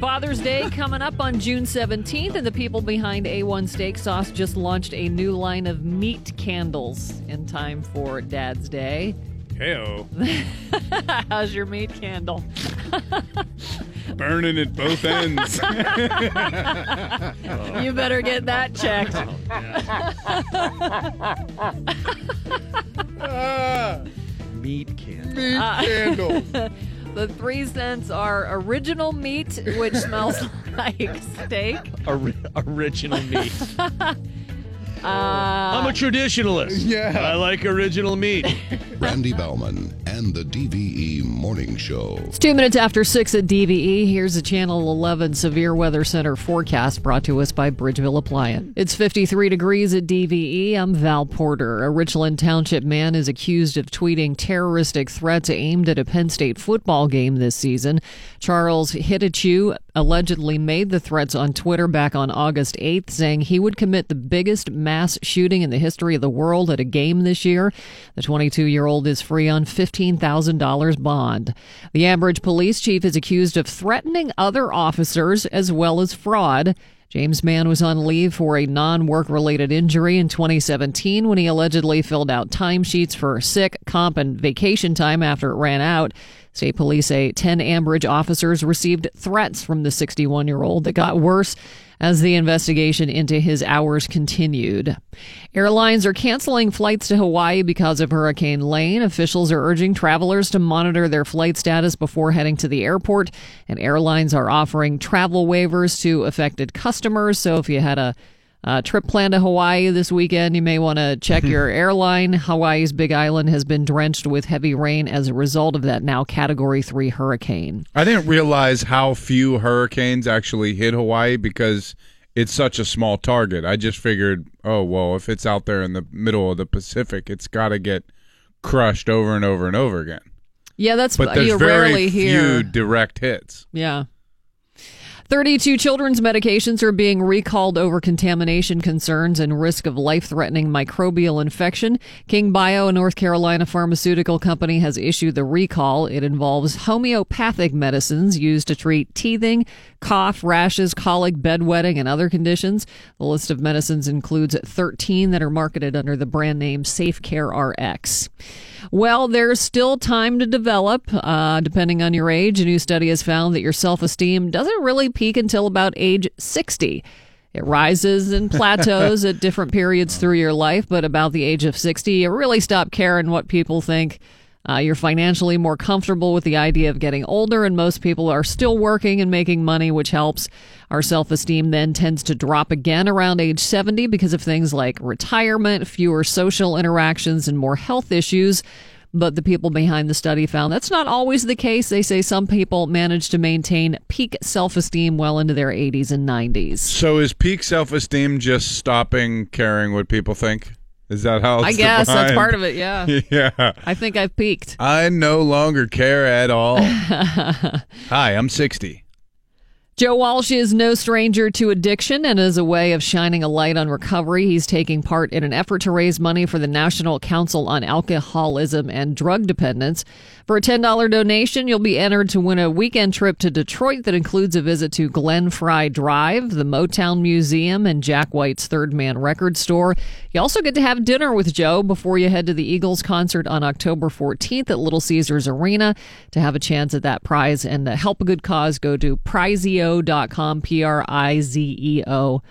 Father's Day coming up on June 17th, and the people behind A1 Steak Sauce just launched a new line of meat candles in time for Dad's Day. Heyo. How's your meat candle? Burning at both ends. You better get that checked. Oh, meat can. Meat candle. The three cents are original meat, which smells like steak. Ori- original meat. Uh, I'm a traditionalist. Yeah. I like original meat. Randy Bauman and the DVE Morning Show. It's two minutes after six at DVE. Here's a Channel 11 Severe Weather Center forecast brought to us by Bridgeville Appliance. It's 53 degrees at DVE. I'm Val Porter. A Richland Township man is accused of tweeting terroristic threats aimed at a Penn State football game this season. Charles Hitachu allegedly made the threats on Twitter back on August 8th, saying he would commit the biggest mass shooting in the history of the world at a game this year. The 22 year old is free on $15,000 bond. The Ambridge police chief is accused of threatening other officers as well as fraud. James Mann was on leave for a non work related injury in 2017 when he allegedly filled out timesheets for sick, comp, and vacation time after it ran out. State police say 10 Ambridge officers received threats from the 61 year old that got worse as the investigation into his hours continued. Airlines are canceling flights to Hawaii because of Hurricane Lane. Officials are urging travelers to monitor their flight status before heading to the airport, and airlines are offering travel waivers to affected customers. So if you had a uh, trip planned to Hawaii this weekend. You may want to check your airline. Hawaii's Big Island has been drenched with heavy rain as a result of that now Category 3 hurricane. I didn't realize how few hurricanes actually hit Hawaii because it's such a small target. I just figured, oh, well, if it's out there in the middle of the Pacific, it's got to get crushed over and over and over again. Yeah, that's But there's you very rarely hear. few direct hits. Yeah. 32 children's medications are being recalled over contamination concerns and risk of life threatening microbial infection. King Bio, a North Carolina pharmaceutical company, has issued the recall. It involves homeopathic medicines used to treat teething, cough, rashes, colic, bedwetting, and other conditions. The list of medicines includes 13 that are marketed under the brand name Safe Care RX. Well, there's still time to develop, uh, depending on your age. A new study has found that your self esteem doesn't really peak until about age 60. It rises and plateaus at different periods through your life, but about the age of 60, you really stop caring what people think. Uh, you're financially more comfortable with the idea of getting older, and most people are still working and making money, which helps. Our self esteem then tends to drop again around age 70 because of things like retirement, fewer social interactions, and more health issues. But the people behind the study found that's not always the case. They say some people manage to maintain peak self esteem well into their 80s and 90s. So is peak self esteem just stopping caring what people think? Is that how it's I guess that's part of it, yeah. yeah. I think I've peaked. I no longer care at all. Hi, I'm 60. Joe Walsh is no stranger to addiction, and as a way of shining a light on recovery, he's taking part in an effort to raise money for the National Council on Alcoholism and Drug Dependence. For a $10 donation, you'll be entered to win a weekend trip to Detroit that includes a visit to Glenn Frey Drive, the Motown Museum, and Jack White's Third Man Record Store. You also get to have dinner with Joe before you head to the Eagles concert on October 14th at Little Caesars Arena. To have a chance at that prize and to help a good cause, go to prizeo.com, P R I Z E O.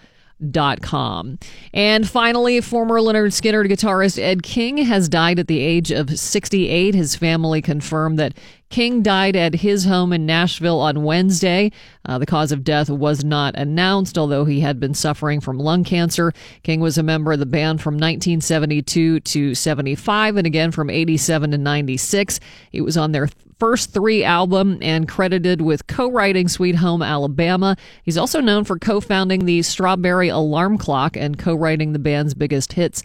Dot com. And finally, former Lynyrd Skynyrd guitarist Ed King has died at the age of 68. His family confirmed that King died at his home in Nashville on Wednesday. Uh, the cause of death was not announced, although he had been suffering from lung cancer. King was a member of the band from 1972 to 75 and again from 87 to 96. He was on their first three album and credited with co-writing Sweet Home Alabama. He's also known for co-founding the Strawberry Alarm Clock and co-writing the band's biggest hits.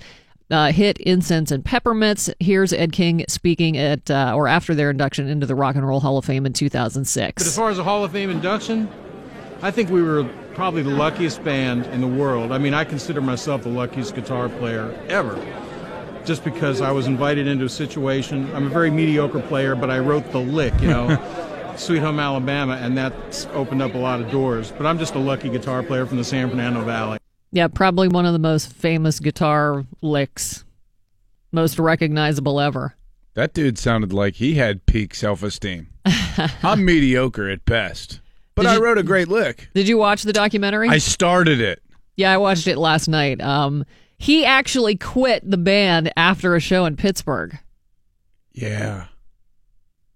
Uh, hit incense and peppermints. Here's Ed King speaking at uh, or after their induction into the Rock and Roll Hall of Fame in 2006. But as far as the Hall of Fame induction, I think we were probably the luckiest band in the world. I mean, I consider myself the luckiest guitar player ever. Just because I was invited into a situation. I'm a very mediocre player, but I wrote the lick, you know. Sweet Home Alabama, and that's opened up a lot of doors. But I'm just a lucky guitar player from the San Fernando Valley. Yeah, probably one of the most famous guitar licks, most recognizable ever. That dude sounded like he had peak self esteem. I'm mediocre at best, but Did I you- wrote a great lick. Did you watch the documentary? I started it. yeah, I watched it last night. Um, he actually quit the band after a show in Pittsburgh. Yeah.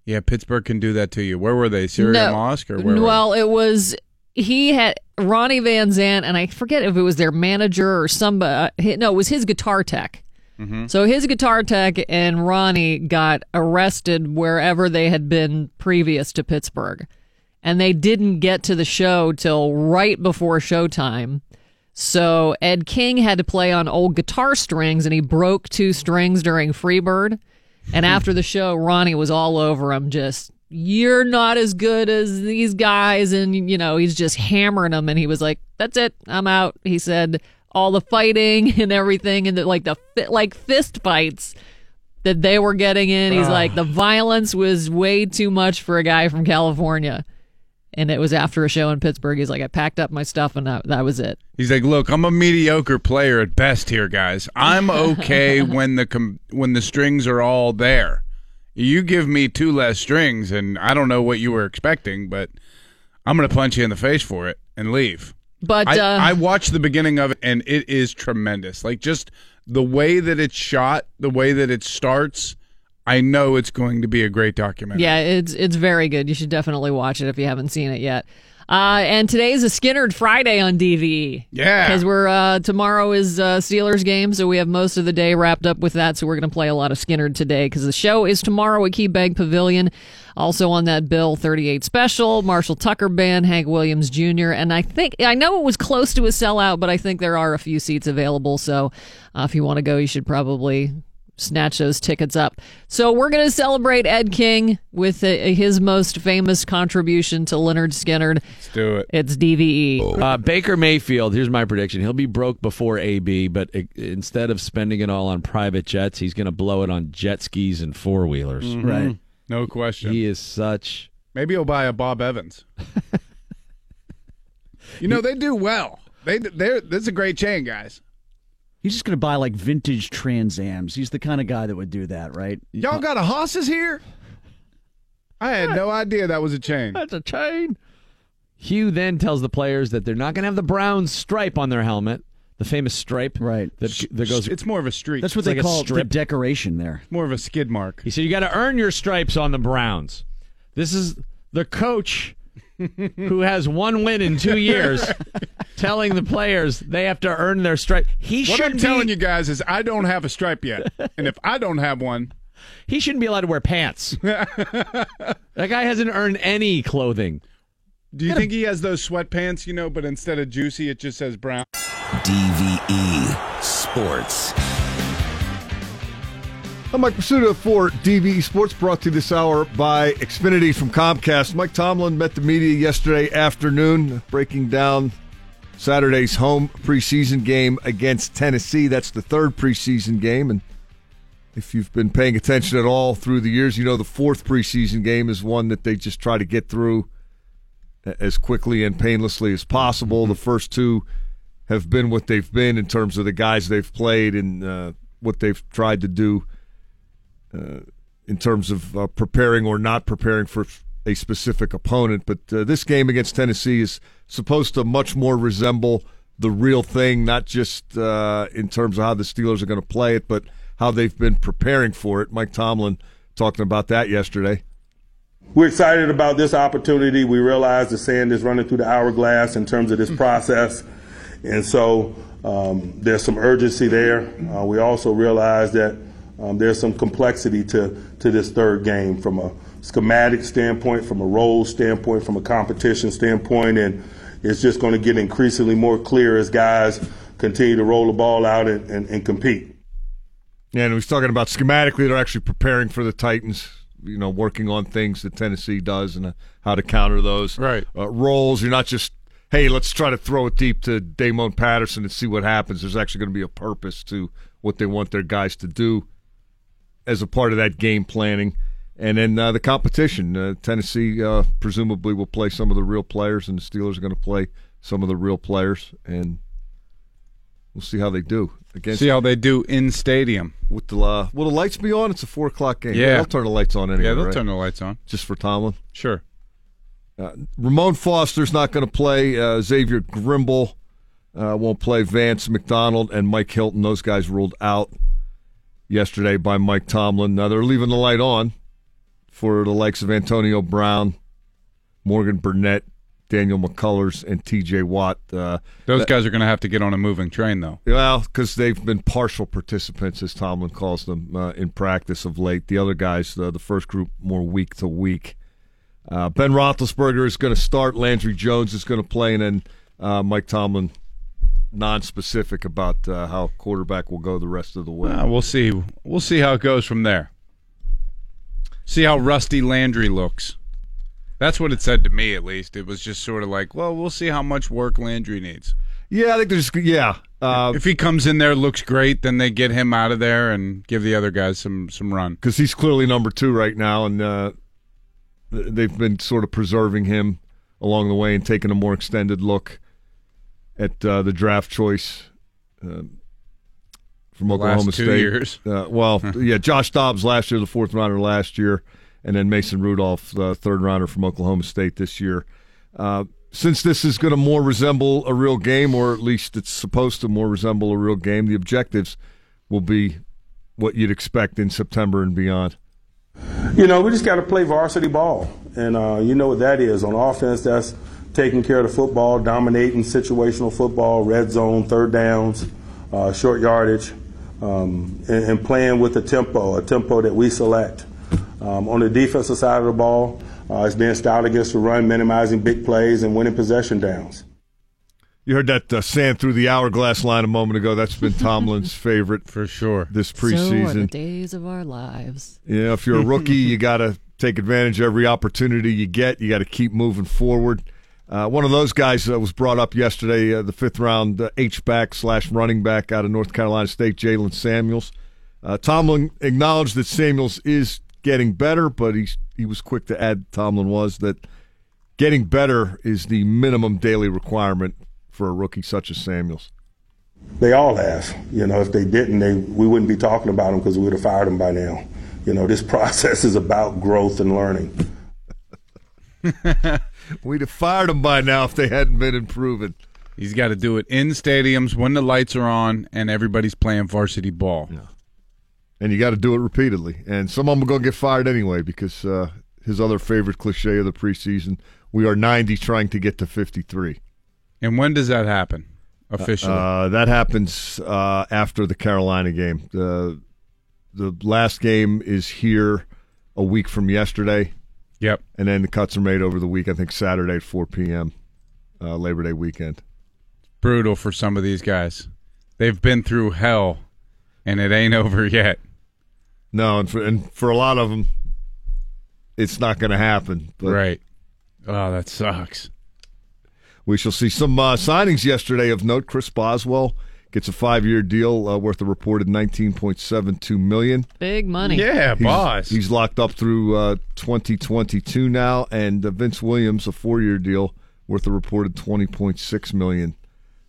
Yeah, Pittsburgh can do that to you. Where were they? Syria No. Mosque or where? well, it was he had Ronnie Van Zant, and I forget if it was their manager or somebody. Uh, no, it was his guitar tech. Mm-hmm. So his guitar tech and Ronnie got arrested wherever they had been previous to Pittsburgh, and they didn't get to the show till right before showtime. So Ed King had to play on old guitar strings, and he broke two strings during Freebird. And after the show, Ronnie was all over him, just you're not as good as these guys, and you know he's just hammering them. And he was like, "That's it, I'm out." He said all the fighting and everything, and the, like the like fist fights that they were getting in. He's like, the violence was way too much for a guy from California. And it was after a show in Pittsburgh. He's like, I packed up my stuff, and that, that was it. He's like, "Look, I'm a mediocre player at best here, guys. I'm okay when the com- when the strings are all there. You give me two less strings, and I don't know what you were expecting, but I'm gonna punch you in the face for it and leave." But I, uh, I watched the beginning of it, and it is tremendous. Like just the way that it's shot, the way that it starts. I know it's going to be a great documentary. Yeah, it's it's very good. You should definitely watch it if you haven't seen it yet. Uh, and is a Skynyrd Friday on DVE. Yeah. because we're uh, tomorrow is uh, Steelers game, so we have most of the day wrapped up with that. So we're going to play a lot of Skynyrd today because the show is tomorrow at Key Bank Pavilion. Also on that bill, 38 special, Marshall Tucker Band, Hank Williams Jr. And I think I know it was close to a sellout, but I think there are a few seats available. So uh, if you want to go, you should probably snatch those tickets up. So we're going to celebrate Ed King with uh, his most famous contribution to Lynyrd Skynyrd. Let's do it. It's DVE. Uh, Baker Mayfield, here's my prediction. He'll be broke before AB, but i instead of spending it all on private jets, he's going to blow it on jet skis and four wheelers. Right. No question. He is such. Maybe he'll buy a Bob Evans. you know they do well. They they're this is a great chain, guys. He's just going to buy like vintage Trans Ams. He's the kind of guy that would do that, right? Y'all got a Hoss's here? I had no idea that was a chain. That's a chain. Hue then tells the players that they're not going to have the brown stripe on their helmet, the famous stripe. Right. That, that goes. It's more of a streak. That's what It's they like a call the strip. decoration there. more of a skid mark. He said you got to earn your stripes on the Browns. This is the coach who has one win in two years telling the players they have to earn their stripe. He What shouldn't I'm telling you guys is I don't have a stripe yet, and if I don't have one, he shouldn't be allowed to wear pants. that guy hasn't earned any clothing. do you think he has those sweatpants? You know, but instead of juicy, it just says brown. DVE Sports. I'm Mike Prisuta for DVE Sports, brought to you this hour by Xfinity from Comcast. Mike Tomlin met the media yesterday afternoon, breaking down Saturday's home preseason game against Tennessee. That's the third preseason game, and if you've been paying attention at all through the years, you know the fourth preseason game is one that they just try to get through as quickly and painlessly as possible. The first two have been what they've been in terms of the guys they've played and uh, what they've tried to do in terms of uh, preparing or not preparing for a specific opponent. But uh, this game against Tennessee is supposed to much more resemble the real thing, not just uh, in terms of how the Steelers are going to play it, but how they've been preparing for it. Mike Tomlin talking about that yesterday. We're excited about this opportunity. We realize the sand is running through the hourglass in terms of this process. And so um, there's some urgency there. Uh, we also realize that um, there's some complexity to, to this third game from a schematic standpoint, from a role standpoint, from a competition standpoint. And it's just going to get increasingly more clear as guys continue to roll the ball out and, and, and compete. Yeah, and he's talking about schematically, they're actually preparing for the Titans. You know, working on things that Tennessee does and uh, how to counter those. Right. Uh, roles. You're not just, hey, let's try to throw it deep to Damoun Patterson and see what happens. There's actually going to be a purpose to what they want their guys to do as a part of that game planning. And then uh, the competition. Uh, Tennessee uh, presumably will play some of the real players, and the Steelers are going to play some of the real players, and we'll see how they do against. See how they do in stadium. with the uh, will the lights be on? It's a four o'clock game. Yeah. they'll turn the lights on anyway. Yeah, they'll right? turn the lights on. just for Tomlin. Sure. Uh, Ramon Foster's not going to play. Uh, Xavier Grimble uh, won't play. Vance McDonald and Mike Hilton, those guys ruled out yesterday by Mike Tomlin. Now they're leaving the light on for the likes of Antonio Brown, Morgan Burnett, Daniel McCullers, and T.J. Watt. Uh, Those guys are going to have to get on a moving train, though. well, because they've been partial participants, as Tomlin calls them, uh, in practice of late. The other guys, uh, the first group, more week to week. Uh, ben Roethlisberger is going to start. Landry Jones is going to play, and then uh, Mike Tomlin, non-specific about uh, how quarterback will go the rest of the way. Uh, we'll see. We'll see how it goes from there. See how Rusty Landry looks. That's what it said to me, at least. It was just sort of like, well, we'll see how much work Landry needs. yeah, I think there's yeah. Uh, if he comes in there, looks great, then they get him out of there and give the other guys some some run. because he's clearly number two right now, and uh, they've been sort of preserving him along the way and taking a more extended look at uh, the draft choice um from The Oklahoma last two State. years. Uh, well, yeah, Josh Dobbs last year, the fourth rounder last year, and then Mason Rudolph, the third rounder from Oklahoma State this year. Uh, since this is going to more resemble a real game, or at least it's supposed to more resemble a real game, the objectives will be what you'd expect in September and beyond. You know, we just got to play varsity ball. And uh, you know what that is. On offense, that's taking care of the football, dominating situational football, red zone, third downs, uh, short yardage, um, and, and playing with a tempo, a tempo that we select. Um, on the defensive side of the ball, uh, it's being stout against the run, minimizing big plays, and winning possession downs. You heard that uh, sand through the hourglass line a moment ago. That's been Tomlin's favorite For sure. this So are the preseason. days of our lives. Yeah, if you're a rookie, you got to take advantage of every opportunity you get. You got to keep moving forward. Uh, one of those guys that was brought up yesterday, uh, the fifth round uh, H back slash running back out of North Carolina State, Jaylen Samuels. Uh, Tomlin acknowledged that Samuels is getting better, but he's, he was quick to add, Tomlin was, that getting better is the minimum daily requirement for a rookie such as Samuels. They all have. You know, if they didn't, they we wouldn't be talking about them because we would have fired them by now. You know, this process is about growth and learning. We'd have fired him by now if they hadn't been improving. He's got to do it in stadiums when the lights are on and everybody's playing varsity ball. and you got to do it repeatedly. And some of them are going to get fired anyway because uh, his other favorite cliche of the preseason: we are 90 trying to get to 53. And when does that happen officially? Uh, that happens uh, after the Carolina game. The the last game is here a week from yesterday, yep. and then the cuts are made over the week. I think Saturday at 4 p.m. Uh, Labor Day weekend. Brutal for some of these guys. They've been through hell, and it ain't over yet. No, and for, and for a lot of them, it's not going to happen. But right. Oh, that sucks. We shall see some uh, signings yesterday of note. Chris Boswell gets a five-year deal uh, worth a reported nineteen point seven two million. Big money. Yeah, He's, boss. He's locked up through uh, twenty twenty-two now, and uh, Vince Williams a four-year deal worth a reported twenty point six million.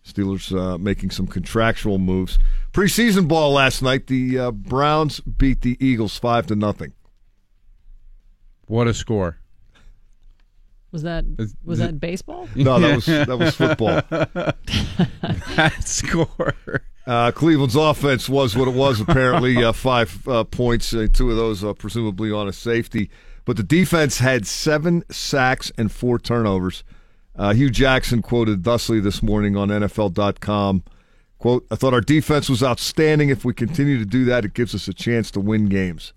Steelers uh, making some contractual moves. Preseason ball last night. The uh, Browns beat the Eagles five to nothing. what a score. Was that Is- was is that baseball? No, that was that was football. That score. Uh, Cleveland's offense was what it was. Apparently, uh, five uh, points, uh, two of those uh, presumably on a safety. But the defense had seven sacks and four turnovers. Uh, Hue Jackson quoted thusly this morning on NFL.com. "Quote: I thought our defense was outstanding. If we continue to do that, it gives us a chance to win games."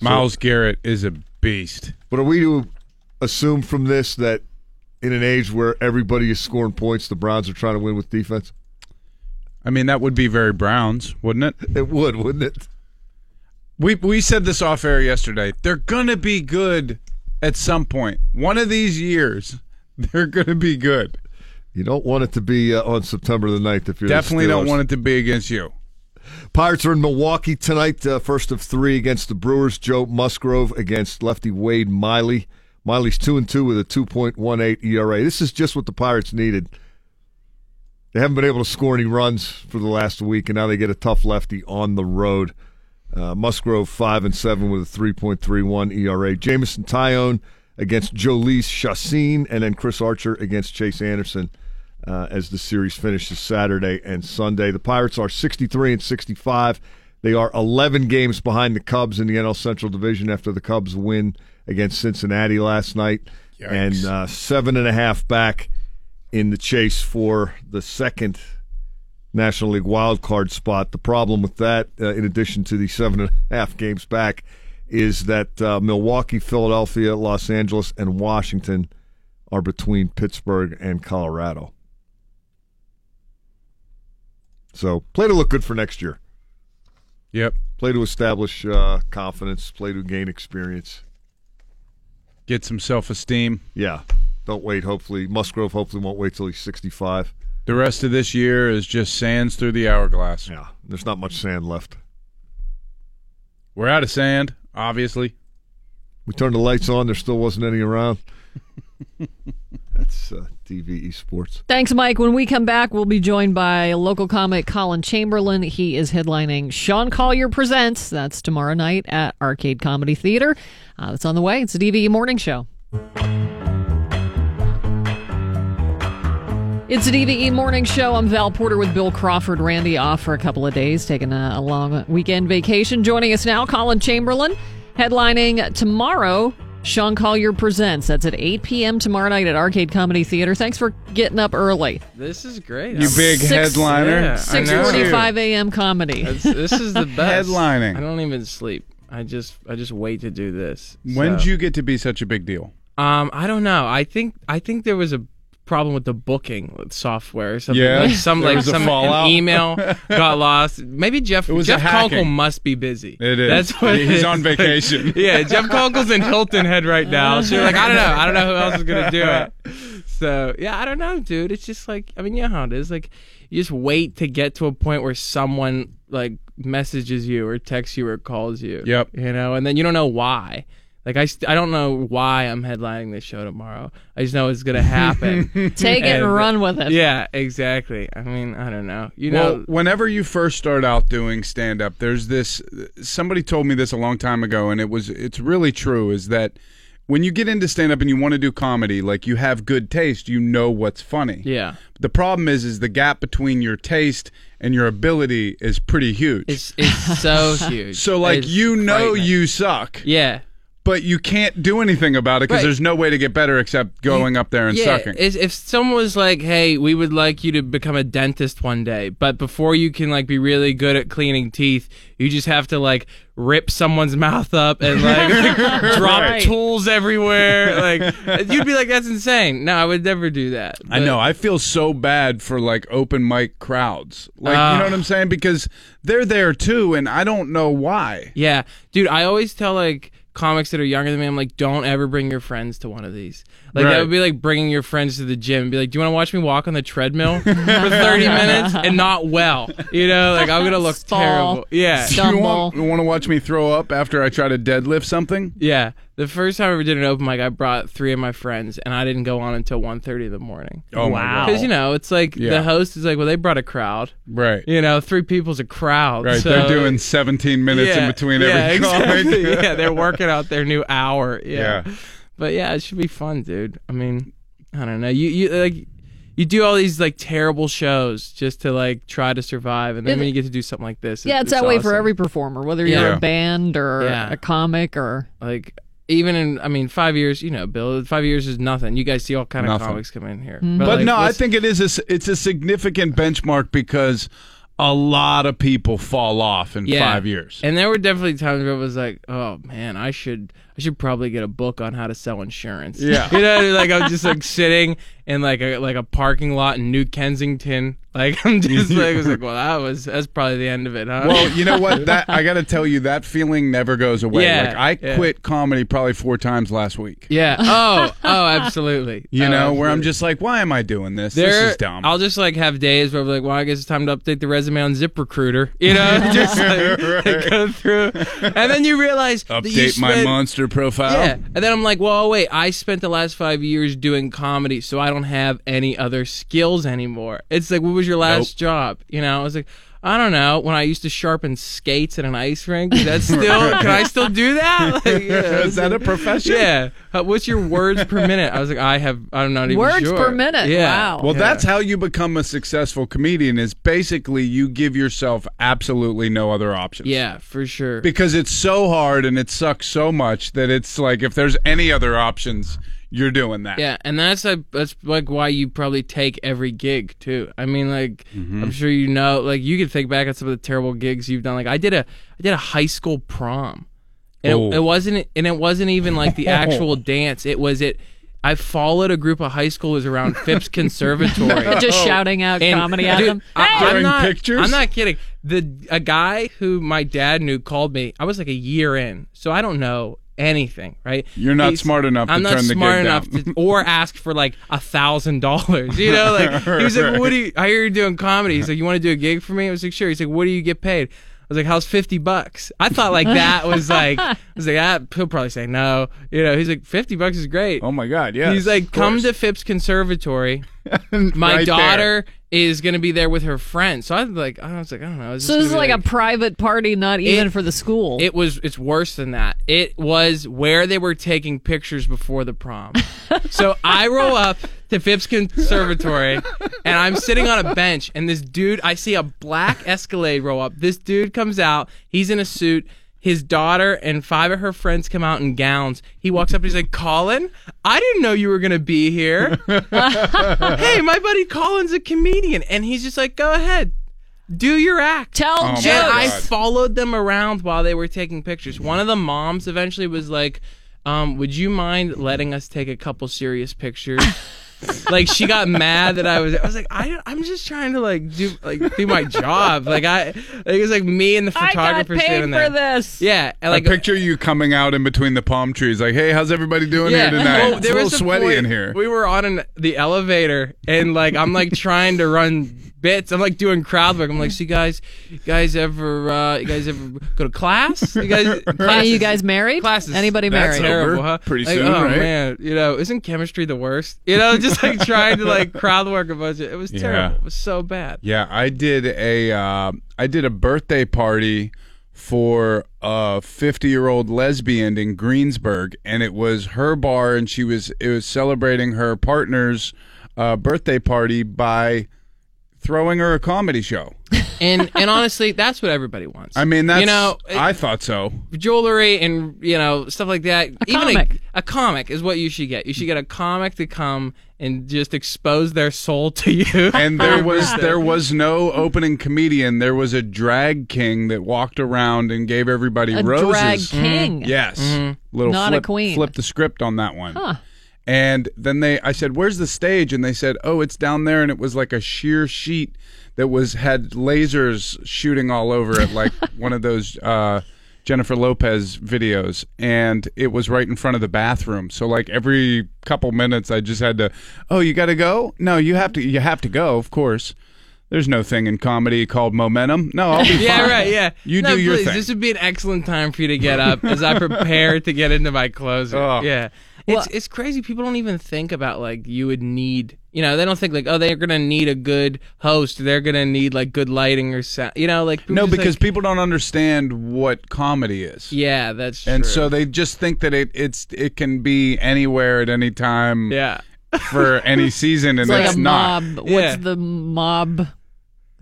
Myles Garrett is a beast. But are we to assume from this that in an age where everybody is scoring points, the Browns are trying to win with defense? I mean, that would be very Browns, wouldn't it? It would, wouldn't it? We we said this off air yesterday. They're gonna be good at some point. One of these years, they're gonna be good. You don't want it to be uh, on September the 9th if you're the Definitely don't want it to be against you. Pirates are in Milwaukee tonight, uh, first of three against the Brewers. Joe Musgrove against lefty Wade Miley. Miley's two and two with a 2.18 ERA. This is just what the Pirates needed. They haven't been able to score any runs for the last week, and now they get a tough lefty on the road. Uh, Musgrove five and seven with a 3.31 ERA. Jameson Taillon against Jhoulys Chacin, and then Chris Archer against Chase Anderson uh, as the series finishes Saturday and Sunday. The Pirates are 63 and 65. They are 11 games behind the Cubs in the NL Central Division after the Cubs win against Cincinnati last night, Yikes. and uh, seven and a half back in the chase for the second National League wild card spot. The problem with that, uh, in addition to the seven and a half games back, is that uh, Milwaukee, Philadelphia, Los Angeles, and Washington are between Pittsburgh and Colorado. So play to look good for next year. Yep. Play to establish uh, confidence. Play to gain experience. Get some self esteem. Yeah. Don't wait. Hopefully, Musgrove hopefully won't wait till he's 65. The rest of this year is just sands through the hourglass. Yeah. There's not much sand left. We're out of sand, obviously. We turned the lights on. There still wasn't any around. That's uh, DVE Sports. Thanks, Mike. When we come back, we'll be joined by local comic Colin Chamberlain. He is headlining Sean Collier Presents. That's tomorrow night at Arcade Comedy Theater. Uh, it's on the way. It's a DVE Morning Show. It's a DVE morning show. I'm Val Porter with Bill Crawford. Randy off for a couple of days, taking a, a long weekend vacation. Joining us now, Colin Chamberlain, headlining tomorrow. Sean Collier presents. That's at 8 p.m. tomorrow night at Arcade Comedy Theater. Thanks for getting up early. This is great. You I'm- big Six- headliner. Yeah, I know. 6:45 a.m. comedy. It's- this is the best. Headlining. I don't even sleep. I just I just wait to do this. When So- did you get to be such a big deal? Um, I don't know. I think I think there was a problem with the booking software or something. Yeah? like some like some email got lost. Maybe Jeff It was a Jeff. Conkle must be busy. It is. That's what He's on vacation. yeah, Jeff Conkle's in Hilton Head right now. So you're like, I don't know. I don't know who else is gonna do it. So yeah, I don't know, dude. It's just like I mean, you know how it is. Like you just wait to get to a point where someone like messages you or texts you or calls you. Yep. You know, and then you don't know why. Like I, st- I don't know why I'm headlining this show tomorrow. I just know it's gonna happen. Take it and And- run with it. yeah, exactly. I mean, I don't know. You well, know, whenever you first start out doing stand up, there's this somebody told me this a long time ago and it was it's really true is that when you get into stand up and you want to do comedy, like you have good taste, you know what's funny. yeah. The problem is is the gap between your taste and your ability is pretty huge. It's it's so huge. so like It's you know frightening. you suck, Yeah. But you can't do anything about it because Right. there's no way to get better except going up there and yeah, sucking. If, if someone was like, "Hey, we would like you to become a dentist one day," but before you can like be really good at cleaning teeth, you just have to like rip someone's mouth up and like drop Right. tools everywhere. Like you'd be like, "That's insane." No, I would never do that. I know. I feel so bad for like open mic crowds. Like, you Ah. know what I'm saying? Because they're there too, and I don't know why. Yeah, dude. I always tell like comics that are younger than me, I'm like, don't ever bring your friends to one of these. Like Right. that would be like bringing your friends to the gym. and Be like, do you want to watch me walk on the treadmill for 30 minutes and not well? You know, like I'm gonna look Fall. terrible. Yeah, Stop. You want, you want to watch me throw up after I try to deadlift something? yeah. The first time I ever did an open mic, I brought three of my friends, and I didn't go on until 1.30 in the morning. Oh Wow. Because you know, it's like Yeah. the host is like, well, they brought a crowd. Right, You know, three people's a crowd. right. so- they're doing 17 minutes in Yeah, between yeah, every exactly. comic. yeah, they're working out their new hour. Yeah. Yeah. But yeah, it should be fun, dude. I mean, I don't know. You you like you do all these like terrible shows just to like try to survive, and then Yeah, when you get to do something like this, Yeah, it- it's that way for awesome. every performer, whether you're Yeah. a band or Yeah. a comic or. like. Even in, I mean, five years. You know, Bill. Five years is nothing. You guys see all kind of Nothing. comics come in here, Mm-hmm. But like, no, I think it is. A, s- it's a significant benchmark because a lot of people fall off in Yeah. five years. And there were definitely times where it was like, oh man, I should I should probably get a book on how to sell insurance. Yeah. you know, like I'm just like sitting in like a like a parking lot in New Kensington. Like I'm just like, I was like, well, that was that's probably the end of it, huh? Well, you know what? That I got to tell you, that feeling never goes away. Yeah, like I yeah. quit comedy probably four times last week. yeah. Oh, oh, absolutely. You Oh, know, where I'm just like, why am I doing this? There, this is dumb. I'll just like have days where I'm like, well, I guess it's time to update the resume on ZipRecruiter. You know, just like, Right. go through, and then you realize that you Update my spent- profile. Yeah, and then I'm like, well, wait, I spent the last five years doing comedy, so I don't have any other skills anymore. It's like, what was your last Nope. job? You know, I was like. I don't know. When I used to sharpen skates at an ice rink, that's still? can I still do that? Like, yeah, Is that a profession? Yeah. Uh, what's your words per minute? I was like, I have. I'm not even Words sure. per minute. Yeah. Wow. Well, Yeah. that's how you become a successful comedian. Is basically you give yourself absolutely no other options. Yeah, for sure. Because it's so hard and it sucks so much that it's like if there's any other options, you're doing that. Yeah, and that's like that's like why you probably take every gig too. I mean, like Mm-hmm. I'm sure you know, like you can think back at some of the terrible gigs you've done. Like I did a I did a high school prom, and Oh. it, it wasn't and it wasn't even like the actual dance. It was it. I followed a group of high schoolers around Phipps Conservatory. Just shouting out And, comedy at dude, them. I, Hey! am not, pictures? I'm not kidding. The a guy who my dad knew called me. I was like a year in, so I don't know anything. Right? You're not smart enough to I'm not turn the smart enough to, or ask for like a thousand dollars. You know, like he was like, "What do you? I hear you're doing comedy." He's like, "You want to do a gig for me?" I was like, "Sure." He's like, "What do you get paid?" I was like, "How's fifty bucks?" I thought like that was like, I was like, ah, he'll probably say no. You know, he's like, 50 bucks is great." Oh my God. Yeah. He's like, come to Phipps Conservatory. My Right daughter is gonna be there with her friends. So I was like, I was like, I don't know. So this is like, a private party, not even It- for the school. It was. It's worse than that. It was where they were taking pictures before the prom. so I roll up to Phipps Conservatory, and I'm sitting on a bench, and this dude, I see a black Escalade roll up. This dude comes out. He's in a suit. His daughter and five of her friends come out in gowns. He walks up and he's like, Colin, I didn't know you were going to be here. hey, my buddy Colin's a comedian. And he's just like, go ahead, do your act. Tell Oh my jokes. I followed them around while they were taking pictures. One of the moms eventually was like, um, "Would you mind letting us take a couple serious pictures?" like she got mad that I was. I was like, I, I'm just trying to like do like do my job. Like I, like, it was like me and the I got photographer paid standing for there. this. Yeah, and I like uh, picture you coming out in between the palm trees, like, "Hey, how's everybody doing yeah. here tonight?" Well, it's a little sweaty point in here. We were on an, the elevator, and like I'm like trying to run bits. I'm like doing crowd work. I'm like, so you guys, you guys ever, uh, you guys ever go to class? You guys, Are classes, you guys married? classes. Anybody That's married? over. Terrible, huh? Pretty Like, soon, oh right? man, you know, isn't chemistry the worst? You know, just like trying to like crowd work a bunch of. It was Yeah. terrible. It was so bad. Yeah, I did a uh, I did a birthday party for a 50 year old lesbian in Greensburg, and it was her bar, and she was it was celebrating her partner's uh, birthday party by throwing her a comedy show. And and honestly, that's what everybody wants. I mean, that's you know, I thought so. jewelry and you know stuff like that. A comic. A, a comic is what you should get. You should get a comic to come and just expose their soul to you. And there was there was no opening comedian. There was a drag king that walked around and gave everybody A roses. drag king. Yes, Mm-hmm. little Not a queen. Flip the script on that one. Huh. And then they, I said, "Where's the stage?" And they said, "Oh, it's down there." And it was like a sheer sheet that was had lasers shooting all over it, like one of those uh, Jennifer Lopez videos. And it was right in front of the bathroom. So like every couple minutes, I just had to, "Oh, you got to go? No, you have to. You have to go, of course." There's no thing in comedy called momentum. No, I'll be fine. yeah, fine. right. Yeah, You no, do your please, thing. This would be an excellent time for you to get up as I prepare to get into my closer. Oh. Yeah, it's it's crazy. People don't even think about like you would need. You know, they don't think like, oh, they're gonna need a good host. They're gonna need like good lighting or sound. You know, like No, because like- people don't understand what comedy is. yeah, that's and true. so they just think that it it's it can be anywhere at any time yeah. for any season, and It's like it's a not. mob. Yeah. What's the mob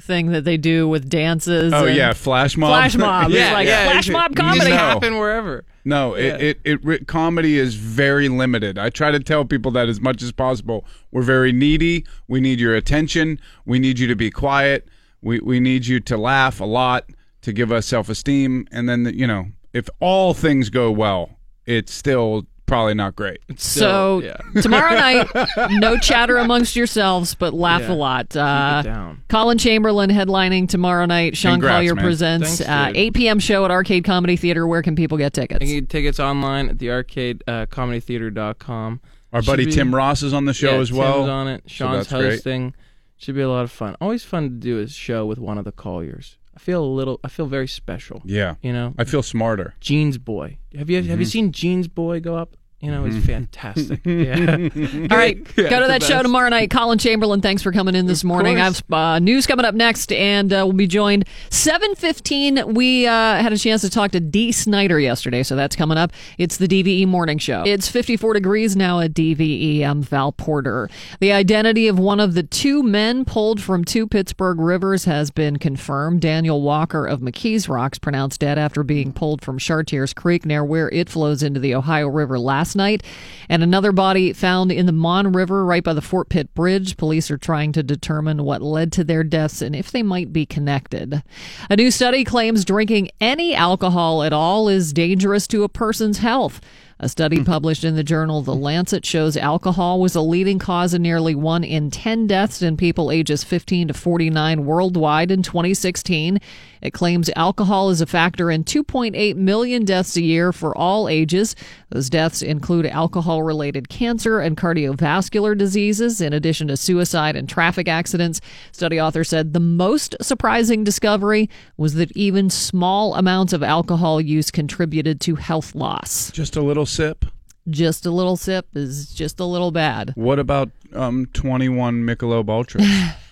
thing that they do with dances? Oh and- yeah, flash mob. Flash mob. It's yeah, like yeah, flash mob can- can comedy. No. happen wherever. No, Yeah. it, it it comedy is very limited. I try to tell people that as much as possible. We're very needy. We need your attention. We need you to be quiet. We we need you to laugh a lot to give us self esteem, and then you know if all things go well, it's still probably not great. So yeah. tomorrow night, no chatter amongst yourselves, but laugh Yeah. a lot. Uh, down. Colin Chamberlain headlining tomorrow night. Sean Congrats, Collier man. presents Thanks, uh, 8 p.m. show at Arcade Comedy Theater. Where can people get tickets? You can get tickets online at the arcade uh, comedytheater.com. Our Should buddy be- Tim Ross is on the show yeah, as well. Tim's on it. so Sean's great. hosting. Should be a lot of fun. Always fun to do a show with one of the Colliers. I feel a little. I feel very special. Yeah, You know, I feel smarter. Jeans Boy. Have you Mm-hmm. have you seen Jeans Boy go up? You know, he's fantastic. yeah. All right, go to that show tomorrow night. Colin Chamberlain, thanks for coming in this morning. I've uh, news coming up next, and uh, we'll be joined seven fifteen. We uh, had a chance to talk to Dee Snider yesterday, so that's coming up. It's the DVE Morning Show. It's fifty four degrees now at DVE. I'm Val Porter. The identity of one of the two men pulled from two Pittsburgh rivers has been confirmed. Daniel Walker of McKees Rocks pronounced dead after being pulled from Chartiers Creek near where it flows into the Ohio River last night. And another body found in the Mon River right by the Fort Pitt Bridge. Police are trying to determine what led to their deaths and if they might be connected. A new study claims drinking any alcohol at all is dangerous to a person's health. A study hmm. published in the journal The Lancet shows alcohol was a leading cause of nearly one in 10 deaths in people ages 15 to 49 worldwide in 2016. It claims alcohol is a factor in 2.8 million deaths a year for all ages. Those deaths include alcohol related cancer and cardiovascular diseases, in addition to suicide and traffic accidents. Study author said the most surprising discovery was that even small amounts of alcohol use contributed to health loss. Just a little sip. Just a little sip is just a little bad. What about um 21 Michelob Ultras?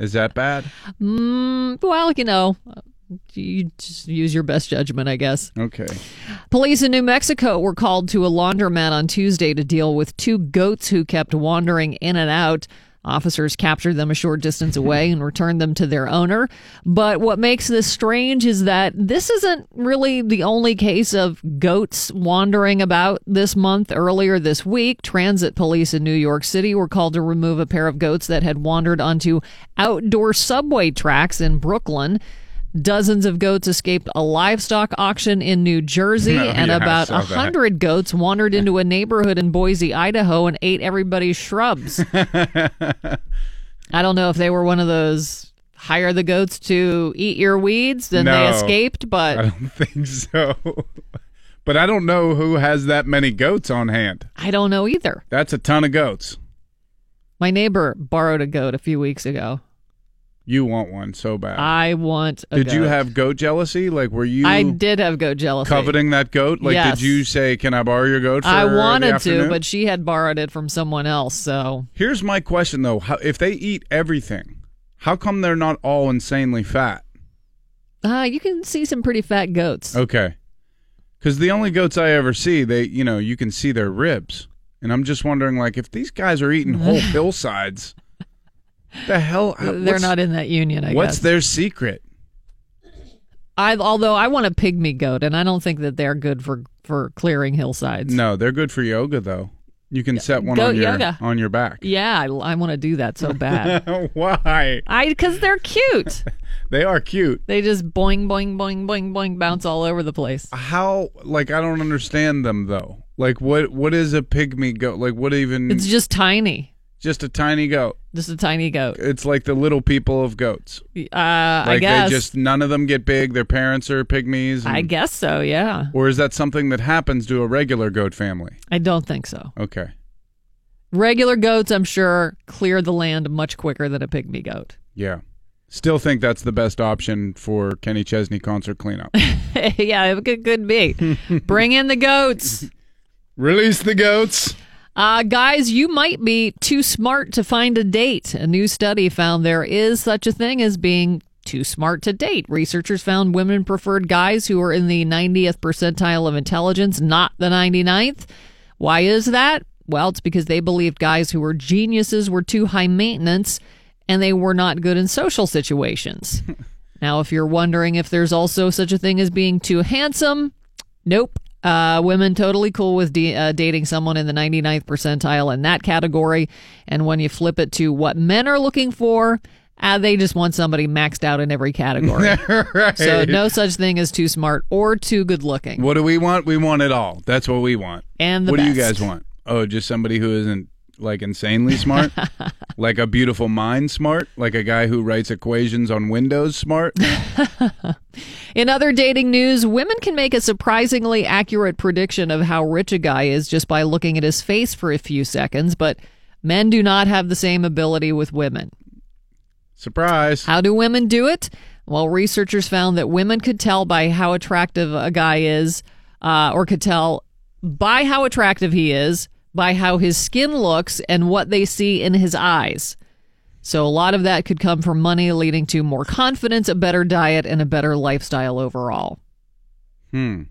is that bad? Mm, well, you know, you just use your best judgment, I guess. Okay. Police in New Mexico were called to a laundromat on Tuesday to deal with two goats who kept wandering in and out. Officers captured them a short distance away and returned them to their owner. But what makes this strange is that this isn't really the only case of goats wandering about this month. Earlier this week, transit police in New York City were called to remove a pair of goats that had wandered onto outdoor subway tracks in Brooklyn. Dozens of goats escaped a livestock auction in New Jersey, Oh, and yeah, about a hundred goats wandered into a neighborhood in Boise, Idaho, and ate everybody's shrubs. I don't know if they were one of those hire the goats to eat your weeds, then they escaped, but I don't think so. but I don't know who has that many goats on hand. I don't know either. That's a ton of goats. My neighbor borrowed a goat a few weeks ago. You want one so bad. I want a did you have goat jealousy? Like, were you I did have goat jealousy. coveting that goat? Like, Yes. did you say, "Can I borrow your goat?" For I wanted to, but she had borrowed it from someone else, so here's my question though: how, If they eat everything, how come they're not all insanely fat? uh, you can see some pretty fat goats. Okay, because the only goats I ever see, they, you know, you can see their ribs, and I'm just wondering, like, if these guys are eating whole hillsides, the hell? Uh, they're not in that union, I What's guess. their secret? I although I want a pygmy goat, and I don't think that they're good for for clearing hillsides. No, they're good for yoga though. You can set one Goat on your yoga. on your back. Yeah, I, I want to do that so bad. Why? I because they're cute. They are cute. They just boing boing boing boing boing bounce all over the place. How? Like I don't understand them though. Like what? What is a pygmy goat? Like what even? It's just tiny, just a tiny goat. Just a tiny goat. It's like the little people of goats. Uh, I guess. they just none of them get big. Their parents are pygmies. and- I guess so. Yeah, Or is that something that happens to a regular goat family? I don't think so. Okay. Regular goats, I'm sure, clear the land much quicker than a pygmy goat. Yeah. Still think that's the best option for Kenny Chesney concert cleanup. yeah, it could, could be. Bring in the goats. Release the goats. Uh, guys, you might be too smart to find a date. A new study found there is such a thing as being too smart to date. Researchers found women preferred guys who were in the 90th percentile of intelligence, not the 99th. Why is that? Well, it's because they believed guys who were geniuses were too high maintenance and they were not good in social situations. now, if you're wondering if there's also such a thing as being too handsome, Nope. Uh, women totally cool with de- uh, dating someone in the 99th percentile in that category. And when you flip it to what men are looking for, Ah, they just want somebody maxed out in every category. right. So no such thing as too smart or too good looking. What do we want? We want it all. That's what we want. And the what do you guys want? Oh, just somebody who isn't like insanely smart, like a beautiful mind smart, like a guy who writes equations on Windows smart. In other dating news, women can make a surprisingly accurate prediction of how rich a guy is just by looking at his face for a few seconds, but men do not have the same ability with women. Surprise! How do women do it? Well, researchers found that women could tell by how attractive a guy is, uh, or could tell by how attractive he is, by how his skin looks, and what they see in his eyes. So, a lot of that could come from money, leading to more confidence, a better diet, and a better lifestyle overall. Hmm.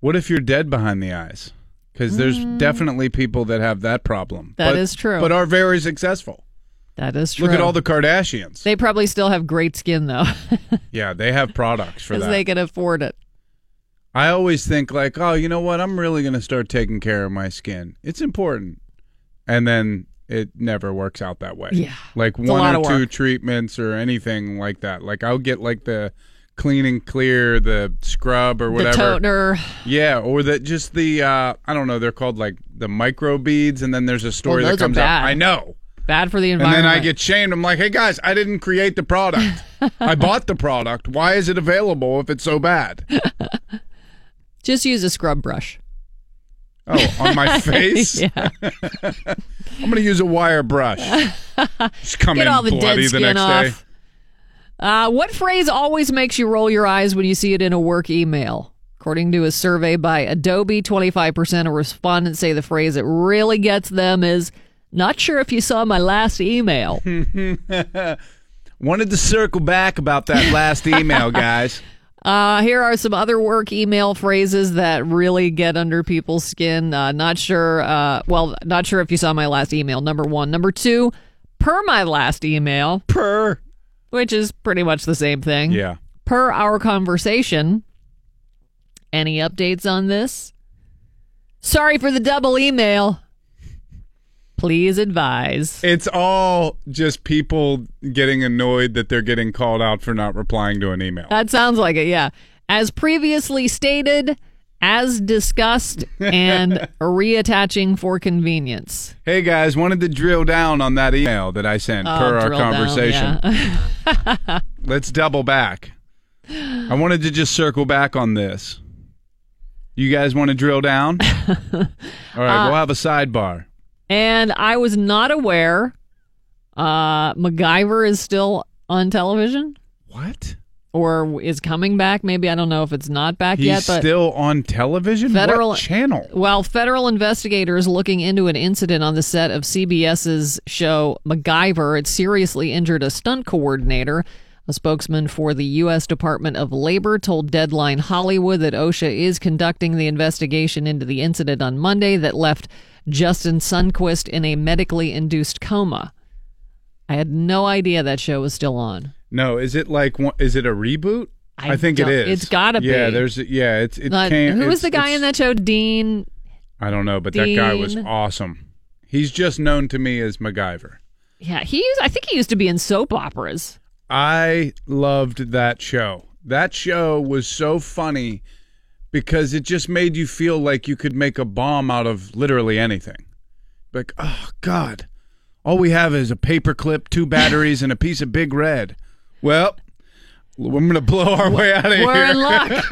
What if you're dead behind the eyes? Because there's definitely people that have that problem. Mm. That but, is true. But are very successful. That is true. Look at all the Kardashians. They probably still have great skin, though, yeah, they have products for because that. they can afford it. I always think like, oh, you know what? I'm really going to start taking care of my skin. It's important. And then it never works out that way. Yeah. Like It's one or two treatments or anything like that. Like I'll get like the clean and clear, the scrub or whatever. The toner. Yeah, or that just the uh I don't know, they're called like the micro beads and then there's a story Well, that those are comes up. bad. I know. Bad for the environment. And then I get shamed. I'm like, "Hey guys, I didn't create the product. I bought the product. Why is it available if it's so bad?" Just use a scrub brush. Oh, on my face? yeah. I'm going to use a wire brush. Just come Get in all the dead bloody the skin next off. day. Uh, what phrase always makes you roll your eyes when you see it in a work email? According to a survey by Adobe, 25% of respondents say the phrase that really gets them is, not sure if you saw my last email. Wanted to circle back about that last email, guys. Uh, here are some other work email phrases that really get under people's skin. Uh, not sure. Uh, well, not sure if you saw my last email. Number one. Number two. Per my last email. Per. Which is pretty much the same thing. Yeah. Per our conversation. Any updates on this? Sorry for the double email. Please advise. It's all just people getting annoyed that they're getting called out for not replying to an email. That sounds like it, yeah. As previously stated, as discussed, and reattaching for convenience. Hey guys, wanted to drill down on that email that I sent Oh, per our drill down, conversation. yeah. Let's double back. I wanted to just circle back on this. You guys want to drill down? All right, Uh, we'll have a sidebar. And I was not aware uh, MacGyver is still on television. What? Or is coming back? Maybe I don't know if it's not back He's yet. But still on television? Federal what channel? Well, federal investigators looking into an incident on the set of CBS's show MacGyver. It seriously injured a stunt coordinator. A spokesman for the U.S. Department of Labor told Deadline Hollywood that OSHA is conducting the investigation into the incident on Monday that left Justin Sundquist in a medically induced coma. I had no idea that show was still on. No, is it like is it a reboot? I think it is. It's gotta be. Yeah, there's yeah, it's it Not- came who was the guy in that show? Dean. I don't know, but that guy was awesome. He's just known to me as MacGyver. Yeah, he. Used, I think he used to be in soap operas. I loved that show. That show was so funny because it just made you feel like you could make a bomb out of literally anything. Like, oh God, all we have is a paperclip, two batteries, and a piece of Big Red. Well, we're gonna blow our way out of here. We're in luck.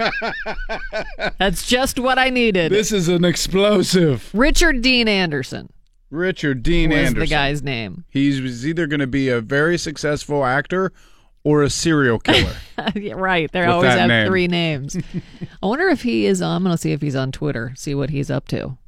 That's just what I needed. This is an explosive. Richard Dean Anderson Richard Dean was Anderson. the guy's name. He's either going to be a very successful actor or a serial killer. Yeah, right. They always have name. three names. I wonder if he is. I'm going to see if he's on Twitter. See what he's up to.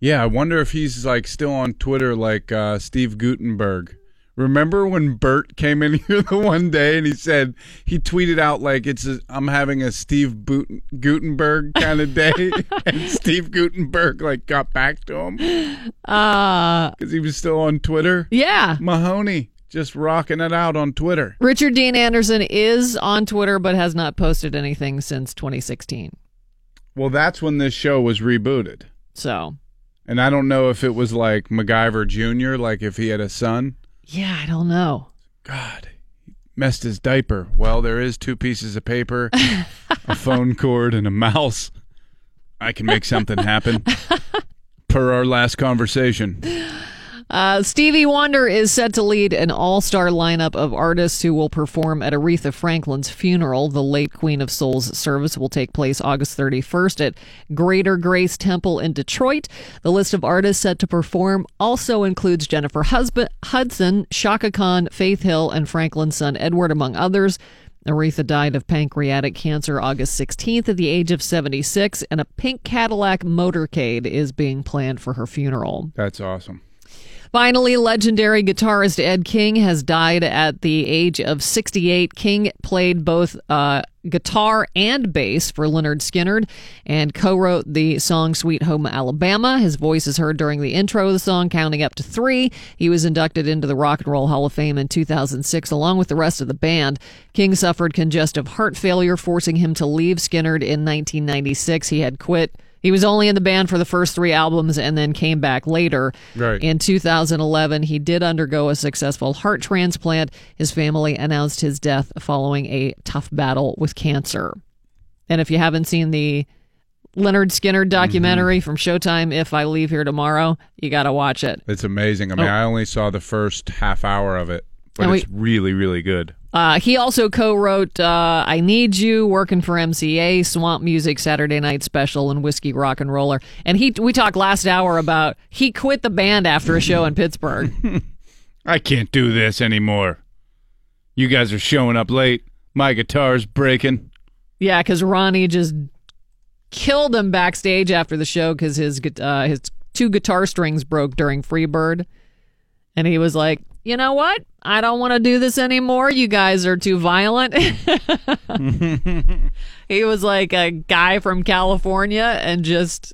yeah, I wonder if he's like still on Twitter like uh, Steve Guttenberg. Remember when Bert came in here the one day and he said he tweeted out like it's a, I'm having a Steve Boot- Guttenberg kind of day, and Steve Guttenberg like got back to him Uh because he was still on Twitter. yeah. Mahoney just rocking it out on Twitter. Richard Dean Anderson is on Twitter, but has not posted anything since 2016. Well, that's when this show was rebooted. So And I don't know if it was like MacGyver Jr., like if he had a son. yeah, I don't know. God, messed his diaper. Well, there is two pieces of paper, a phone cord, and a mouse. I can make something happen. Per our last conversation. Uh, Stevie Wonder is set to lead an all star lineup of artists who will perform at Aretha Franklin's funeral. The late Queen of Soul's service will take place August 31st at Greater Grace Temple in Detroit. The list of artists set to perform also includes Jennifer Husband- Hudson, Chaka Khan, Faith Hill, and Franklin's son Edward, among others. Aretha died of pancreatic cancer August 16th at the age of 76, and a pink Cadillac motorcade is being planned for her funeral. That's awesome. Finally, legendary guitarist Ed King has died at the age of 68. King played both uh, guitar and bass for Lynyrd Skynyrd and co wrote the song Sweet Home Alabama. His voice is heard during the intro of the song, counting up to three. He was inducted into the Rock and Roll Hall of Fame in 2006 along with the rest of the band. King suffered congestive heart failure, forcing him to leave Skynyrd in 1996. He had quit. He was only in the band for the first three albums and then came back later. Right. In 2011, he did undergo a successful heart transplant. His family announced his death following a tough battle with cancer. And if you haven't seen the Lynyrd Skynyrd mm-hmm. documentary from Showtime, If I Leave Here Tomorrow, you got to watch it. It's amazing. I mean, Oh. I only saw the first half hour of it, but we- it's really, really good. Uh, he also co-wrote uh, "I Need You," working for MCA, Swamp Music, Saturday Night Special, and Whiskey Rock and Roller. And he, we talked last hour about he quit the band after a show in Pittsburgh. I can't do this anymore. You guys are showing up late. My guitar's breaking. Yeah, because Ronnie just killed him backstage after the show because his uh, his two guitar strings broke during Freebird, and he was like, "You know what? I don't want to do this anymore. You guys are too violent." he was like a guy from California and just,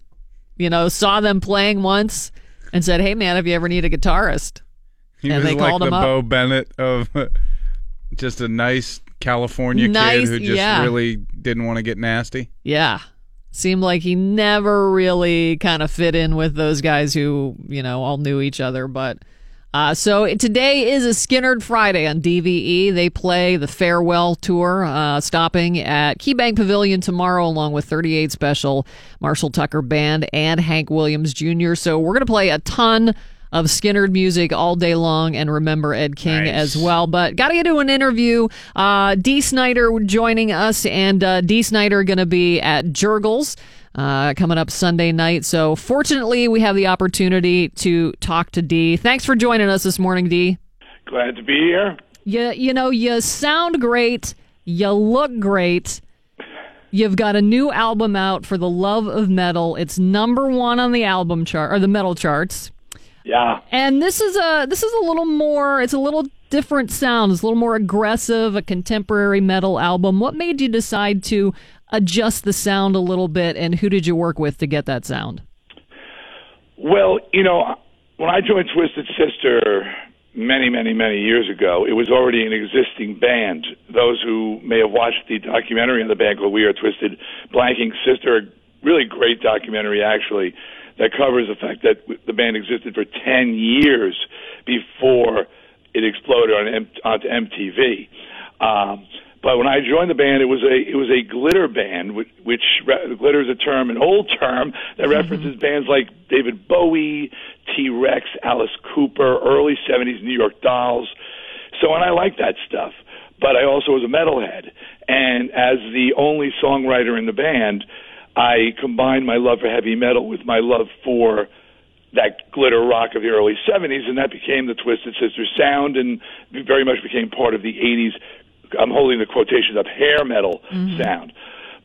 you know, saw them playing once and said, "Hey, man, if you ever need a guitarist." He And they like called the him up. Bo Bennett of just a nice California Nice, kid who just yeah. really didn't want to get nasty. Yeah. Seemed like he never really kind of fit in with those guys who, you know, all knew each other. But uh, so today is a Skynyrd Friday on DVE. They play the farewell tour, uh, stopping at KeyBank Pavilion tomorrow, along with 38 Special, Marshall Tucker Band, and Hank Williams Jr. So we're going to play a ton of Skynyrd music all day long and remember Ed King as well. But got to get to an interview. Uh, Dee Snider joining us, and uh, Dee Snider going to be at Jurgles. Uh, coming up Sunday night. So, fortunately, we have the opportunity to talk to D. Thanks for joining us this morning, D. Glad to be here. You, you know, you sound great. You look great. You've got a new album out for the love of metal. It's number one on the album chart or the metal charts. Yeah. And this is a this is a little more. It's a little different sound. It's a little more aggressive. A contemporary metal album. What made you decide to adjust the sound a little bit? And who did you work with to get that sound? Well, you know, when I joined Twisted Sister many, many, many years ago, it was already an existing band. Those who may have watched the documentary on the band called We Are Twisted, Blanking Sister, a really great documentary actually, that covers the fact that the band existed for 10 years before it exploded on onto MTV. Um, but when I joined the band, it was a it was a glitter band, which, which re- glitter is a term, an old term that mm-hmm. references bands like David Bowie, T Rex, Alice Cooper, early '70s New York Dolls. So, and I like that stuff. But I also was a metalhead, and as the only songwriter in the band, I combined my love for heavy metal with my love for that glitter rock of the early 70s, and that became the Twisted Sister sound and very much became part of the 80s. I'm holding the quotations up hair metal sound.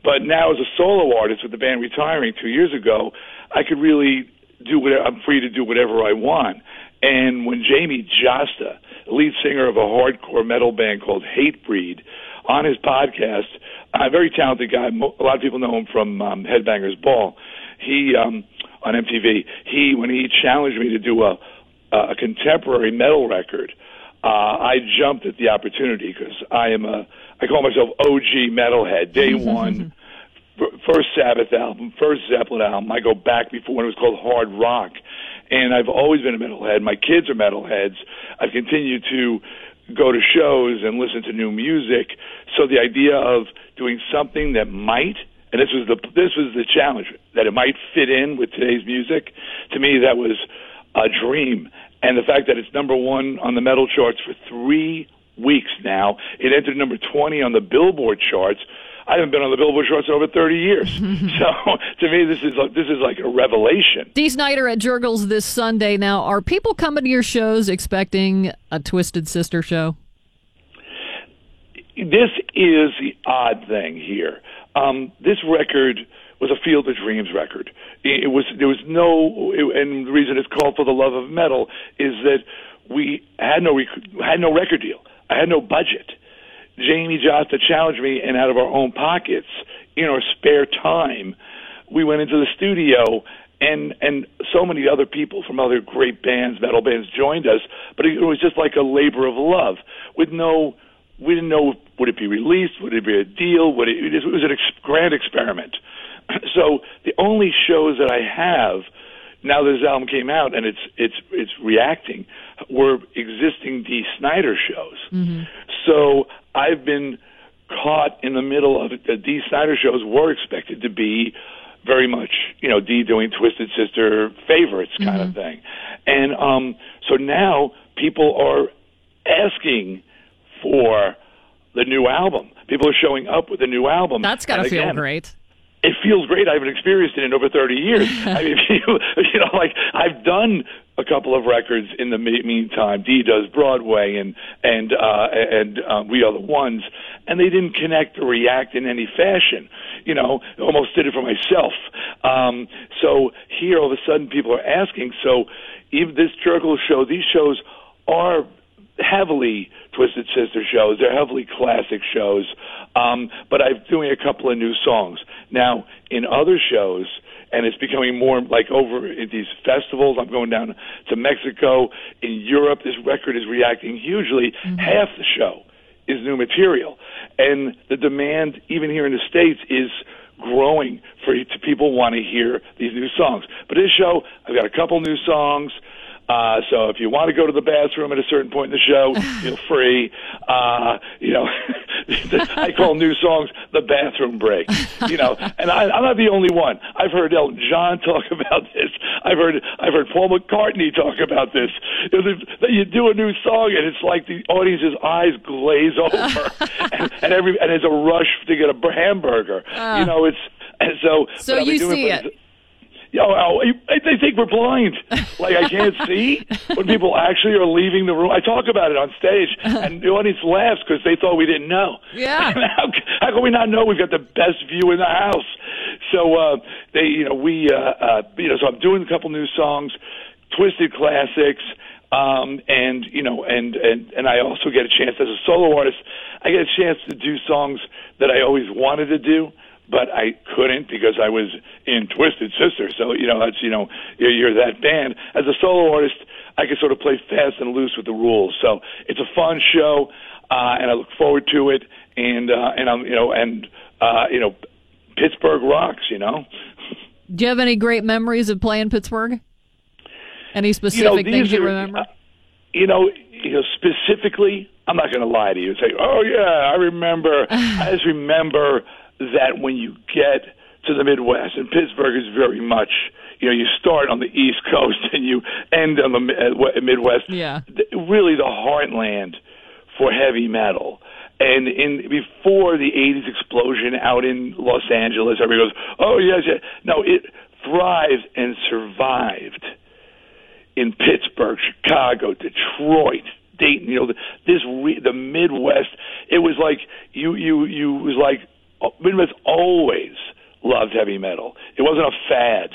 But now, as a solo artist with the band retiring two years ago, I could really do whatever, I'm free to do whatever I want. And when Jamie Jasta, lead singer of a hardcore metal band called Hatebreed, on his podcast, a very talented guy. A lot of people know him from um, Headbangers Ball. He um, on MTV. He when he challenged me to do a a contemporary metal record, uh, I jumped at the opportunity because I am a I call myself OG metalhead. Day one, f- first Sabbath album, first Zeppelin album. I go back before when it was called hard rock, and I've always been a metalhead. My kids are metalheads. I've continued to go to shows and listen to new music. So the idea of doing something that might and this was the this was the challenge that it might fit in with today's music. To me, that was a dream, and the fact that it's number one on the metal charts for three weeks now, it entered number twenty on the Billboard charts. I haven't been on the Billboard charts in over 30 years. so to me, this is like, this is like a revelation. Dee Snider at Jurgles this Sunday. Now, are people coming to your shows expecting a Twisted Sister show? This is the odd thing here. Um, this record was a Field of Dreams record. It was there was no, and the reason it's called for the love of metal is that we had no rec- had no record deal. I had no budget. Jamie Jasta challenged me, and out of our own pockets, in our spare time, we went into the studio and and so many other people from other great bands, metal bands, joined us. But it was just like a labor of love with no. We didn't know would it be released, would it be a deal, would it, it was an ex- grand experiment. so the only shows that I have now that this album came out and it's it's it's reacting were existing Dee Snider shows. Mm-hmm. So I've been caught in the middle of it. The Dee Snider shows were expected to be very much, you know, D doing Twisted Sister favorites kind Mm-hmm. of thing. And um so now people are asking for the new album. People are showing up with the new album. That's got to feel great. It feels great. I haven't experienced it in over 30 years. I mean, you, you know, like I've done a couple of records in the meantime. Dee does Broadway and and uh, and uh, We Are the Ones, and they didn't connect or react in any fashion. You know, almost did it for myself. Um, so here, all of a sudden, people are asking. So even this Jerkle show, these shows are heavily Twisted Sister shows. They're heavily classic shows. Um, but I'm doing a couple of new songs. Now, in other shows, and it's becoming more like over at these festivals, I'm going down to Mexico. In Europe, this record is reacting hugely. Half the show is new material. And the demand, even here in the States, is growing for to people want to hear these new songs. But this show, I've got a couple new songs. Uh, so if you want to go to the bathroom at a certain point in the show, feel free. Uh, you know, I call new songs the bathroom break. You know, and I, I'm not the only one. I've heard Elton John talk about this. I've heard I've heard Paul McCartney talk about this. You, know, that you do a new song and it's like the audience's eyes glaze over, and, and every and there's a rush to get a hamburger. you know, it's and so. So but I've been you see for- it. Oh, I- they think we're blind. Like I can't see when people actually are leaving the room. I talk about it on stage, and the audience laughs because they thought we didn't know. Yeah. how, how can we not know we've got the best view in the house? So uh, they, you know, we, uh, uh, you know, so I'm doing a couple new songs, twisted classics. Um, and you know, and and and I also get a chance as a solo artist. I get a chance to do songs that I always wanted to do, but I couldn't because I was in Twisted Sister. So you know, that's you know, you're, you're that band. As a solo artist, I can sort of play fast and loose with the rules. So it's a fun show, uh, and I look forward to it. And uh, and I'm you know, and uh, you know, Pittsburgh rocks. You know. Do you have any great memories of playing Pittsburgh? Any you specific know, things you are, remember? uh, you know, you know, specifically, I'm not going to lie to you and say, "Oh yeah, I remember." I just remember that when you get to the Midwest, and Pittsburgh is very much, you know, you start on the East Coast and you end on the uh, Midwest. Yeah. really the heartland for heavy metal. And in before the '80s explosion out in Los Angeles, everybody goes, "Oh yes, yes." No, it thrived and survived in Pittsburgh, Chicago, Detroit, Dayton. You know, this re- the Midwest. It was like you you you it was like Midwest always loved heavy metal. It wasn't a fad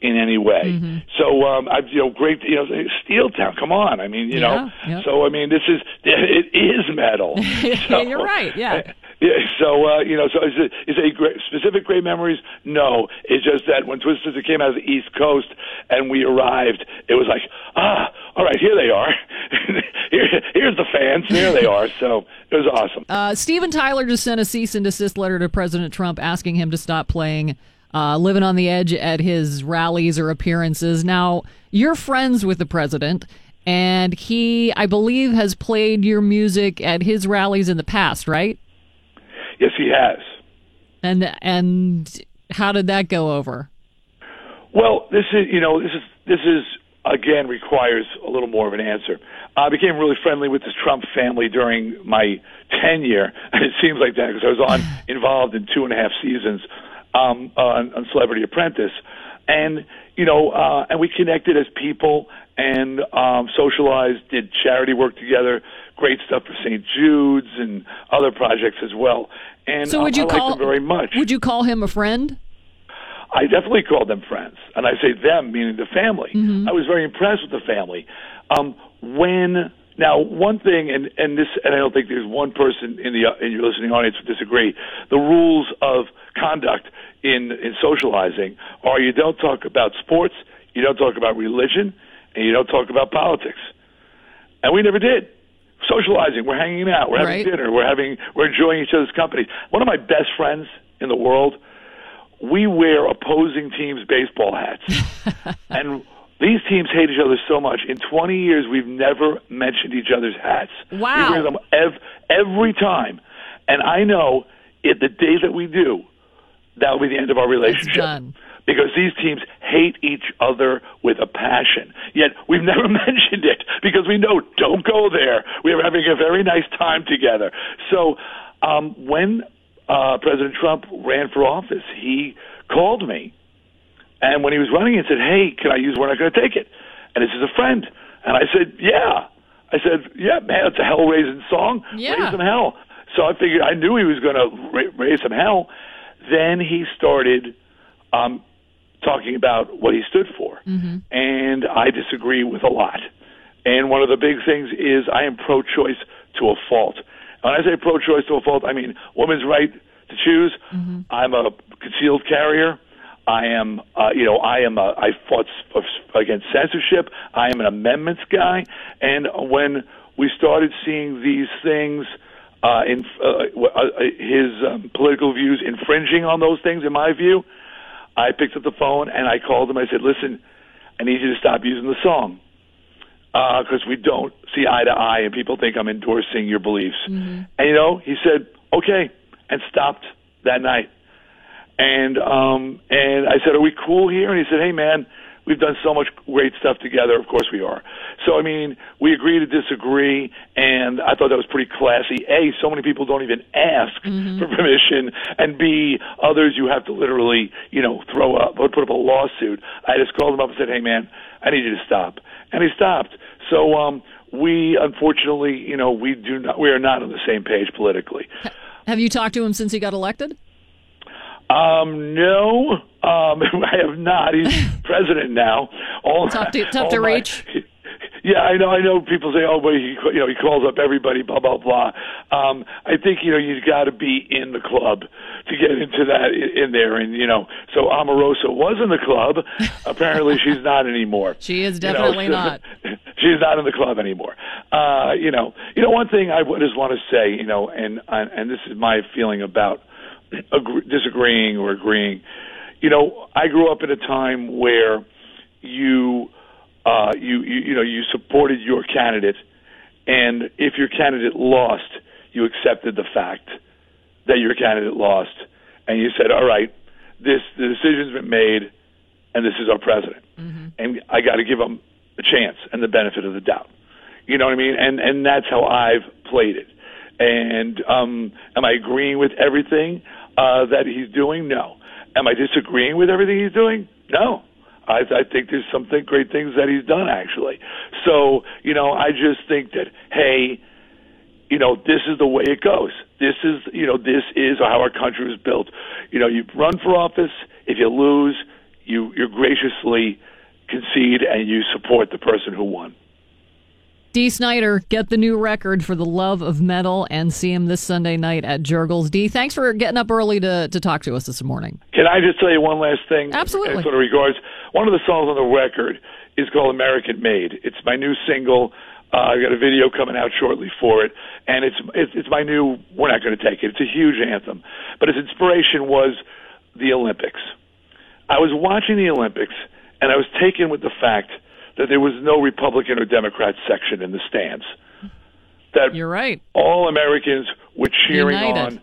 in any way. So um I've you know great you know Steel Town, come on. I mean, you know. Yeah, yeah. So I mean this is it is metal. So- You're right, yeah. Yeah, so uh, you know, so is it is it a great, specific great memories? No, it's just that when Twisted Sister came out of the East Coast and we arrived, it was like, ah, all right, here they are. Here, here's the fans. There they are. So it was awesome. Uh, Steven Tyler just sent a cease and desist letter to President Trump asking him to stop playing uh, Living on the Edge at his rallies or appearances. Now, you're friends with the president, and he, I believe, has played your music at his rallies in the past, right? Yes, he has. And and how did that go over? Well, this is you know this is this is again requires a little more of an answer. I became really friendly with the Trump family during my tenure, and it seems like that because I was on involved in two and a half seasons um, on, on Celebrity Apprentice, and you know, uh, and we connected as people and um, socialized, did charity work together, great stuff for St. Jude's and other projects as well. And So would you I like call them very much. Would you call him a friend? I definitely called them friends, and I say them meaning the family. I was very impressed with the family. Um, when now one thing, and and this, and I don't think there's one person in the in your listening audience would disagree. The rules of conduct in in socializing are you don't talk about sports, you don't talk about religion, and you don't talk about politics. And we never did. Socializing, we're hanging out, we're having Right. dinner, we're having, we're enjoying each other's company. One of my best friends in the world, we wear opposing teams' baseball hats, and these teams hate each other so much. In 20 years, we've never mentioned each other's hats. Wow. We wear them ev- every time, and I know it, the day that we do, that will be the end of our relationship done. Because these teams hate each other with a passion. Yet we've never mentioned it because we know don't go there. We are having a very nice time together. So um, when uh, President Trump ran for office, he called me, and when he was running, he said, "Hey, can I use? We're not going to take it." And this is a friend, and I said, "Yeah." I said, "Yeah, man, it's a hell raising song. Yeah. Raise some hell." So I figured I knew he was going to ra- raise some hell. Then he started um, talking about what he stood for, and I disagree with a lot. And one of the big things is I am pro-choice to a fault. When I say pro-choice to a fault, I mean women's right to choose. I'm a concealed carrier. I am, uh, you know, I am. A, I fought against censorship. I am an amendments guy. And when we started seeing these things, uh, in uh, uh, his um, political views infringing on those things, in my view, I picked up the phone and I called him. I said, "Listen, I need you to stop using the song because we don't see eye to eye, and people think I'm endorsing your beliefs." And you know, he said, "Okay," and stopped that night. And um, and I said, "Are we cool here?" And he said, "Hey, man." We've done so much great stuff together. Of course we are. So I mean, we agree to disagree, and I thought that was pretty classy. A, so many people don't even ask for permission, and B, others you have to literally, you know, throw up or put up a lawsuit. I just called him up and said, "Hey, man, I need you to stop," and he stopped. So um, we, unfortunately, you know, we do not, we are not on the same page politically. Have you talked to him since he got elected? Um, no, um, I have not. He's president now. All Tough to- tough to my- reach. Yeah, I know. I know. People say, "Oh, but he, you know, he calls up everybody." Blah blah blah. Um, I think you know you've got to be in the club to get into that in there, and you know, so Omarosa was in the club. Apparently, she's not anymore. She is You know, definitely not. she's not in the club anymore. Uh, you know, you know one thing I would just want to say, you know, and and this is my feeling about agree, disagreeing or agreeing. You know, I grew up in a time where you uh, you, you you know you supported your candidate, and if your candidate lost, you accepted the fact that your candidate lost, and you said, "All right, this the decision's been made, and this is our president, and I got to give him a chance and the benefit of the doubt." You know what I mean? And and that's how I've played it. And um, am I agreeing with everything uh, that he's doing? No. Am I disagreeing with everything he's doing? No. I, I think there's some th- great things that he's done actually. So you know, I just think that hey, you know, this is the way it goes. This is, you know, this is how our country was built. You know, you run for office. If you lose, you you graciously concede and you support the person who won. Dee Snider, get the new record for the love of metal and see him this Sunday night at Jurgles. D, thanks for getting up early to, to talk to us this morning. Can I just tell you one last thing? Absolutely. In sort of regards, one of the songs on the record is called "American Made." It's my new single. Uh, I got a video coming out shortly for it, and it's it's, it's my new. We're not going to take it. It's a huge anthem, but its inspiration was the Olympics. I was watching the Olympics, and I was taken with the fact that there was no Republican or Democrat section in the stands. That You're right. all Americans were cheering United. on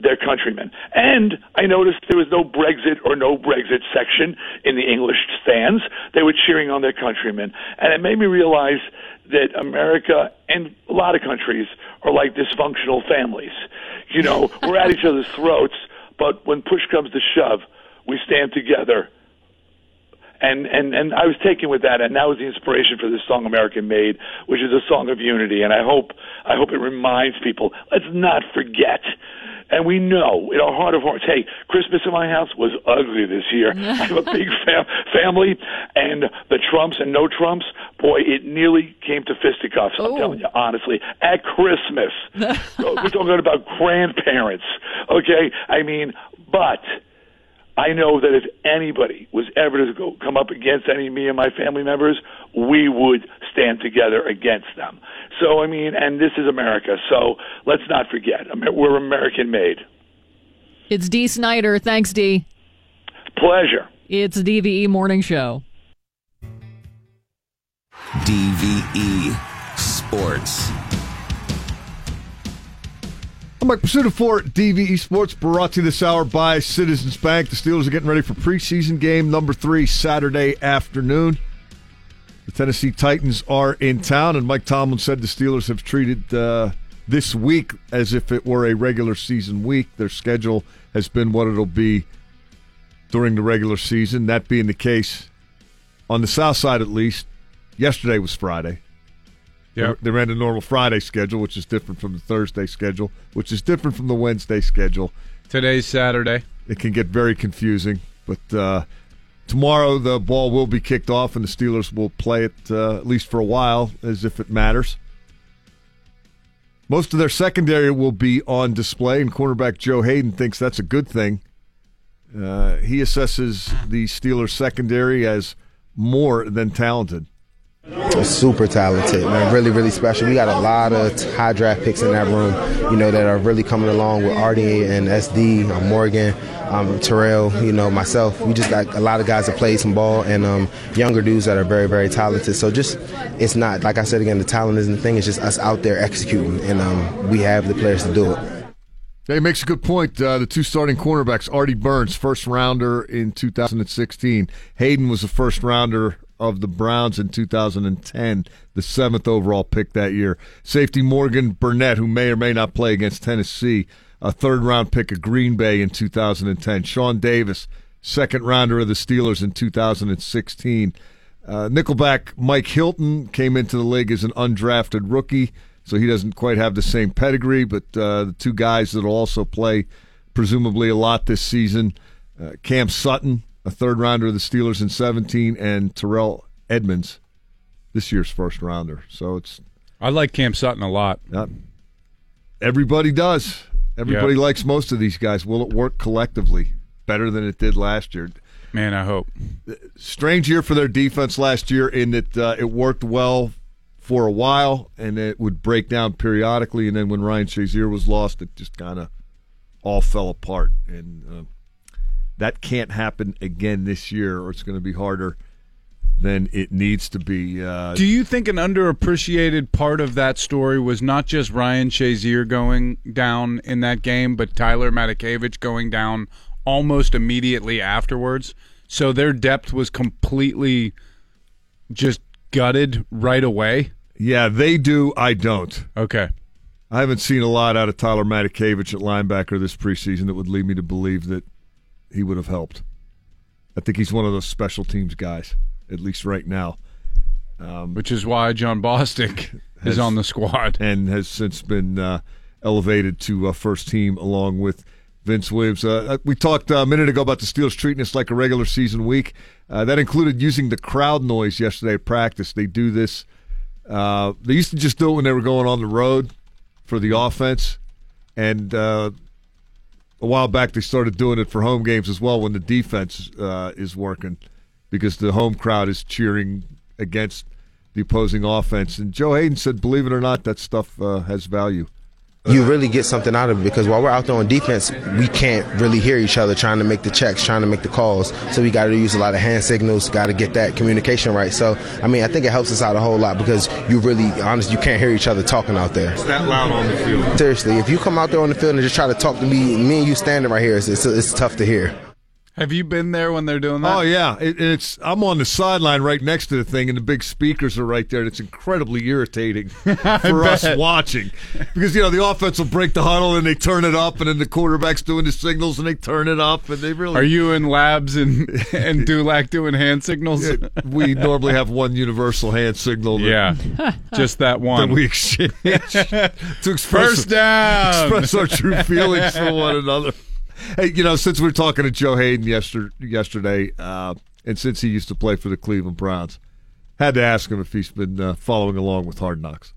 their countrymen. And I noticed there was no Brexit or no Brexit section in the English stands. They were cheering on their countrymen. And it made me realize that America and a lot of countries are like dysfunctional families. You know, we're at each other's throats, but when push comes to shove, we stand together and and and I was taken with that, and that was the inspiration for this song "American Made," which is a song of unity. And I hope I hope it reminds people let's not forget. And we know in our heart of hearts, hey, Christmas in my house was ugly this year. I have a big fam- family, and the Trumps and no Trumps, boy, it nearly came to fisticuffs. I'm telling you honestly, at Christmas. We're talking about grandparents, okay? I mean, but I know that if anybody was ever to go come up against any of me and my family members, we would stand together against them. So I mean, and this is America, so let's not forget, we're American made. It's Dee Snider. Thanks, D. Pleasure. It's the DVE Morning Show. DVE Sports. I'm Mike Prisuta for DVE Sports, brought to you this hour by Citizens Bank. The Steelers are getting ready for preseason game number three Saturday afternoon. The Tennessee Titans are in town, and Mike Tomlin said the Steelers have treated uh, this week as if it were a regular season week. Their schedule has been what it'll be during the regular season. That being the case, on the South Side at least, yesterday was Friday. Yep. They ran the normal Friday schedule, which is different from the Thursday schedule, which is different from the Wednesday schedule. Today's Saturday. It can get very confusing, but uh, tomorrow the ball will be kicked off, and the Steelers will play it uh, at least for a while, as if it matters. Most of their secondary will be on display, and cornerback Joe Haden thinks that's a good thing. Uh, he assesses the Steelers secondary as more than talented. Super talented, man. Really, really special. We got a lot of high draft picks in that room, you know, that are really coming along with Artie and SD, um, Morgan, um, Terrell, you know, myself. We just got a lot of guys that play some ball and um, younger dudes that are very, very talented. So just, it's not, like I said again, the talent isn't the thing. It's just us out there executing, and um, we have the players to do it. Yeah, he makes a good point. Uh, the two starting cornerbacks, Artie Burns, first rounder in 2016. Haden was a first rounder of the Browns in 2010, the seventh overall pick that year. Safety Morgan Burnett, who may or may not play against Tennessee, a third round pick of Green Bay in 2010. Sean Davis, second rounder of the Steelers in 2016. Uh, Nickelback Mike Hilton came into the league as an undrafted rookie, so he doesn't quite have the same pedigree, but uh, the two guys that will also play presumably a lot this season uh, Cam Sutton, a third rounder of the Steelers in 17, and Terrell Edmunds, this year's first rounder. So it's. I like Cam Sutton a lot. Uh, everybody does. Everybody Yeah. likes most of these guys. Will it work collectively better than it did last year? Man, I hope. Strange year for their defense last year in that uh, it worked well for a while and it would break down periodically. And then when Ryan Shazier was lost, it just kind of all fell apart. And uh, that can't happen again this year, or it's going to be harder than it needs to be. Uh, Do you think an underappreciated part of that story was not just Ryan Shazier going down in that game, but Tyler Matakevich going down almost immediately afterwards? So their depth was completely just gutted right away. yeah, they do. I don't. Okay. I haven't seen a lot out of Tyler Matakevich at linebacker this preseason that would lead me to believe that he would have helped. I think he's one of those special teams guys, at least right now. Um, Which is why Jon Bostic Has- is on the squad. and has since been uh, elevated to uh, first team along with Vince Williams. Uh, we talked uh, a minute ago about the Steelers treating this like a regular season week. Uh, that included using the crowd noise yesterday at practice. They do this. Uh, they used to just do it when they were going on the road for the offense, and uh, a while back they started doing it for home games as well when the defense uh, is working because the home crowd is cheering against the opposing offense. And Joe Haden said, believe it or not, that stuff uh, has value. You really get something out of it because while we're out there on defense, we can't really hear each other trying to make the checks, trying to make the calls. So we got to use a lot of hand signals, got to get that communication right. So, I mean, I think it helps us out a whole lot because you really, honest, you can't hear each other talking out there. It's that loud on the field. Seriously, if you come out there on the field and just try to talk to me, me and you standing right here, it's, it's, it's tough to hear. Have you been there when they're doing that? Oh yeah, it, it's I'm on the sideline right next to the thing, and the big speakers are right there. And it's incredibly irritating for us watching because you know the offense will break the huddle and they turn it up, and then the quarterback's doing the signals and they turn it up, and they really Are you in labs and and Dulac doing hand signals? we normally have one universal hand signal. That, Yeah, just that one. that we exchange to express First down. express our true feelings for one another. Hey, you know, since we are talking to Joe Haden yester- yesterday, uh, and since he used to play for the Cleveland Browns, had to ask him if he's been uh, following along with Hard Knocks.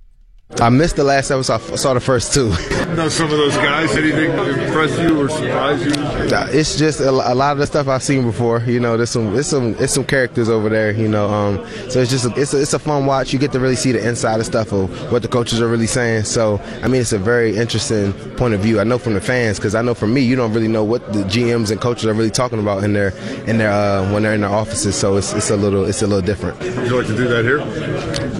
I missed the last episode. I saw the first two. Know some of those guys? Anything impress you or surprise you? It's just a, a lot of the stuff I've seen before. You know, there's some, there's some, it's some characters over there. You know, um, so it's just, a, it's, a, it's a fun watch. You get to really see the inside of stuff of what the coaches are really saying. So, I mean, it's a very interesting point of view. I know from the fans because I know for me, you don't really know what the GMs and coaches are really talking about in their, in their, uh, when they're in their offices. So it's, it's a little, it's a little different. Would you like to do that here?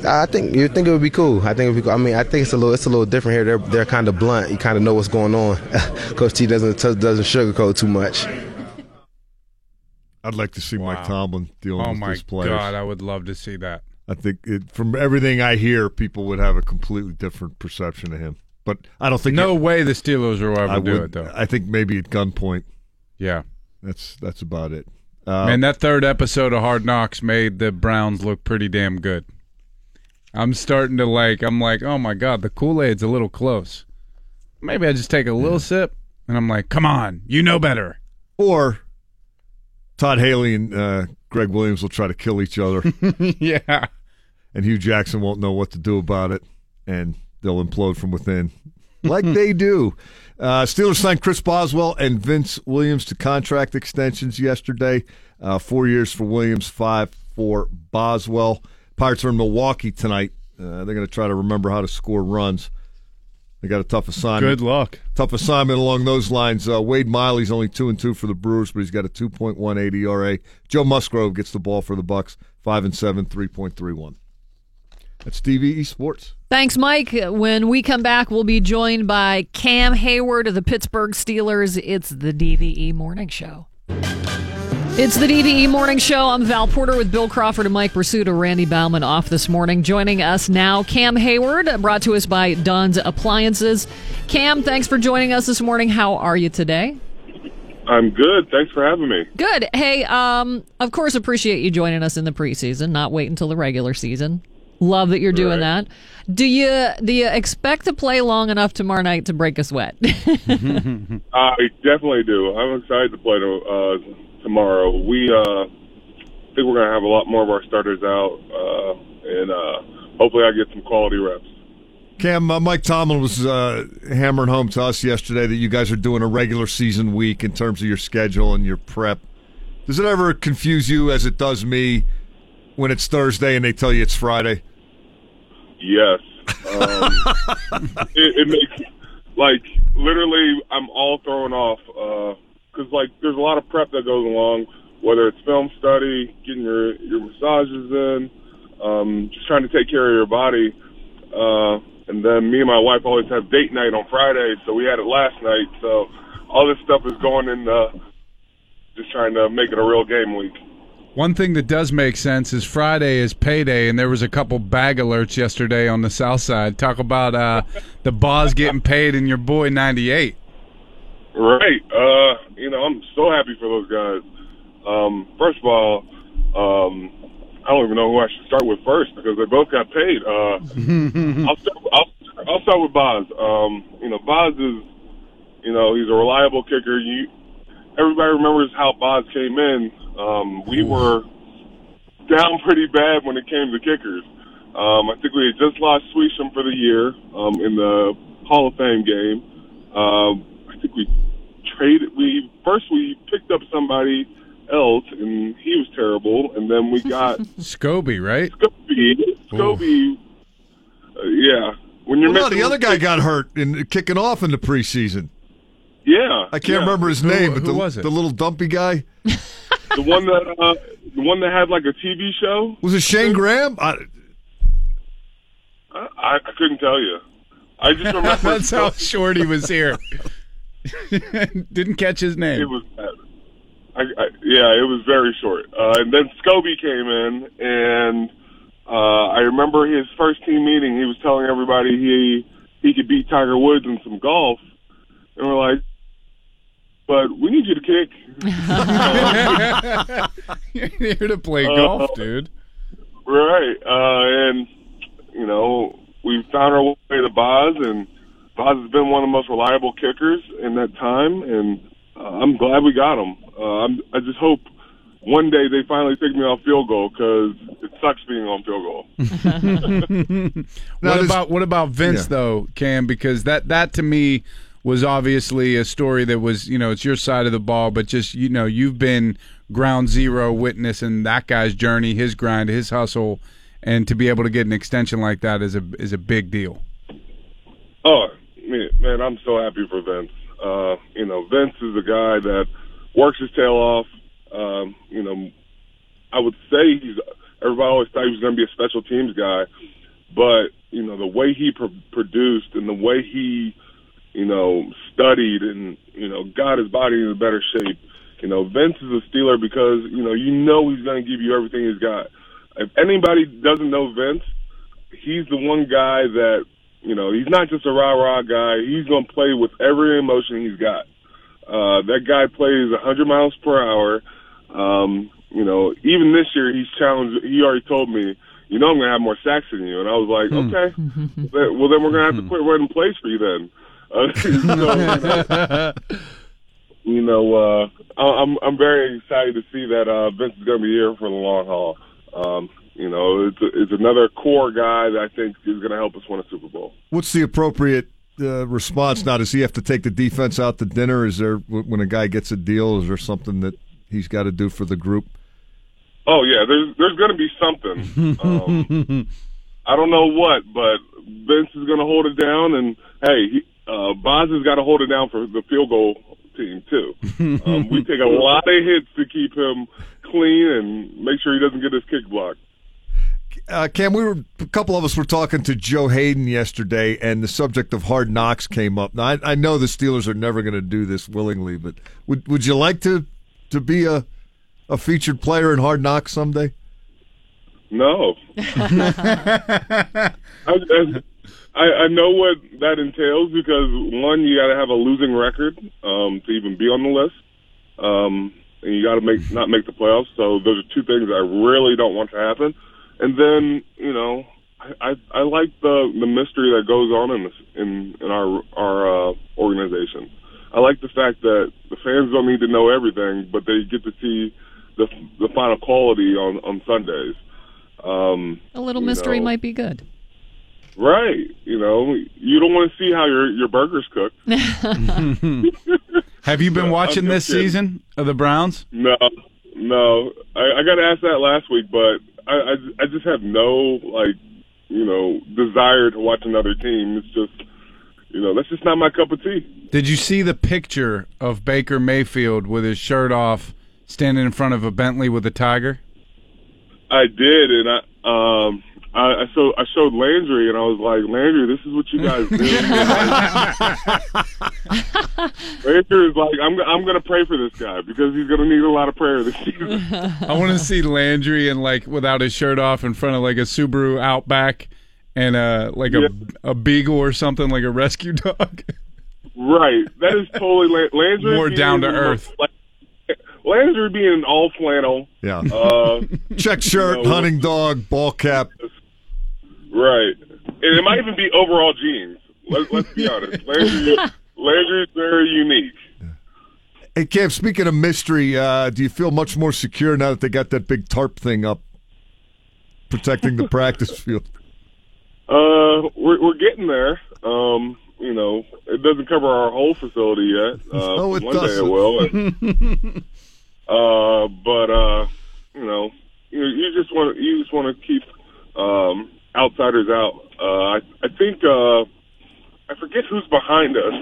I think you think it would be cool. I think it would be cool. I mean, I think it's a little it's a little different here. They're they're kind of blunt. You kind of know what's going on. Coach T doesn't doesn't sugarcoat too much. I'd like to see Mike Tomlin dealing oh with my these players. god, I would love to see that. I think it, from everything I hear, people would have a completely different perception of him. But I don't think No way the Steelers will ever I do would. it though. I think maybe at gunpoint. Yeah, That's that's about it. Uh, man, that third episode of Hard Knocks made the Browns look pretty damn good. I'm starting to like. I'm like, oh my god, the Kool Aid's a little close. Maybe I just take a little sip, and I'm like, come on, you know better. or Todd Haley and uh, Gregg Williams will try to kill each other, yeah, and Hue Jackson won't know what to do about it, and they'll implode from within, like they do. Uh, Steelers signed Chris Boswell and Vince Williams to contract extensions yesterday. Uh, four years for Williams, five for Boswell. Pirates are in Milwaukee tonight. Uh, they're going to try to remember how to score runs. They got a tough assignment. good luck. Tough assignment along those lines. Uh, Wade Miley's only two and two for the Brewers, but he's got a 2.18 ERA. Joe Musgrove gets the ball for the Bucks, five and seven, 3.31. That's DVE Sports. Thanks, Mike. When we come back, we'll be joined by Cam Heyward of the Pittsburgh Steelers. It's the DVE Morning Show. It's the DVE Morning Show. I'm Val Porter with Bill Crawford and Mike Prisuta. Randy Baumann off this morning. Joining us now, Cam Heyward, brought to us by Dunn's Appliances. Cam, thanks for joining us this morning. How are you today? I'm good. Thanks for having me. Good. Hey, um, of course, appreciate you joining us in the preseason. Not wait until the regular season. Love that you're doing that. Do you do you expect to play long enough tomorrow night to break a sweat? I definitely do. I'm excited to play to, uh, tomorrow. We uh, think we're going to have a lot more of our starters out, uh, and uh, hopefully I get some quality reps. Cam, uh, Mike Tomlin was uh, hammering home to us yesterday that you guys are doing a regular season week in terms of your schedule and your prep. Does it ever confuse you, as it does me, when it's Thursday and they tell you it's Friday? Yes. Um, it, it makes like literally I'm all thrown off because like there's a lot of prep that goes along, whether it's film study, getting your your massages in, um, just trying to take care of your body. Uh, and then me and my wife always have date night on Friday, so we had it last night. So all this stuff is going in, uh, just trying to make it a real game week. One thing that does make sense is Friday is payday, and there was a couple bag alerts yesterday on the south side. Talk about uh, the boss getting paid and your boy 98. Right. Uh, you know, I'm so happy for those guys. Um, first of all, um, I don't even know who I should start with first because they both got paid. Uh, I'll, start, I'll, I'll start with Boz. Um, you know, Boz is, you know, he's a reliable kicker. You, everybody remembers how Boz came in. Um, we were down pretty bad when it came to kickers. Um, I think we had just lost Suisham for the year um, in the Hall of Fame game. Um, I think we traded. We first we picked up somebody else, and he was terrible. And then we got Scobee, right? Scobee. Scobee. Uh, yeah, when you're Well, no, the other guy got hurt in kicking off in the preseason. Yeah, I can't yeah. remember his Who- name, but who the, was it? the little dumpy guy the one that uh, the one that had like a TV show. was it Shayne Graham? I, I, I couldn't tell you. I just remember That's how short he was here. Didn't catch his name. It was. I, I, yeah, it was very short. Uh, and then Scobee came in, and uh, I remember his first team meeting. He was telling everybody he he could beat Tiger Woods in some golf, and we're like, "But we need you to kick." You're here to play Uh, golf, dude. Right. Uh, and, you know, we found our way to Boz, and Boz has been one of the most reliable kickers in that time, and uh, I'm glad we got him. Uh, I'm, I just hope one day they finally take me off field goal because it sucks being on field goal. what about what about Vince Yeah. though, Cam? Because that that to me was obviously a story that was you know it's your side of the ball, but just you know you've been ground zero witness in that guy's journey, his grind, his hustle, and to be able to get an extension like that is a is a big deal. Oh, man, I'm so happy for Vince. Uh, you know, Vince is a guy that works his tail off. Um, you know, I would say he's. Everybody always thought he was going to be a special teams guy, but you know the way he pr- produced and the way he, you know, studied and you know got his body in a better shape. You know, Vince is a Steeler because you know you know he's going to give you everything he's got. If anybody doesn't know Vince, he's the one guy that you know he's not just a rah rah guy. He's going to play with every emotion he's got. Uh, that guy plays 100 miles per hour. Um, you know, even this year he's challenged. He already told me, you know, I'm going to have more sacks than you, and I was like, okay, well then we're going to have to quit running plays for you then. Uh, so, you know, you know, uh, I- I'm I'm very excited to see that uh, Vince is going to be here for the long haul. Um, you know, it's it's another core guy that I think is going to help us win a Super Bowl. what's the appropriate uh, response now? Does he have to take the defense out to dinner? Is there when a guy gets a deal? Is there something that he's got to do for the group? Oh yeah, there's there's going to be something. Um, I don't know what, but Vince is going to hold it down, and hey, he, uh, Boz has got to hold it down for the field goal team too. Um, we take a lot of hits to keep him clean and make sure he doesn't get his kick blocked. Uh, Cam, we were a couple of us were talking to Joe Haden yesterday, and the subject of hard knocks came up. Now, I, I know the Steelers are never going to do this willingly, but would would you like to to be a a featured player in Hard Knocks someday? No. I, I, I know what that entails because one, you got to have a losing record um, to even be on the list, um, and you got to make not make the playoffs. So those are two things I really don't want to happen. And then you know, I, I, I like the the mystery that goes on in this, in in our our uh, organization. I like the fact that the fans don't need to know everything, but they get to see the the final quality on on Sundays. Um, A little mystery know, might be good. Right. You know, you don't want to see how your your burgers cook. Have you been watching this kidding. season of the Browns? No, no. I, I got asked that last week, but I, I just have no like you know desire to watch another team. It's just you know that's just not my cup of tea. Did you see the picture of Baker Mayfield with his shirt off, standing in front of a Bentley with a tiger? I did, and I um I, I so I showed Landry, and I was like, Landry, this is what you guys do. Landry is like, I'm I'm gonna pray for this guy because he's gonna need a lot of prayer this season. I want to see Landry and like without his shirt off in front of like a Subaru Outback and uh like a a beagle or something like a rescue dog. Right. That is totally La- Landry. More being down to earth. Like, Landry being all flannel. Yeah. Uh, Check shirt, you know, hunting dog, ball cap. Right. And it might even be overall jeans. Let, let's be honest. Landry, Landry's very unique. Hey, Cam. Speaking of mystery, uh, do you feel much more secure now that they got that big tarp thing up, protecting the practice field? Uh, we're we're getting there. Um, you know, it doesn't cover our whole facility yet. Uh, No, it one day it doesn't. will. uh, but uh, you know, you, you just want you just want to keep um outsiders out. Uh, I, I think uh, I forget who's behind us.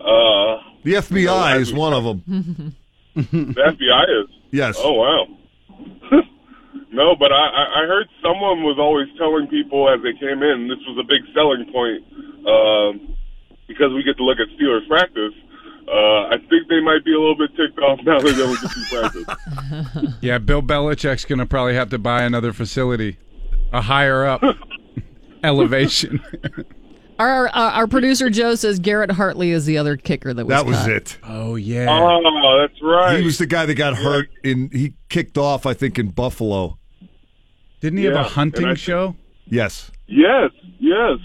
Uh, The FBI is one of them. the FBI is. Yes. Oh wow. no, but I, I I heard someone was always telling people as they came in this was a big selling point um, because we get to look at Steelers practice. Uh, I think they might be a little bit ticked off now that we get to see practice. Yeah, Bill Belichick's going to probably have to buy another facility, a higher up elevation. Our, our our producer Joe says Garrett Hartley is the other kicker that was That was cut. it. Oh yeah. Oh, that's right. He was the guy that got hurt in. He kicked off, I think, in Buffalo. Didn't he have a hunting I- show? Yes. Yes, yes.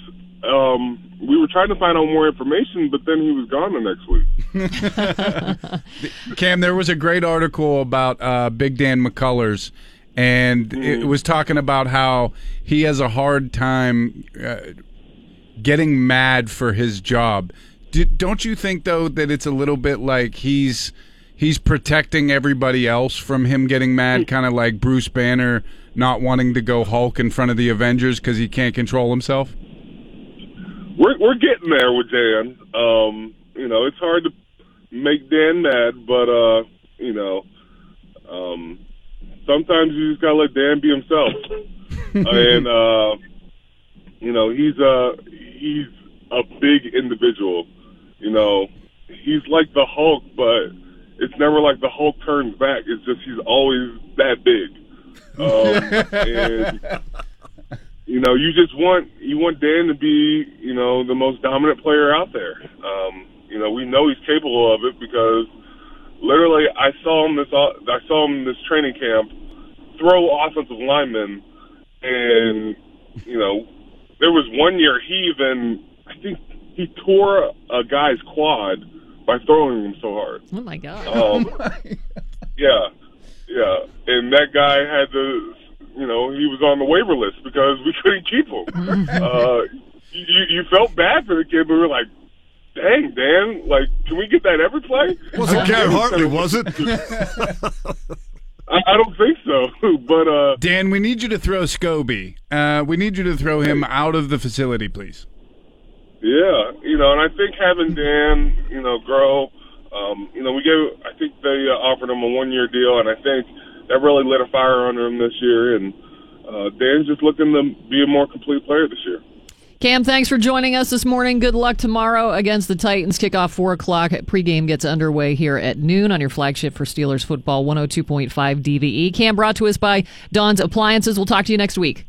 Um, we were trying to find out more information, but then he was gone the next week. Cam, there was a great article about uh, Big Dan McCullers, and it was talking about how he has a hard time uh, getting mad for his job. D- don't you think though that it's a little bit like he's he's protecting everybody else from him getting mad, kind of like Bruce Banner not wanting to go Hulk in front of the Avengers because he can't control himself? we're we're getting there with Dan. Um, you know, it's hard to make Dan mad, but uh, you know, um, sometimes you just gotta let Dan be himself. and uh, you know, he's a he's a big individual. You know, he's like the Hulk, but it's never like the Hulk turns back. It's just he's always that big. Um, and you know, you just want you want Dan to be, you know, the most dominant player out there. Um, you know, we know he's capable of it because literally, I saw him this I saw him this training camp throw offensive linemen, and you know, there was one year he even I think he tore a guy's quad by throwing him so hard. Oh my god. Um, yeah, yeah, and that guy had to, you know, he was on the waiver list because we couldn't keep him. uh, you, you felt bad for the kid, but we were like, "Dang, Dan, like, can we get that every play?" Wasn't Garrett Hartley, was it? I, I don't think so, but uh, Dan, we need you to throw Scobee. Uh, we need you to throw him out of the facility, please. Yeah, you know, and I think having Dan, you know, grow, um, you know, we gave, I think they uh, offered him a one-year deal, and I think that really lit a fire under him this year. And uh, Dan's just looking to be a more complete player this year. Cam, thanks for joining us this morning. Good luck tomorrow against the Titans. Kickoff 4 o'clock. Pregame gets underway here at noon on your flagship for Steelers football, 102.5 DVE. Cam brought to us by Don's Appliances. We'll talk to you next week.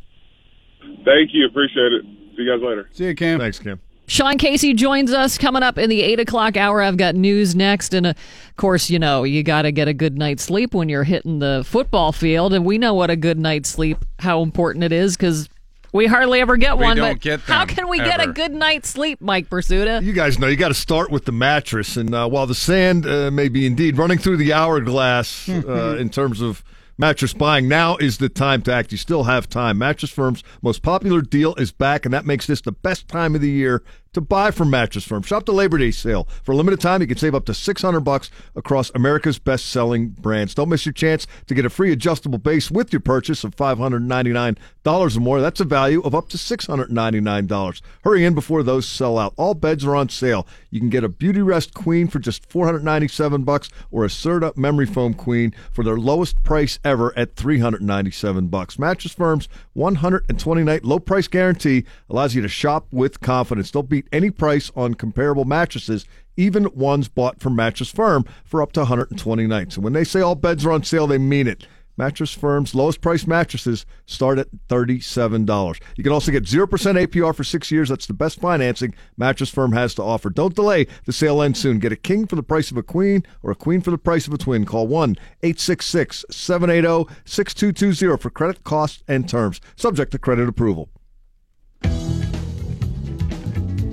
Thank you, appreciate it. See you guys later. See you, Cam. Thanks, Cam. Sean Casey joins us coming up in the 8 o'clock hour. I've got news next. And of course, you know, you got to get a good night's sleep when you're hitting the football field. And we know what a good night's sleep, how important it is because we hardly ever get We one. don't but get how can we get a good night's sleep, Mike Prisuta? You guys know you got to start with the mattress, and uh, while the sand uh, may be indeed running through the hourglass uh, in terms of mattress buying, now is the time to act. You still have time. Mattress Firm's most popular deal is back, and that makes this the best time of the year to buy from Mattress Firm. Shop the Labor Day sale for a limited time. You can save up to six hundred bucks across America's best-selling brands. Don't miss your chance to get a free adjustable base with your purchase of five hundred ninety-nine dollars or more. That's a value of up to six hundred ninety-nine dollars. Hurry in before those sell out. All beds are on sale. You can get a Beautyrest Queen for just four hundred ninety-seven bucks, or a Serta Memory Foam Queen for their lowest price ever at three hundred ninety-seven bucks. Mattress Firm's one hundred and twenty-night low price guarantee allows you to shop with confidence. Don't beat any price on comparable mattresses, even ones bought from Mattress Firm for up to 120 nights. And when they say all beds are on sale, they mean it. Mattress Firm's lowest price mattresses start at $37. You can also get 0% APR for six years. That's the best financing Mattress Firm has to offer. Don't delay. The sale ends soon. Get a king for the price of a queen or a queen for the price of a twin. Call 1 866 780 6220 for credit, costs, and terms. Subject to credit approval.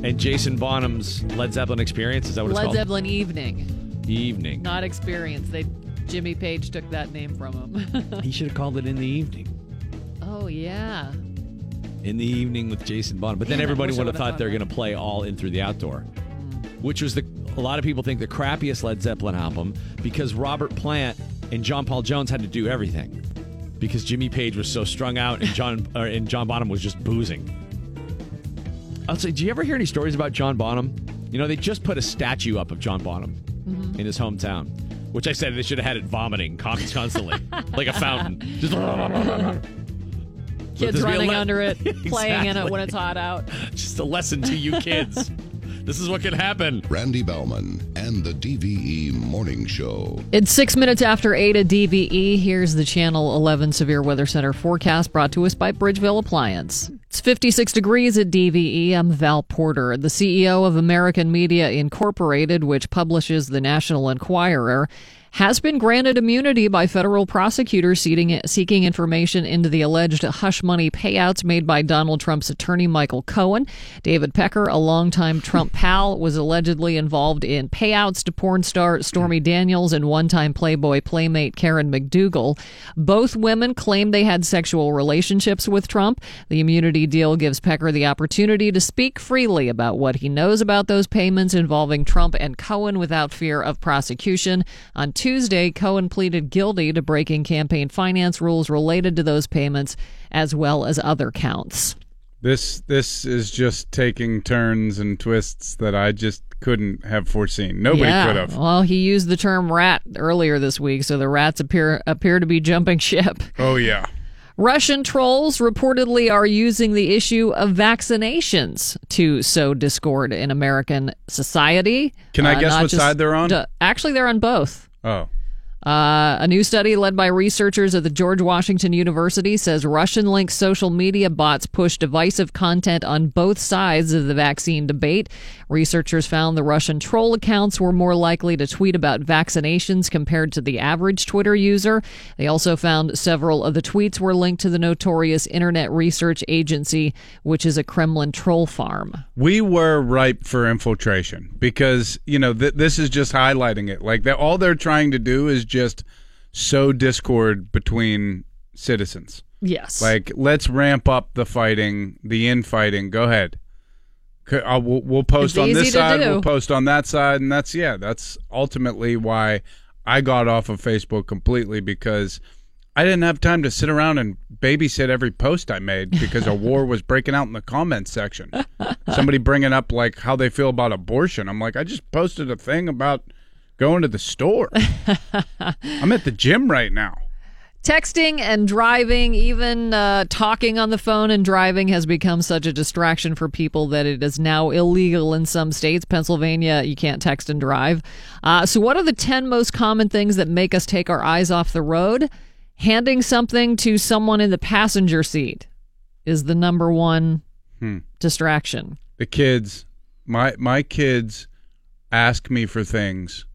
And Jason Bonham's Led Zeppelin experience, is that what it's called. Led called? Zeppelin Evening, Evening. not experience. They Jimmy Page took that name from him. He should have called it in the evening. oh yeah. In the evening with Jason Bonham. But then Man, I everybody would have thought they're going to play all In Through the Out Door, which was the a lot of people think the crappiest Led Zeppelin album because Robert Plant and John Paul Jones had to do everything. because Jimmy Page was so strung out and John uh, and John Bonham was just boozing. I'll say, do you ever hear any stories about John Bonham? You know, they just put a statue up of John Bonham mm-hmm. in his hometown, which I said they should have had it vomiting con- constantly, like a fountain. Just Kids There's be a running le- under it, playing in it when it's hot out. Just a lesson to you kids. this is what can happen. Randy Baumann and the DVE Morning Show. It's six minutes after 8 at DVE. Here's the Channel 11 Severe Weather Center forecast brought to us by Bridgeville Appliance. It's 56 degrees at DVE. I'm Val Porter. The CEO of American Media Incorporated, which publishes the National Enquirer, has been granted immunity by federal prosecutors seeking, seeking information into the alleged hush money payouts made by Donald Trump's attorney Michael Cohen. David Pecker, a longtime Trump pal, was allegedly involved in payouts to porn star Stormy Daniels and one time Playboy playmate Karen McDougal. Both women claimed they had sexual relationships with Trump. The immunity deal gives Pecker the opportunity to speak freely about what he knows about those payments involving Trump and Cohen without fear of prosecution. On Tuesday, Cohen pleaded guilty to breaking campaign finance rules related to those payments, as well as other counts. This this is just taking turns and twists that I just couldn't have foreseen. Nobody yeah. could have. Well, he used the term rat earlier this week, so the rats appear appear to be jumping ship. Oh yeah. Russian trolls reportedly are using the issue of vaccinations to sow discord in American society. Can I Uh, guess what just- side they're on? Actually, they're on both. Oh. Uh, a new study led by researchers at the George Washington University says Russian linked social media bots push divisive content on both sides of the vaccine debate. Researchers found the Russian troll accounts were more likely to tweet about vaccinations compared to the average Twitter user. They also found several of the tweets were linked to the notorious Internet Research Agency, which is a Kremlin troll farm. We were ripe for infiltration because you know th- this is just highlighting it. Like all they're trying to do is just sow discord between citizens. Yes. Like let's ramp up the fighting, the infighting. Go ahead. Uh, we'll, we'll post It's on this side. do. We'll post on that side, and that's yeah. That's ultimately why I got off of Facebook completely because I didn't have time to sit around and babysit every post I made because a war was breaking out in the comments section. Somebody bringing up like how they feel about abortion. I'm like, I just posted a thing about going to the store. I'm at the gym right now. Texting and driving, even uh, talking on the phone and driving, has become such a distraction for people that it is now illegal in some states. Pennsylvania, you can't text and drive. Uh, so, what are the 10 most common things that make us take our eyes off the road? Handing something to someone in the passenger seat is the number one Hmm. distraction. the kids my my kids ask me for things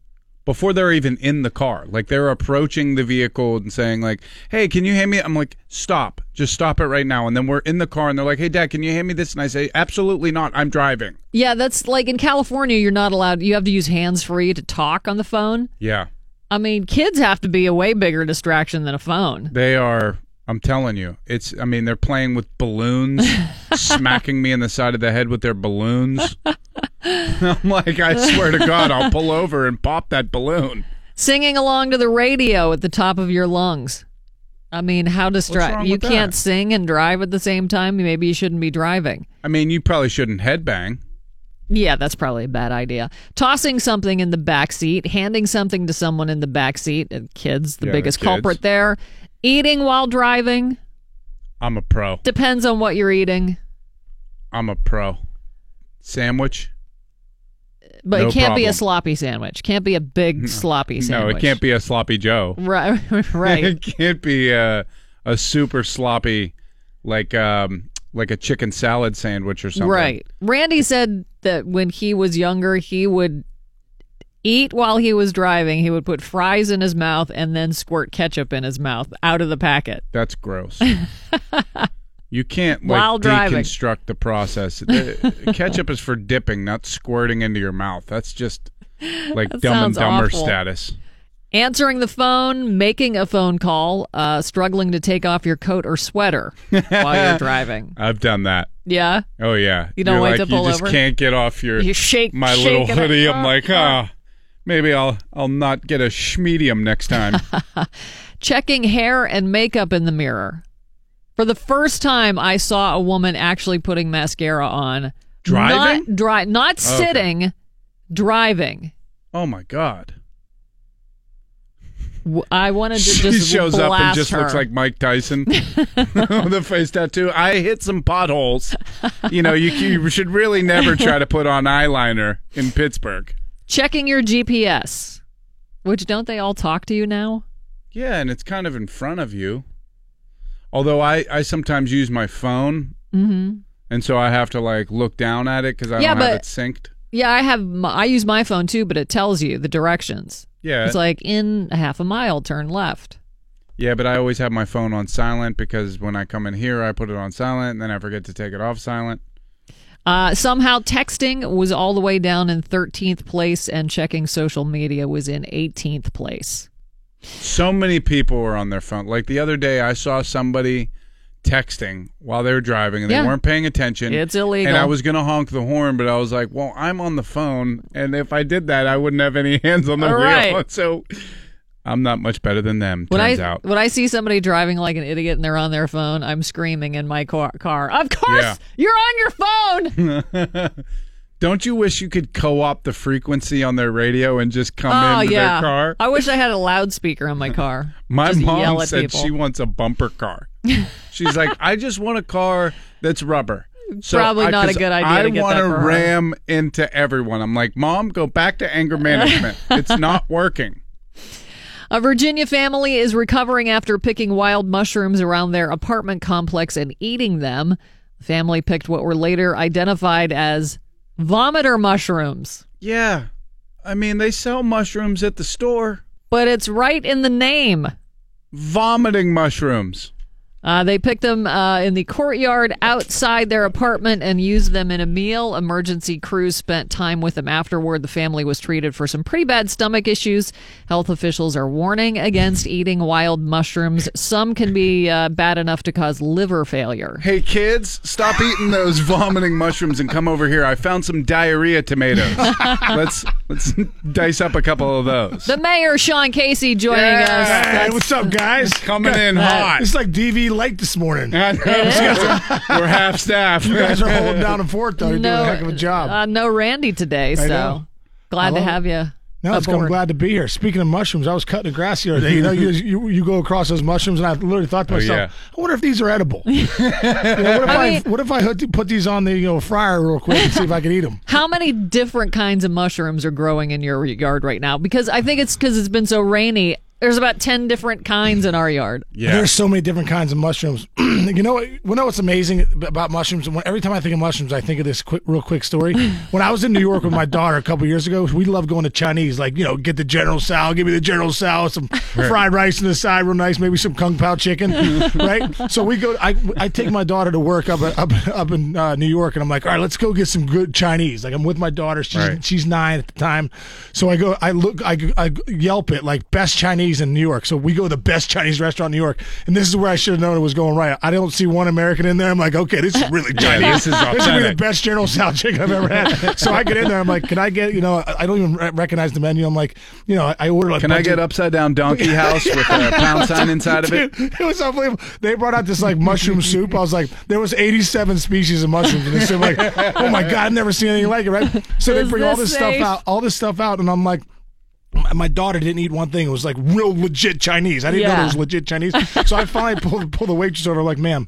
before they're even in the car. Like they're approaching the vehicle and saying like hey can you hand me i'm like stop. Just stop it right now. And then we're in the car and they're like hey dad can you hand me this? And i say absolutely not. I'm driving. Yeah, that's like in California, you're not allowed, you have to use hands free to talk on the phone. yeah. I mean, kids have to be a way bigger distraction than a phone. they are i'm telling you. It's i mean they're playing with balloons smacking me in the side of the head with their balloons i'm like i swear to god i'll pull over and pop that balloon Singing along to the radio at the top of your lungs. I mean, how wrong distract? You can't that? sing and drive at the same time. Maybe you shouldn't be driving. i mean you probably shouldn't headbang Yeah, that's probably a bad idea. Tossing something in the back seat, handing something to someone in the back seat, and uh, kids, the Yeah, the biggest kids. culprit there. Eating while driving i'm a pro depends on what you're eating, I'm a pro. Sandwich? But No it can't be a sloppy sandwich. Can't be a big sloppy sandwich. No, it can't be a sloppy Joe. Right, right. it can't be a, a super sloppy, like um, like a chicken salad sandwich or something. Right. Randy said that when he was younger, he would eat while he was driving. He would put fries in his mouth and then squirt ketchup in his mouth out of the packet. That's gross. you can't like While driving. deconstruct the process. The- ketchup is for dipping, not squirting into your mouth. That's just like That dumb and dumber awful. status. Answering the phone, making a phone call, uh, struggling to take off your coat or sweater while you're driving. I've done that. Yeah. Oh yeah. You don't You're like, to pull you just over? can't get off your You shake- my shake little hoodie. I'm like, Uh, ah, Maybe I'll I'll not get a schmedium next time. Checking hair and makeup in the mirror. For the first time, I saw a woman actually putting mascara on. Driving? Not, dri- not oh, Okay. sitting, driving. oh my god. I wanted to just. She shows up and just her. looks like Mike Tyson with a face tattoo. I hit some potholes. You know, you, you should really never try to put on eyeliner in Pittsburgh. checking your GPS. Which don't they all talk to you now? Yeah, and it's kind of in front of you. Although I, I sometimes use my phone, Mm-hmm. and so I have to like look down at it because I Yeah, don't have it synced. Yeah, I have. My, I use my phone too, but it tells you the directions. Yeah. it's like in a half a mile, turn left. Yeah, but I always have my phone on silent because when I come in here, I put it on silent, and then I forget to take it off silent. Uh, somehow texting was all the way down in 13th place, and checking social media was in 18th place. So many people were on their phone. Like the other day, I saw somebody texting while they were driving and they Yeah. weren't paying attention. It's illegal. And I was going to honk the horn, but I was like, well, I'm on the phone. And if I did that, I wouldn't have any hands on the All wheel. right. So I'm not much better than them, When turns I out. when I see somebody driving like an idiot and they're on their phone, I'm screaming in my car. car of course, Yeah. you're on your phone. Don't you wish you could co opt the frequency on their radio and just come oh into yeah, their car? I wish I had a loudspeaker on my car. My Just mom said people. she wants a bumper car. She's like, I just want a car that's rubber. Probably not a 'cause good idea I want to for her. ram into everyone. I'm like, Mom, go back to anger management. it's not working. A Virginia family is recovering after picking wild mushrooms around their apartment complex and eating them. The family picked what were later identified as vomiter mushrooms, Yeah. I mean, they sell mushrooms at the store. but it's right in the name. Vomiting mushrooms. Uh, they picked them uh, in the courtyard outside their apartment and used them in a meal. Emergency crews spent time with them afterward. The family was treated for some pretty bad stomach issues. Health officials are warning against eating wild mushrooms. Some can be uh, bad enough to cause liver failure. Hey, kids, stop eating those vomiting mushrooms and come over here. I found some diarrhea tomatoes. let's let's dice up a couple of those. The mayor, Sean Casey, joining us. Hey, That's- what's up, guys? Coming in hot. It's like DV Lake this morning. I know. We're half staff. You guys are holding down the fort, though. You're doing a heck of a job. Uh, no Randy today, so know. glad to love have you. No, it's, I'm glad to be here. Speaking of mushrooms, I was cutting the grass the other day. You know, you, you, you go across those mushrooms, and I literally thought to Oh, myself, yeah. I wonder if these are edible. You know, what if I I, mean- what if I put these on the you know fryer real quick and see if I can eat them? How many different kinds of mushrooms are growing in your yard right now? Because I think it's because it's been so rainy. There's about 10 different kinds in our yard. Yeah. There's so many different kinds of mushrooms. you know, what- you know what's amazing about mushrooms? When, every time I think of mushrooms, I think of this quick, real quick story. when I was in New York with my daughter a couple years ago, we loved going to Chinese. Like, you know, get the General Sal, give me the General Sal, some Right. fried rice on the side, real nice, maybe some kung pao chicken, right? So we go. I I take my daughter to work up up up in uh, New York, and I'm like, all right, let's go get some good Chinese. Like I'm with my daughter. She's Right. she's nine at the time, so I go. I look. I, I Yelp it like best Chinese in New York. So we go to the best Chinese restaurant in New York, and this is where I should have known it was going right. I don't see one American in there. I'm like, okay, this is really Yeah, Chinese. this is this is really the best General Salad chicken I've ever had. so I get in there. I'm like, can I get? You know, I I don't even recognize the menu. I'm like, you know, I, I order like. Can I get of- upside down donkey house with a pound sign inside of it? Dude, it was unbelievable. They brought out this like mushroom soup. I was like, there was 87 species of mushrooms, and they said like, oh my god, I've never seen anything like it. Right? So they Is bring all this this stuff safe? out, all this stuff out, and I'm like. My- daughter didn't eat one thing. It was like real legit Chinese. I didn't know it was legit Chinese. So I finally pulled, pulled the waitress over, like, ma'am,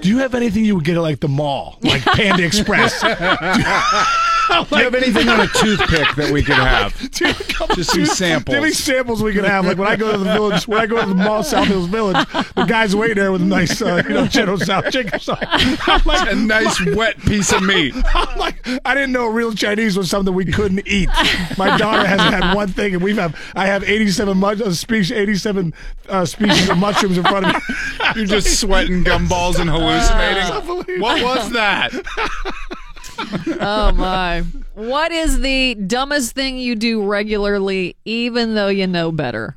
do you have anything you would get at like the mall, like Panda Express? Do you have anything on a toothpick that we could have? Dude, Just some samples. Give me samples we could have. Like when I go to the village, when I go to the mall, South Hills Village, the guy's waiting there with a nice, uh, you know, General South chicken. I'm like, a nice wet piece of meat. I'm like, I didn't know real Chinese was something we couldn't eat. My daughter hasn't had one thing, and we've have I have 87 mush, uh, species, 87 uh, species of mushrooms in front of me. You're just sweating gumballs and hallucinating. What was that? oh my. What is the dumbest thing you do regularly, even though you know better?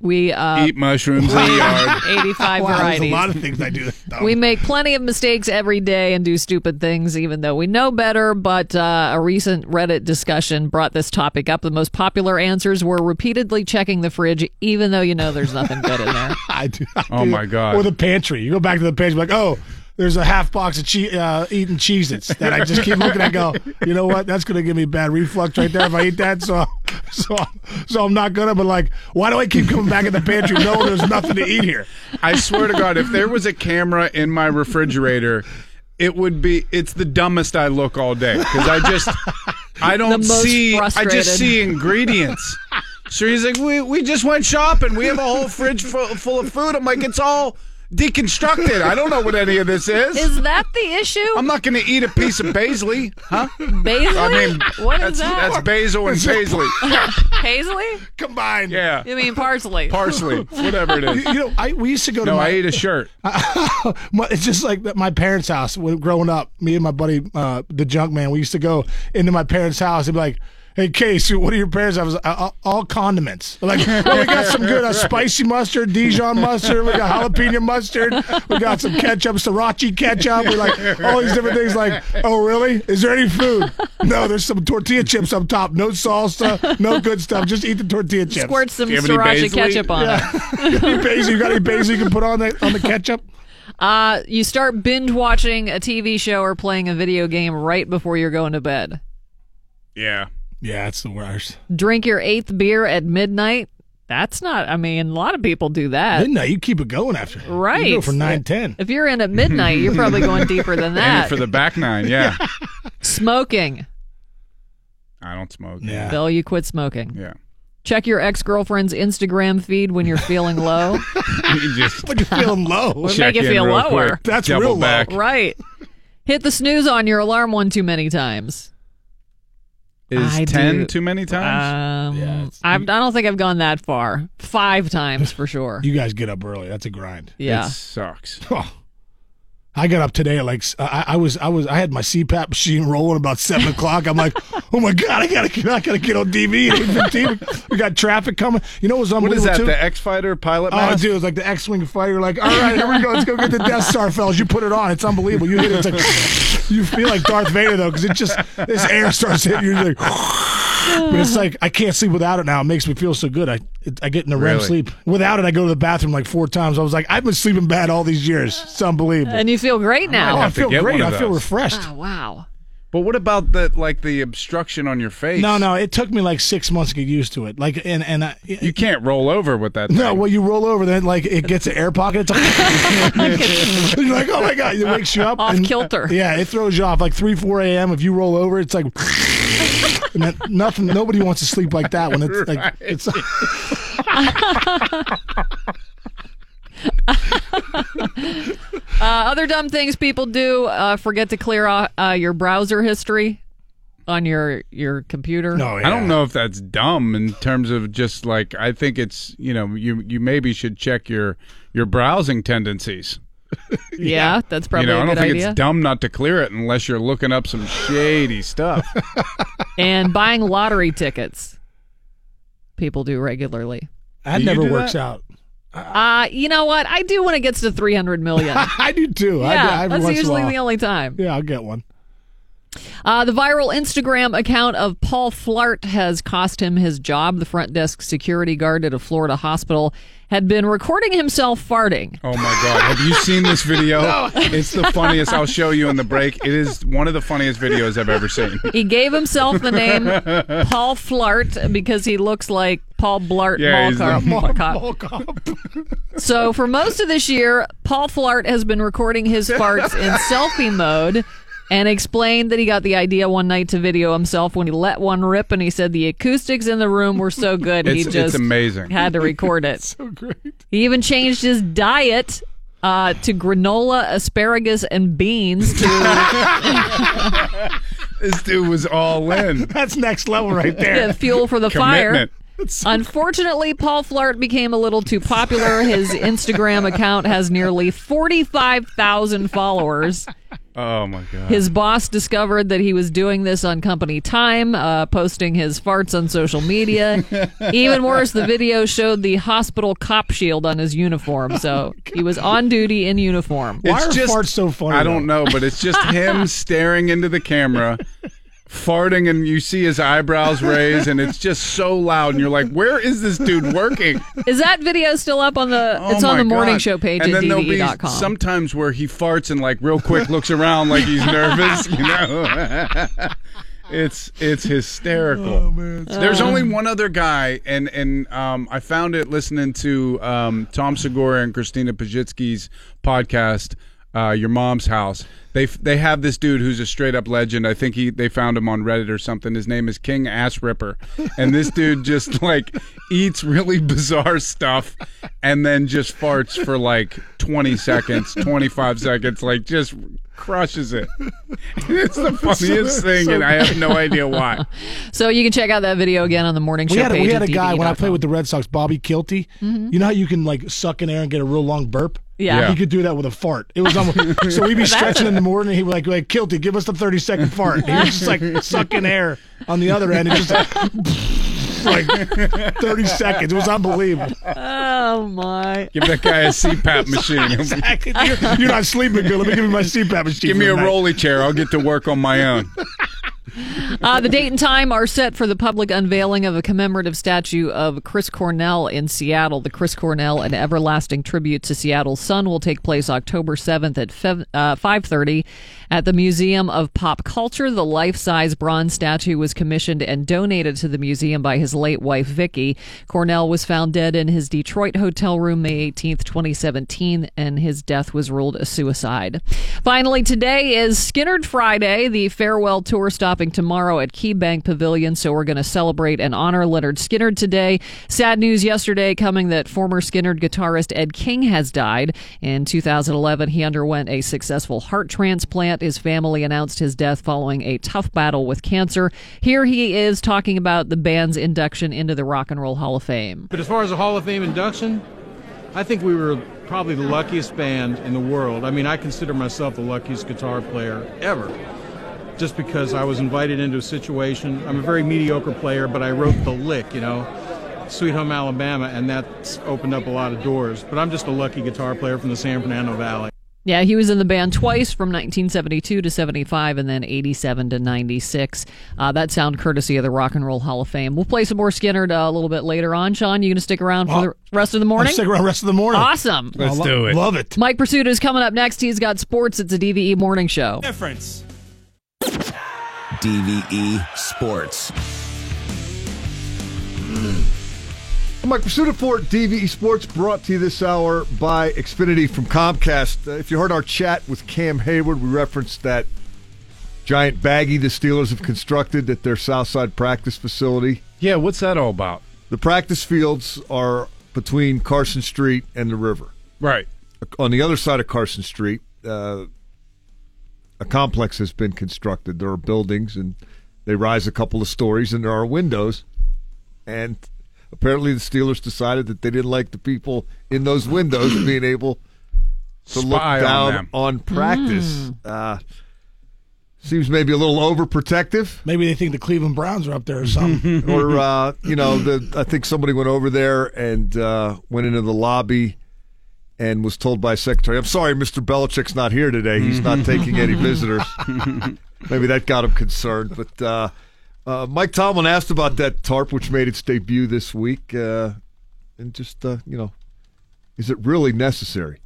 We uh, Eat mushrooms in the yard. 85 Wow, there's varieties. a lot of things I do. that's. We make plenty of mistakes every day and do stupid things, even though we know better. But uh, a recent Reddit discussion brought this topic up. The most popular answers were repeatedly checking the fridge, even though you know there's nothing good in there. I do. I Oh do. my God. Or the pantry. You go back to the pantry, like, oh, there's a half box of che- uh, eating Cheez-Its that I just keep looking at. Go, you know what? That's gonna give me bad reflux right there if I eat that. So, so, so I'm not gonna. But like, why do I keep coming back in the pantry knowing there's nothing to eat here? I swear to God, if there was a camera in my refrigerator, it would be. It's the dumbest I look all day because I just, I don't most see. I just see ingredients. So he's like, we we just went shopping. We have a whole fridge full, full of food. I'm like, it's all deconstructed. I don't know what any of this is. Is that the issue? I'm not going to eat a piece of paisley, huh? Basil? I mean, what that's, is that? That's basil and paisley. Paisley? Combined. Yeah, You mean parsley? parsley, whatever it is. You, you know, I we used to go to No, my, I ate a shirt. My- it's just like that- my parents' house when growing up. Me and my buddy, uh, the junk man, we used to go into my parents' house and be like, "Hey, Case, what are your parents' house? Uh, all, all condiments. Like, well, we got some good uh, spicy mustard, Dijon mustard, we got jalapeno mustard, we got some ketchup, sriracha ketchup, we like all these different things. Like, oh, really? Is there any food? No, there's some tortilla chips up top. No salsa, no good stuff. Just eat the tortilla chips. Squirt some Do you have any sriracha ketchup on it. You got any basil? You got any basil you can put on the on the ketchup? Uh, you start binge watching a TV show or playing a video game right before you're going to bed. Yeah. Yeah, it's the worst. Drink your eighth beer at midnight. That's not. I mean, a lot of people do that. Midnight, you keep it going after. Right. You go for nine ten. If you're in at midnight, you're probably going deeper than And that. for the back nine, yeah. Smoking. I don't smoke. Yeah. Bill, you quit smoking. Yeah. Check your ex girlfriend's Instagram feed when you're feeling low. You just When you're feeling low. Would check make you feel lower. quick. That's Double real low. back. right. Hit the snooze on your alarm one too many times. Is I ten do. too many times? Um, Yeah, it's- I've, I don't think I've gone that far. Five times for sure. You guys get up early. That's a grind. Yeah. It sucks. Oh. I got up today at like s- I, I was I was I had my CPAP machine rolling about seven o'clock. I'm like, oh my god, I gotta get I gotta get on DV at eight fifteen. We got traffic coming. You know what was What unbelievable is that? too? The X Fighter pilot Oh, mask? dude, it's like the X-wing fighter. Like, all right, here we go. Let's go get the Death Star, fellas. You put it on. It's unbelievable. You hit it. It's like you feel like Darth Vader though, because it just this air starts hitting you. You're like, but it's like I can't sleep without it now. It makes me feel so good. I it, I get in a REM Really? sleep. Without it, I go to the bathroom like four times. I was like, I've been sleeping bad all these years. It's unbelievable. And you feel great now. I have to feel great. I feel refreshed. Oh, wow. But what about the like the obstruction on your face? No, no, it took me like six months to get used to it. Like, and and I, You can't roll over with that. No, thing. well, you roll over, then like it gets an air pocket. It's like, you're like, oh my god, it wakes you up. Off and- kilter. Yeah, it throws you off like three, four a.m. If you roll over, it's like and then nothing. Nobody wants to sleep like that when it's like it's. Uh, other dumb things people do: uh, forget to clear off uh, your browser history on your your computer. No, I don't know if that's dumb in terms of just like I think it's you know you you maybe should check your your browsing tendencies. Yeah, that's You probably know, I a don't good think idea. it's dumb not to clear it unless you're looking up some shady stuff. and buying lottery tickets, people do regularly. That Do never do works that? out. Uh, you know what? I do when it gets to 300 million. I do too. Yeah, I, every that's once in a usually the only time. Yeah, I'll get one. Uh, the viral Instagram account of Paul Flart has cost him his job. The front desk security guard at a Florida hospital had been recording himself farting. Oh my god! Have you seen this video? It's the funniest. I'll show you in the break. It is one of the funniest videos I've ever seen. He gave himself the name Paul Flart because he looks like Paul Blart Yeah, Mall he's Cop- Mall Cop. Mall cop. So for most of this year, Paul Flart has been recording his farts in selfie mode and explained that he got the idea one night to video himself when he let one rip and he said the acoustics in the room were so good he It's, it's just amazing. had to record it. so great. He even changed his diet uh, to granola, asparagus, and beans to This dude was all in. That's next level right there. get fuel for the fire. Commitment. Unfortunately, Paul Flart became a little too popular. His Instagram account has nearly 45,000 followers. Oh my god. His boss discovered that he was doing this on company time, uh, posting his farts on social media. Even worse, the video showed the hospital cop shield on his uniform, so he was on duty in uniform. Why are farts so funny? I don't know, but it's just him staring into the camera, farting, and you see his eyebrows raise, and it's just so loud, and you're like, "Where is this dude working?" Is that video still up on the? Oh it's on the morning God. show page and at then there'll be dve.com. sometimes where he farts and like real quick looks around like he's nervous. You know, it's it's hysterical. Oh, man. There's only one other guy, and and um, I found it listening to um, Tom Segura and Christina Pazsitzky's podcast, uh, Your Mom's House. They they have this dude who's a straight up legend. I think he they found him on Reddit or something. His name is King Ass Ripper, and this dude just like eats really bizarre stuff, and then just farts for like 20 seconds, 25 seconds, like just crushes it. It's the funniest thing, and I have no idea why. So you can check out that video again on the morning show We had, a, page. we had a guy when I played with the Red Sox, Bobby Kielty. Mhm. You know how you can like suck in air and get a real long burp? Yeah. Yeah. He could do that with a fart. It was almost, so we'd be stretching in the morning. And he'd be like, like, Kielty, give us the 30 second fart. He was just like sucking air on the other end. And just like 30 seconds. It was unbelievable. Oh my! Give that guy a CPAP machine. Exactly. You're, you're not sleeping good. Let me give you my CPAP machine. Give me a the night. rolly chair. I'll get to work on my own. Uh, the date and time are set for the public unveiling of a commemorative statue of Chris Cornell in Seattle. The Chris Cornell, and everlasting tribute to Seattle's Son, will take place October 7th at fev- uh, 5.30 at the Museum of Pop Culture. The life-size bronze statue was commissioned and donated to the museum by his late wife, Vicky. Cornell was found dead in his Detroit hotel room May 18th, 2017, and his death was ruled a suicide. Finally, today is Skynyrd Friday, the farewell tour tomorrow at KeyBank Pavilion. So we're going to celebrate and honor Lynyrd Skynyrd today. Sad news yesterday coming that former Skinner guitarist Ed King has died. In 2011, he underwent a successful heart transplant. His family announced his death following a tough battle with cancer. Here he is talking about the band's induction into the Rock and Roll Hall of Fame. But as far as the Hall of Fame induction, I think we were probably the luckiest band in the world. I mean, I consider myself the luckiest guitar player ever. Just because I was invited into a situation. I'm a very mediocre player, but I wrote the lick, you know, Sweet Home Alabama, and that's opened up a lot of doors. But I'm just a lucky guitar player from the San Fernando Valley. Yeah, he was in the band twice from 1972 to 75 and then 87 to 96. Uh, that sound courtesy of the Rock and Roll Hall of Fame. We'll play some more Skynyrd uh, a little bit later on. Sean, you going to stick around for Oh, the rest of the morning? I'll stick around the rest of the morning. Awesome. Let's do it. Love it. Mike Prisuta is coming up next. He's got sports. It's a DVE morning show. Difference. DVE Sports. Mike Prisuta for DVE Sports brought to you this hour by Xfinity from Comcast. Uh, if you heard our chat with Cam Heyward, we referenced that giant baggie the Steelers have constructed at their Southside practice facility. Yeah, what's that all about? The practice fields are between Carson Street and the river. Right. On the other side of Carson Street, uh, a complex has been constructed. There are buildings, and they rise a couple of stories, and there are windows. And apparently, the Steelers decided that they didn't like the people in those windows being able to look Spy on down them. on practice. Uh, seems maybe a little overprotective. Maybe they think the Cleveland Browns are up there or something. or uh, you know, the I think somebody went over there and uh, went into the lobby and was told by secretary, "I'm sorry, Mr. Belichick's not here today. He's not taking any visitors." Maybe that got him concerned. But uh, uh, Mike Tomlin asked about that tarp, which made its debut this week, uh, and just uh, you know, is it really necessary?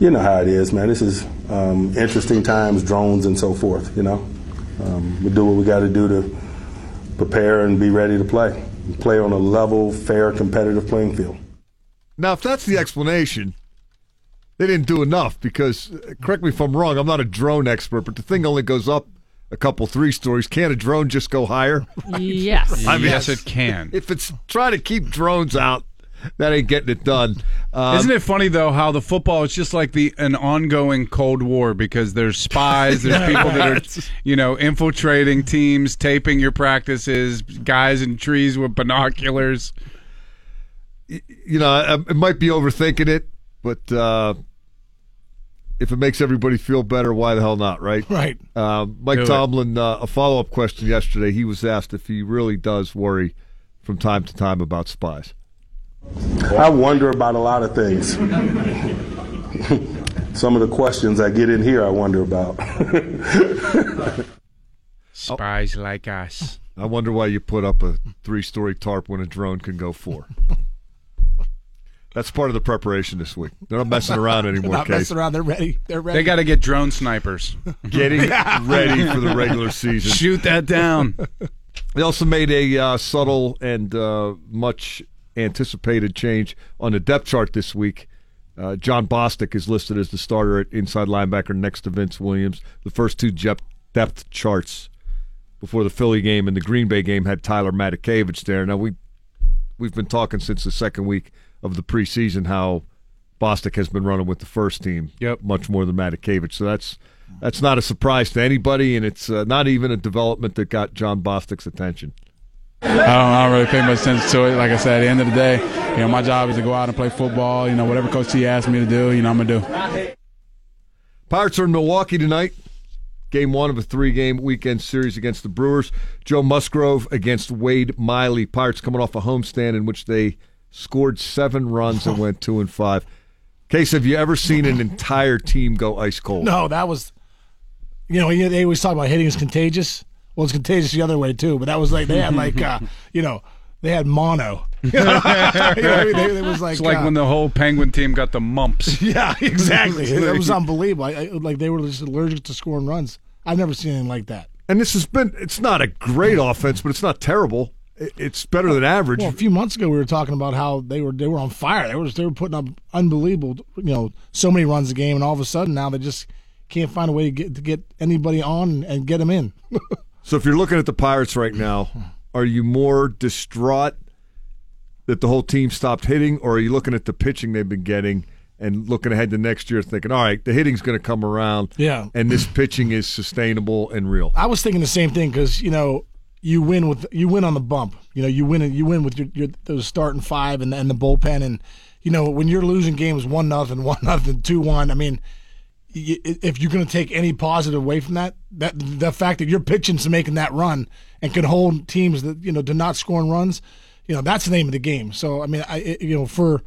You know how it is, man. This is um, interesting times, drones and so forth. You know, um, we do what we got to do to prepare and be ready to play. Play on a level, fair, competitive playing field. Now, if that's the explanation, they didn't do enough because, uh, correct me if I'm wrong, I'm not a drone expert, but the thing only goes up a couple, three stories. Can't a drone just go higher? Yes. I mean, yes, it can. If it's trying to keep drones out, that ain't getting it done. Um, Isn't it funny though how the football is just like the an ongoing Cold War because there's spies, there's people that are you know infiltrating teams, taping your practices, guys in trees with binoculars. You know, I, I might be overthinking it, but uh, if it makes everybody feel better, why the hell not, right? Right. Um, Mike Do. Tomlin, uh, a follow up question yesterday. He was asked if he really does worry from time to time about spies. I wonder about a lot of things. Some of the questions I get in here, I wonder about. Spies like us. I wonder why you put up a three story tarp when a drone can go four. That's part of the preparation this week. They're not messing around They're anymore, not Case. messing around. They're ready. They're ready. They got to get drone snipers. Getting ready for the regular season. Shoot that down. They also made a uh, subtle and uh, much anticipated change on the depth chart this week. Uh, Jon Bostic is listed as the starter at inside linebacker next to Vince Williams. The first two jep- depth charts before the Philly game and the Green Bay game had Tyler Matakevich there. Now we we've been talking since the second week of the preseason how Bostic has been running with the first team Yep. much more than Matakevich. So that's that's not a surprise to anybody, and it's uh, not even a development that got Jon Bostic's attention. I don't, I don't really pay much attention to it. Like I said, at the end of the day, you know, my job is to go out and play football. You know, whatever Coach T asks me to do, you know, I'm gonna do. Pirates are in Milwaukee tonight. Game one of a three game weekend series against the Brewers. Joe Musgrove against Wade Miley. Pirates coming off a homestand in which they scored seven runs and went two and five. Case, have you ever seen an entire team go ice cold? No, that was. You know, they always talk about hitting is contagious. Well, it's contagious the other way too. But that was like they had like, uh, you know, they had mono. You know what I mean? They- it was like It's like uh, when the whole Penguin team got the mumps. Yeah, exactly. it was unbelievable. I, I, like they were just allergic to scoring runs. I've never seen anything like that. And this has been, it's not a great offense, but it's not terrible. It- It's better than average. Well, a few months ago, we were talking about how they were they were on fire. They were they were putting up unbelievable, you know, so many runs a game, and all of a sudden now they just can't find a way to get to get anybody on and get them in. So if you're looking at the Pirates right now, are you more distraught that the whole team stopped hitting, or are you looking at the pitching they've been getting and looking ahead to next year, thinking, all right, the hitting's going to come around, Yeah. and this pitching is sustainable and real? I was thinking the same thing because you know you win with you win on the bump. You know you win you win with your, your those starting five and and the bullpen and you know when you're losing games one nothing one nothing two one. I mean. If you're going to take any positive away from that, that the fact that you're pitching to making that run and can hold teams that you know to not scoring runs, you know that's the name of the game. So I mean, I it- you know for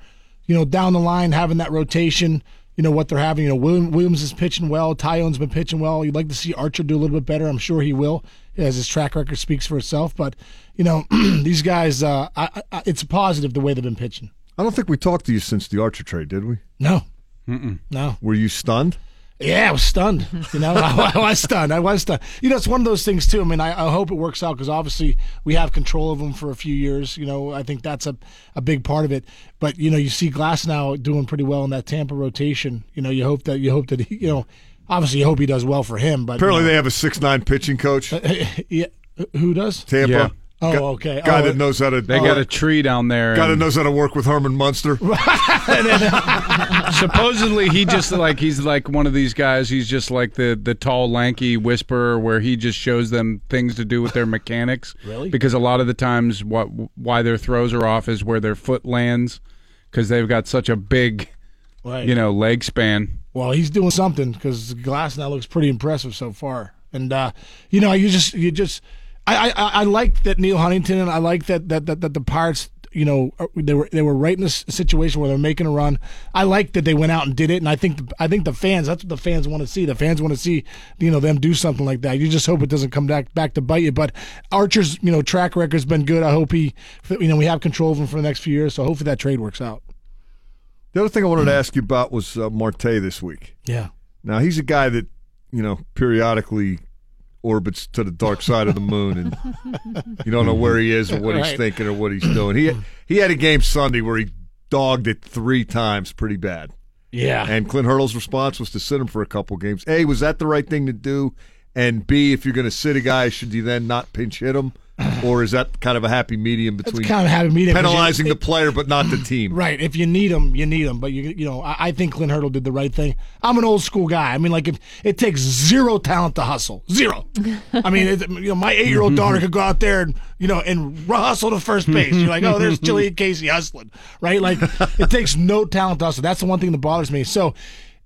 you know down the line having that rotation, you know what they're having. You know William, Williams is pitching well. Taillon's been pitching well. You'd like to see Archer do a little bit better. I'm sure he will, as his track record speaks for itself. But you know these guys, uh, I, I, it's a positive the way they've been pitching. I don't think we talked to you since the Archer trade, did we? No, Mm-mm. no. Were you stunned? Yeah, I was stunned. You know, I, I was stunned. I was stunned. You know, it's one of those things too. I mean, I, I hope it works out because obviously we have control of them for a few years. You know, I think that's a, a big part of it. But you know, you see Glasnow doing pretty well in that Tampa rotation. You know, you hope that you hope that he, you know, obviously you hope he does well for him. But Apparently, you they have a six nine pitching coach. Uh, yeah, who does Tampa. Yeah. Oh, Guy- okay. Guy Oh, that knows how to. They got oh. a tree down there. guy that knows how to work with Herman Munster. supposedly he just like he's like one of these guys. He's just like the the tall, lanky whisperer, where he just shows them things to do with their mechanics. Really? Because a lot of the times, what why their throws are off is where their foot lands, because they've got such a big, Right. you know, leg span. Well, he's doing something because Glasnow looks pretty impressive so far. And uh, you know, you just you just I, I I like that Neal Huntington and I like that that that, that the Pirates. You know, uh, they were they were right in this situation where they're making a run. I like that they went out and did it, and I think the, I think the fans that's what the fans want to see. The fans want to see you know them do something like that. You just hope it doesn't come back back to bite you. But Archer's you know track record's been good. I hope he you know we have control of him for the next few years. So hopefully that trade works out. The other thing I wanted to ask you about was uh, Marte this week. Yeah. Now he's a guy that you know periodically orbits to the dark side of the moon, and you don't know where he is or what he's thinking or what he's doing. He he had a game Sunday where he dogged it three times, pretty bad. Yeah. And Clint Hurdle's response was to sit him for a couple games. A, was that the right thing to do? And B, if you're going to sit a guy, should you then not pinch hit him? Or is that kind of a happy medium between kind of happy medium, you- penalizing the player but not the team? Right. If you need them, you need them. But you, you know, I, I think Clint Hurdle did the right thing. I'm an old school guy. I mean, like, if it takes zero talent to hustle, zero. I mean, it, you know, my eight year old daughter could go out there and you know and hustle to first base. You're like, oh, there's Chili and Casey hustling, right? Like, it takes no talent to hustle. That's the one thing that bothers me. So.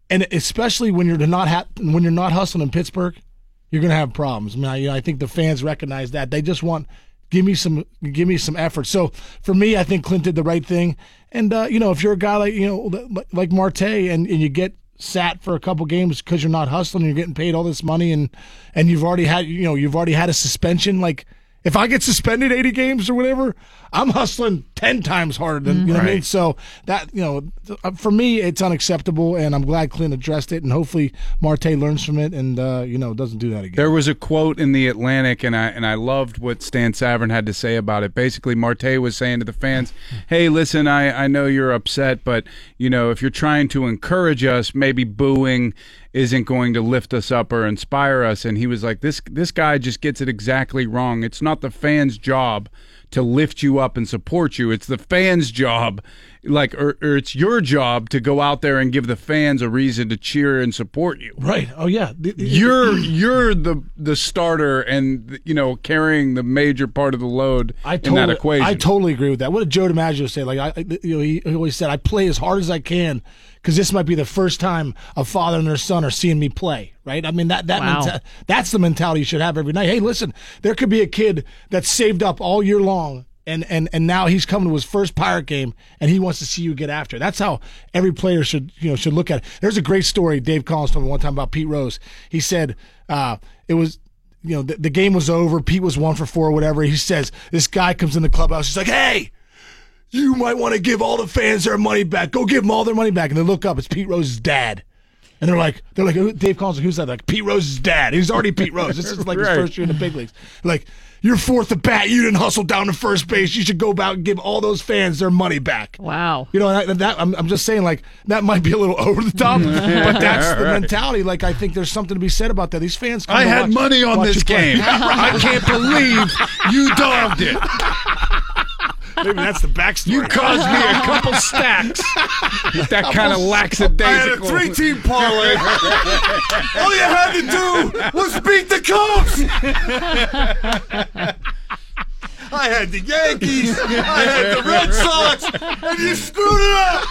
and especially when you're not ha- when you're not hustling in Pittsburgh, you're going to have problems. I mean, I, I think the fans recognize that. They just want give me some give me some effort. So for me, I think Clint did the right thing. And uh, you know, if you're a guy like you know like Marte and, and you get sat for a couple games because you're not hustling, you're getting paid all this money, and and you've already had you know you've already had a suspension. Like if I get suspended 80 games or whatever, I'm hustling 10 times harder than, you know what I mean? So that, you know, uh, for me, it's unacceptable, and I'm glad Clint addressed it, and hopefully Marte learns from it and, uh, you know, doesn't do that again. There was a quote in the Atlantic, and I and I loved what Stan Savran had to say about it. Basically, Marte was saying to the fans, "Hey, listen, I I know you're upset, but you know if you're trying to encourage us, maybe booing isn't going to lift us up or inspire us." And he was like, "This this guy just gets it exactly wrong. It's not the fans' job." To lift you up and support you, it's the fans' job, like, or, or it's your job to go out there and give the fans a reason to cheer and support you. Right. Oh, yeah. You're you're the the starter and you know carrying the major part of the load I in totally, that equation. I totally agree with that. What did Joe DiMaggio say? Like, I, I- you know, he, he always said, I play as hard as I can because this might be the first time a father and their son are seeing me play. Right? I mean, that that Wow. menta- that's the mentality you should have every night. Hey, listen, there could be a kid that's saved up all year long. And, and, and now he's coming to his first pirate game and he wants to see you get after. it. That's how every player should you know should look at it. There's a great story Dave Collins told me one time about Pete Rose. He said uh, it was you know, the, the game was over. Pete was one for four, or whatever. He says, this guy comes in the clubhouse. He's like, hey, you might want to give all the fans their money back. Go give them all their money back. And they look up. It's Pete Rose's dad. And they're like, they're like, Dave Collins, who's that? Like, Pete Rose's dad. He's already Pete Rose. This is like his first year in the big leagues. Like, you're fourth at bat. You didn't hustle down to first base. You should go back and give all those fans their money back. Wow. You know, that, that I'm, I'm just saying, like, that might be a little over the top, but that's the mentality. Like, I think there's something to be said about that. These fans come I to had watch- money on this game. I can't believe you dogged it. Maybe that's the backstory. You caused me a couple stacks. that kind of I had a three-team parlay. All you had to do was beat the Cubs. I had the Yankees. I had the Red Sox, and you screwed it up.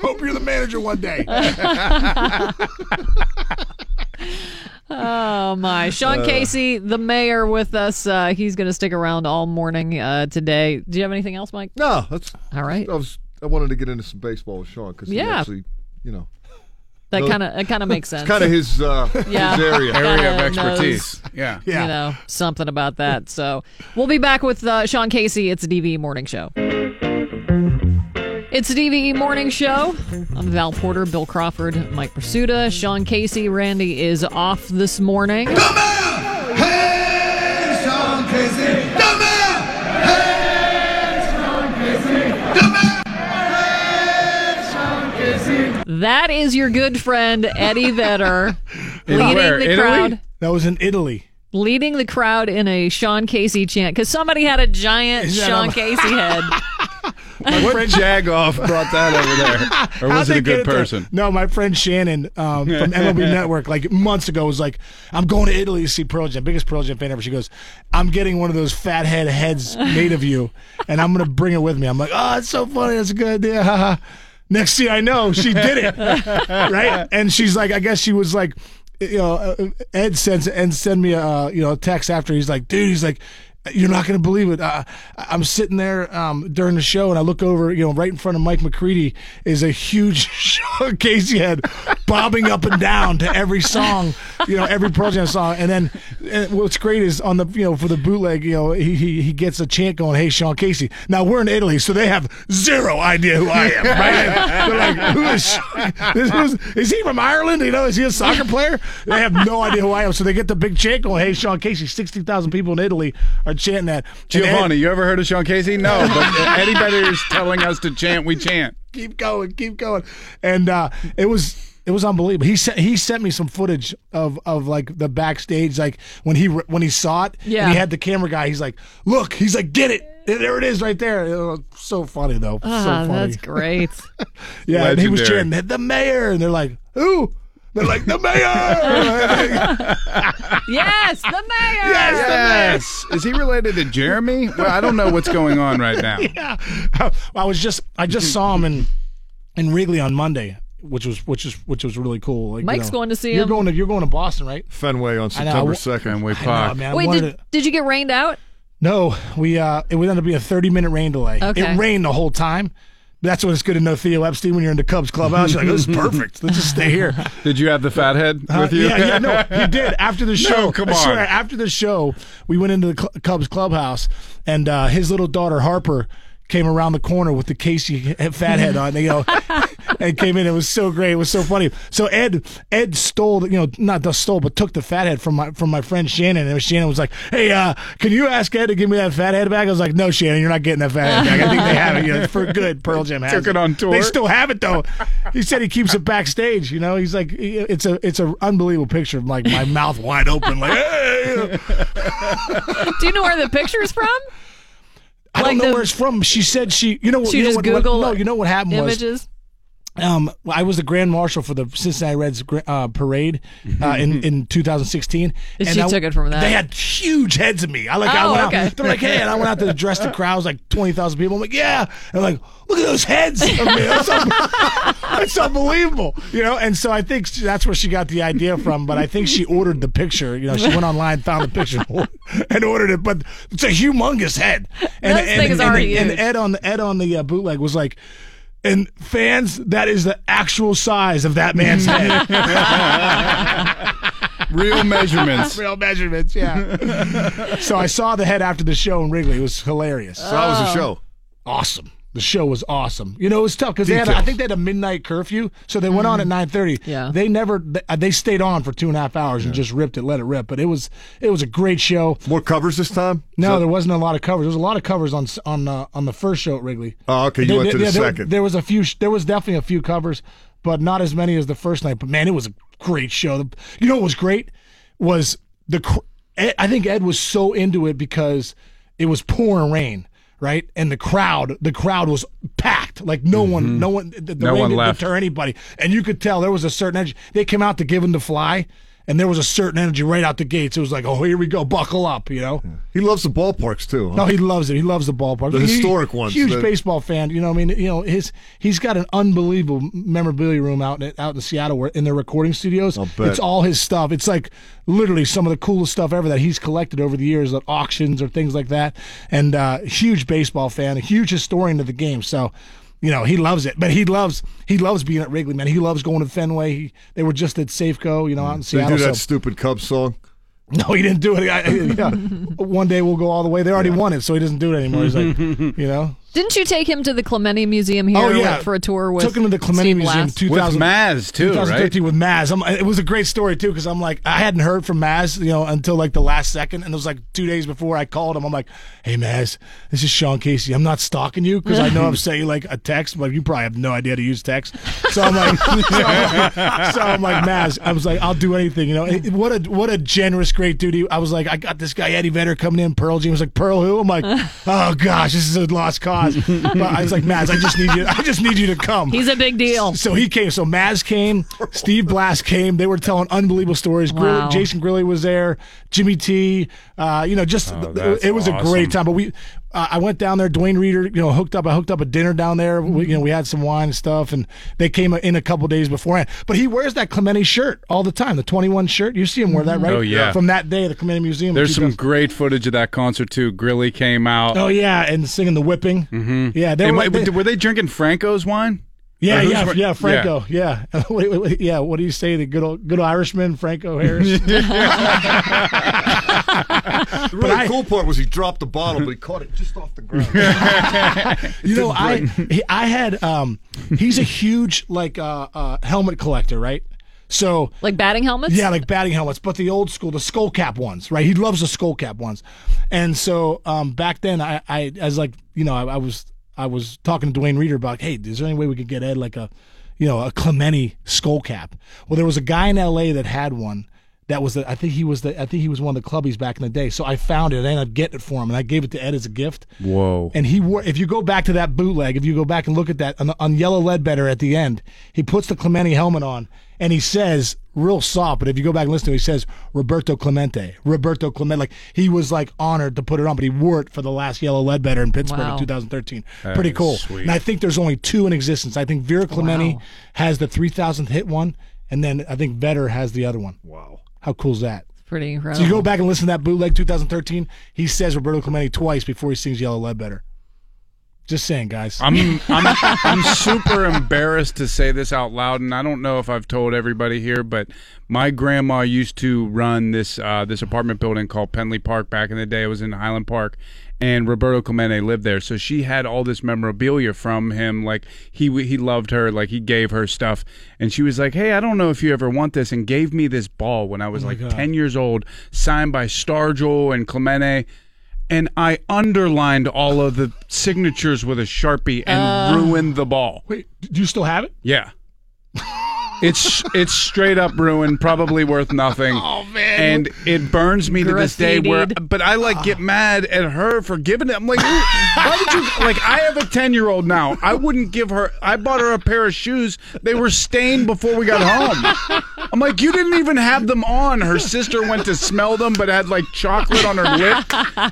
Hope you're the manager one day. Oh my! Sean Uh. Casey, the mayor, with us. Uh, he's going to stick around all morning uh, today. Do you have anything else, Mike? No, that's All right. I was. I wanted to get into some baseball with Sean because Yeah. he actually, you know, That kind of it kind of makes sense. kind of his uh, Yeah. his area. Area of Kinda expertise. Yeah. Yeah. you know something about that. So we'll be back with uh, Sean Casey. It's a DVE morning show. It's a DVE morning show. I'm Val Porter, Bill Crawford, Mike Prisuta, Sean Casey. Randy is off this morning. That is your good friend Eddie Vedder leading where? the Italy? crowd. That was in Italy. leading the crowd in a Sean Casey chant because somebody had a giant Sean a- Casey head. What jagoff brought that over there? Or was it a good person? No, my friend Shannon um, from MLB Network, like months ago, was like, "I'm going to Italy to see Pearl Jam, biggest Pearl Jam fan ever." She goes, "I'm getting one of those fat head heads made of you, and I'm going to bring it with me." I'm like, "Oh, it's so funny. That's a good idea." haha." Next thing I know, she did it, right? And she's like, I guess she was like, you know, uh, Ed sends and send me a you know text after. He's like, dude, he's like. You're not going to believe it. Uh, I'm sitting there um, during the show, and I look over. You know, right in front of Mike McCready is a huge Sean Casey head bobbing up and down to every song. You know, every Pearl Jam song. And then and what's great is on the you know for the bootleg, you know, he he, he gets a chant going, "Hey, Sean Casey." Now we're in Italy, so they have zero idea who I am. Right? They're like, "Who is Sean? This, is he from Ireland? You know, is he a soccer player?" They have no idea who I am, so they get the big chant going, "Hey, Sean Casey." Sixty thousand people in Italy are chanting that. And Ed- Giovanni, you ever heard of Sean Casey? No, but Eddie Vedder is telling us to chant. We chant. keep going, keep going. And uh, it was it was unbelievable. He sent he sent me some footage of of like the backstage, like when he when he saw it. Yeah. And he had the camera guy. He's like, look, he's like, get it. There it is, right there. It was so funny though. Ah, so funny. that's great. yeah, and he was Legendary. chanting the mayor, and they're like, who? They're like the mayor. yes, the mayor. Yes. Is he related to Jeremy? Well, I don't know what's going on right now. yeah. I was just I just saw him in in Wrigley on Monday, which was which is which was really cool. Like, you Mike's know, going to see you're him. Going to you're going to Boston, right? Fenway on September second. Fenway I know, man. Wait, did, to- did you get rained out? No, we uh it would end up being a 30 minute rain delay. Okay. It rained the whole time. That's when it's good to know Theo Epstein when you're in the Cubs clubhouse. You're like, this is perfect. Let's just stay here. Did you have the fathead Uh, with you? Yeah, yeah, no, he did. After the show, No, come I swear, on. after the show, we went into the Cl- Cubs clubhouse, and uh, his little daughter Harper came around the corner with the Casey fathead on. You know, and came in. It was so great. It was so funny. So Ed, Ed stole, you know, not the stole, but took the fathead from my from my friend Shannon. And Shannon was like, "Hey, uh, can you ask Ed to give me that fathead back?" I was like, "No, Shannon, you're not getting that fathead back. I think they have it. You know, for good. Pearl Jam has Took it on tour? They still have it though. He said he keeps it backstage. You know, he's like, it's a it's an unbelievable picture of like my mouth wide open, like. Hey! Do you know where the picture's from? I Like don't know the- where it's from. She said she, you know, what- She you know just what, what- Google no, you know what happened was images. Um, I was the grand marshal for the Cincinnati Reds uh, parade uh, in in 2016. And she I- took it from that. They had huge heads of me. I like. I Oh, went okay. out. They're like, hey, and I went out to address the crowds, like 20,000 people. I'm like, yeah. And like, look at those heads of me. That's, un- that's unbelievable, you know. And so I think that's where she got the idea from. But I think she ordered the picture. You know, she went online, found the picture, and ordered it. But it's a humongous head. And, This thing is already and, huge. Ed on the Ed on the uh, bootleg was like. And fans, that is the actual size of that man's head. Real measurements. Real measurements, yeah. so I saw the head after the show in Wrigley. It was hilarious. So how was the oh. show? Awesome. The show was awesome. You know, it was tough because they had, I think they had a midnight curfew, so they went on at nine thirty. Yeah. they never they, uh, stayed on for two and a half hours and just ripped it, let it rip. But it was it was a great show. More covers this time? No, So- there wasn't a lot of covers. There was a lot of covers on on uh, on the first show at Wrigley. Oh, okay. You There- went to the there- second. There was a few. There was definitely a few covers, but not as many as the first night. But man, it was a great show. The- You know what was great was the. I think Ed was so into it because it was pouring rain, right? And the crowd, the crowd was packed. Like no one, no one, the, the Mm-hmm. No rain one didn't left. deter anybody, and you could tell there was a certain edge. They came out to give him to fly. And there was a certain energy right out the gates. It was like, oh, here we go, buckle up, you know. He loves the ballparks too. Huh? No, he loves it. He loves the ballparks. The He- historic ones, Huge baseball fan. You know, I mean, you know, his he's got an unbelievable memorabilia room out in out in Seattle, where in their recording studios. It's all his stuff. It's like literally some of the coolest stuff ever that he's collected over the years at auctions or things like that. And uh, huge baseball fan, a huge historian of the game. So. You know he loves it, but he loves he loves being at Wrigley, man. He loves going to Fenway. He, they were just at Safeco, you know, out in Did he do that so- stupid Cubs song? no, he didn't do it. I, yeah. One day we'll go all the way. They already won it, so he doesn't do it anymore. He's like, you know. Didn't you take him to the Clemente Museum here Oh, yeah. like, for a tour with Took him to the Clemente Steve Museum Blass? 2000, With Maz, too, right? with Maz. I'm, it was a great story too because I'm like I hadn't heard from Maz, you know, until like the last second, and it was like two days before I called him. I'm like, "Hey Maz, this is Sean Casey. I'm not stalking you because I know I'm saying like a text, but you probably have no idea how to use text. So I'm like, so, so I'm like Maz. I was like, I'll do anything, you know. It- what a what a generous, great dude. I was like, I got this guy Eddie Vedder coming in. Pearl Jam was like, Pearl who? I'm like, oh gosh, this is a lost cause. But I was like, Maz, I just need you. I just need you to come. He's a big deal. So he came. So Maz came. Steve Blass came. They were telling unbelievable stories. Grilli- Wow. Jason Grilli was there. Jimmy T. Uh, you know, just Oh, it was a great time. But we, uh, I went down there. Duane Rieder, you know, hooked up. I hooked up a dinner down there. We, you know, we had some wine and stuff, and they came in a couple days beforehand. But he wears that Clemente shirt all the time. The twenty one shirt. You see him wear that, right? Oh, yeah. From that day at the Clemente Museum. There's some 2000. great footage of that concert too. Grilli came out. Oh yeah, and singing the whipping. Mm-hmm. Yeah, they Hey, were. they- were they drinking Franco's wine? Yeah, yeah, Fra- yeah, Franco, yeah. Wait, wait, wait, yeah, what do you say? The good old, good Irishman, Franco Harris. The really cool part was he dropped the bottle, but he caught it just off the ground. you know, I he- I had um, he's a huge like uh, uh helmet collector, right? So Like batting helmets? yeah, like batting helmets, but the old school, the skull cap ones, right? He loves the skull cap ones, and so um, back then, I, I as like you know, I, I was I was talking to Duane Rieder about, hey, is there any way we could get Ed like a, you know, a Clemente skull cap? Well, there was a guy in L.A. that had one. That was the, I think he was the I think he was one of the clubbies back in the day. So I found it. And I ended up getting it for him, and I gave it to Ed as a gift. Whoa. And he wore. If you go back to that bootleg, if you go back and look at that on, on Yellow Ledbetter at the end, he puts the Clemente helmet on, and he says real soft. But if you go back and listen to it, he says Roberto Clemente. Roberto Clemente. Like he was like honored to put it on, but he wore it for the last Yellow Ledbetter in Pittsburgh Wow. in 2013. That Pretty cool. sweet. And I think there's only two in existence. I think Vera Clemente Wow. has the 3000th hit one, and then I think Vedder has the other one. Wow. How cool is that? Pretty So you go back and listen to that bootleg 2013. He says Roberto Clemente twice before he sings Yellow Ledbetter. Just saying, guys. I'm I'm I'm super embarrassed to say this out loud, and I don't know if I've told everybody here, but my grandma used to run this uh, this apartment building called Penley Park back in the day. It was in Highland Park, and Roberto Clemente lived there, so she had all this memorabilia from him. Like he he loved her, like he gave her stuff, and she was like, "Hey, I don't know if you ever want this," and gave me this ball when I was Oh like God. ten years old, signed by Stargell and Clemente. And I underlined all of the signatures with a sharpie and Uh. ruined the ball. Wait, do you still have it? Yeah. It's it's straight up ruined, probably worth nothing. Oh man. And it burns me to this day where but I like get mad at her for giving it. I'm like, why would you like I have a 10-year-old now. I wouldn't give her I bought her a pair of shoes. They were stained before we got home. I'm like, you didn't even have them on. Her sister went to smell them but had like chocolate on her lip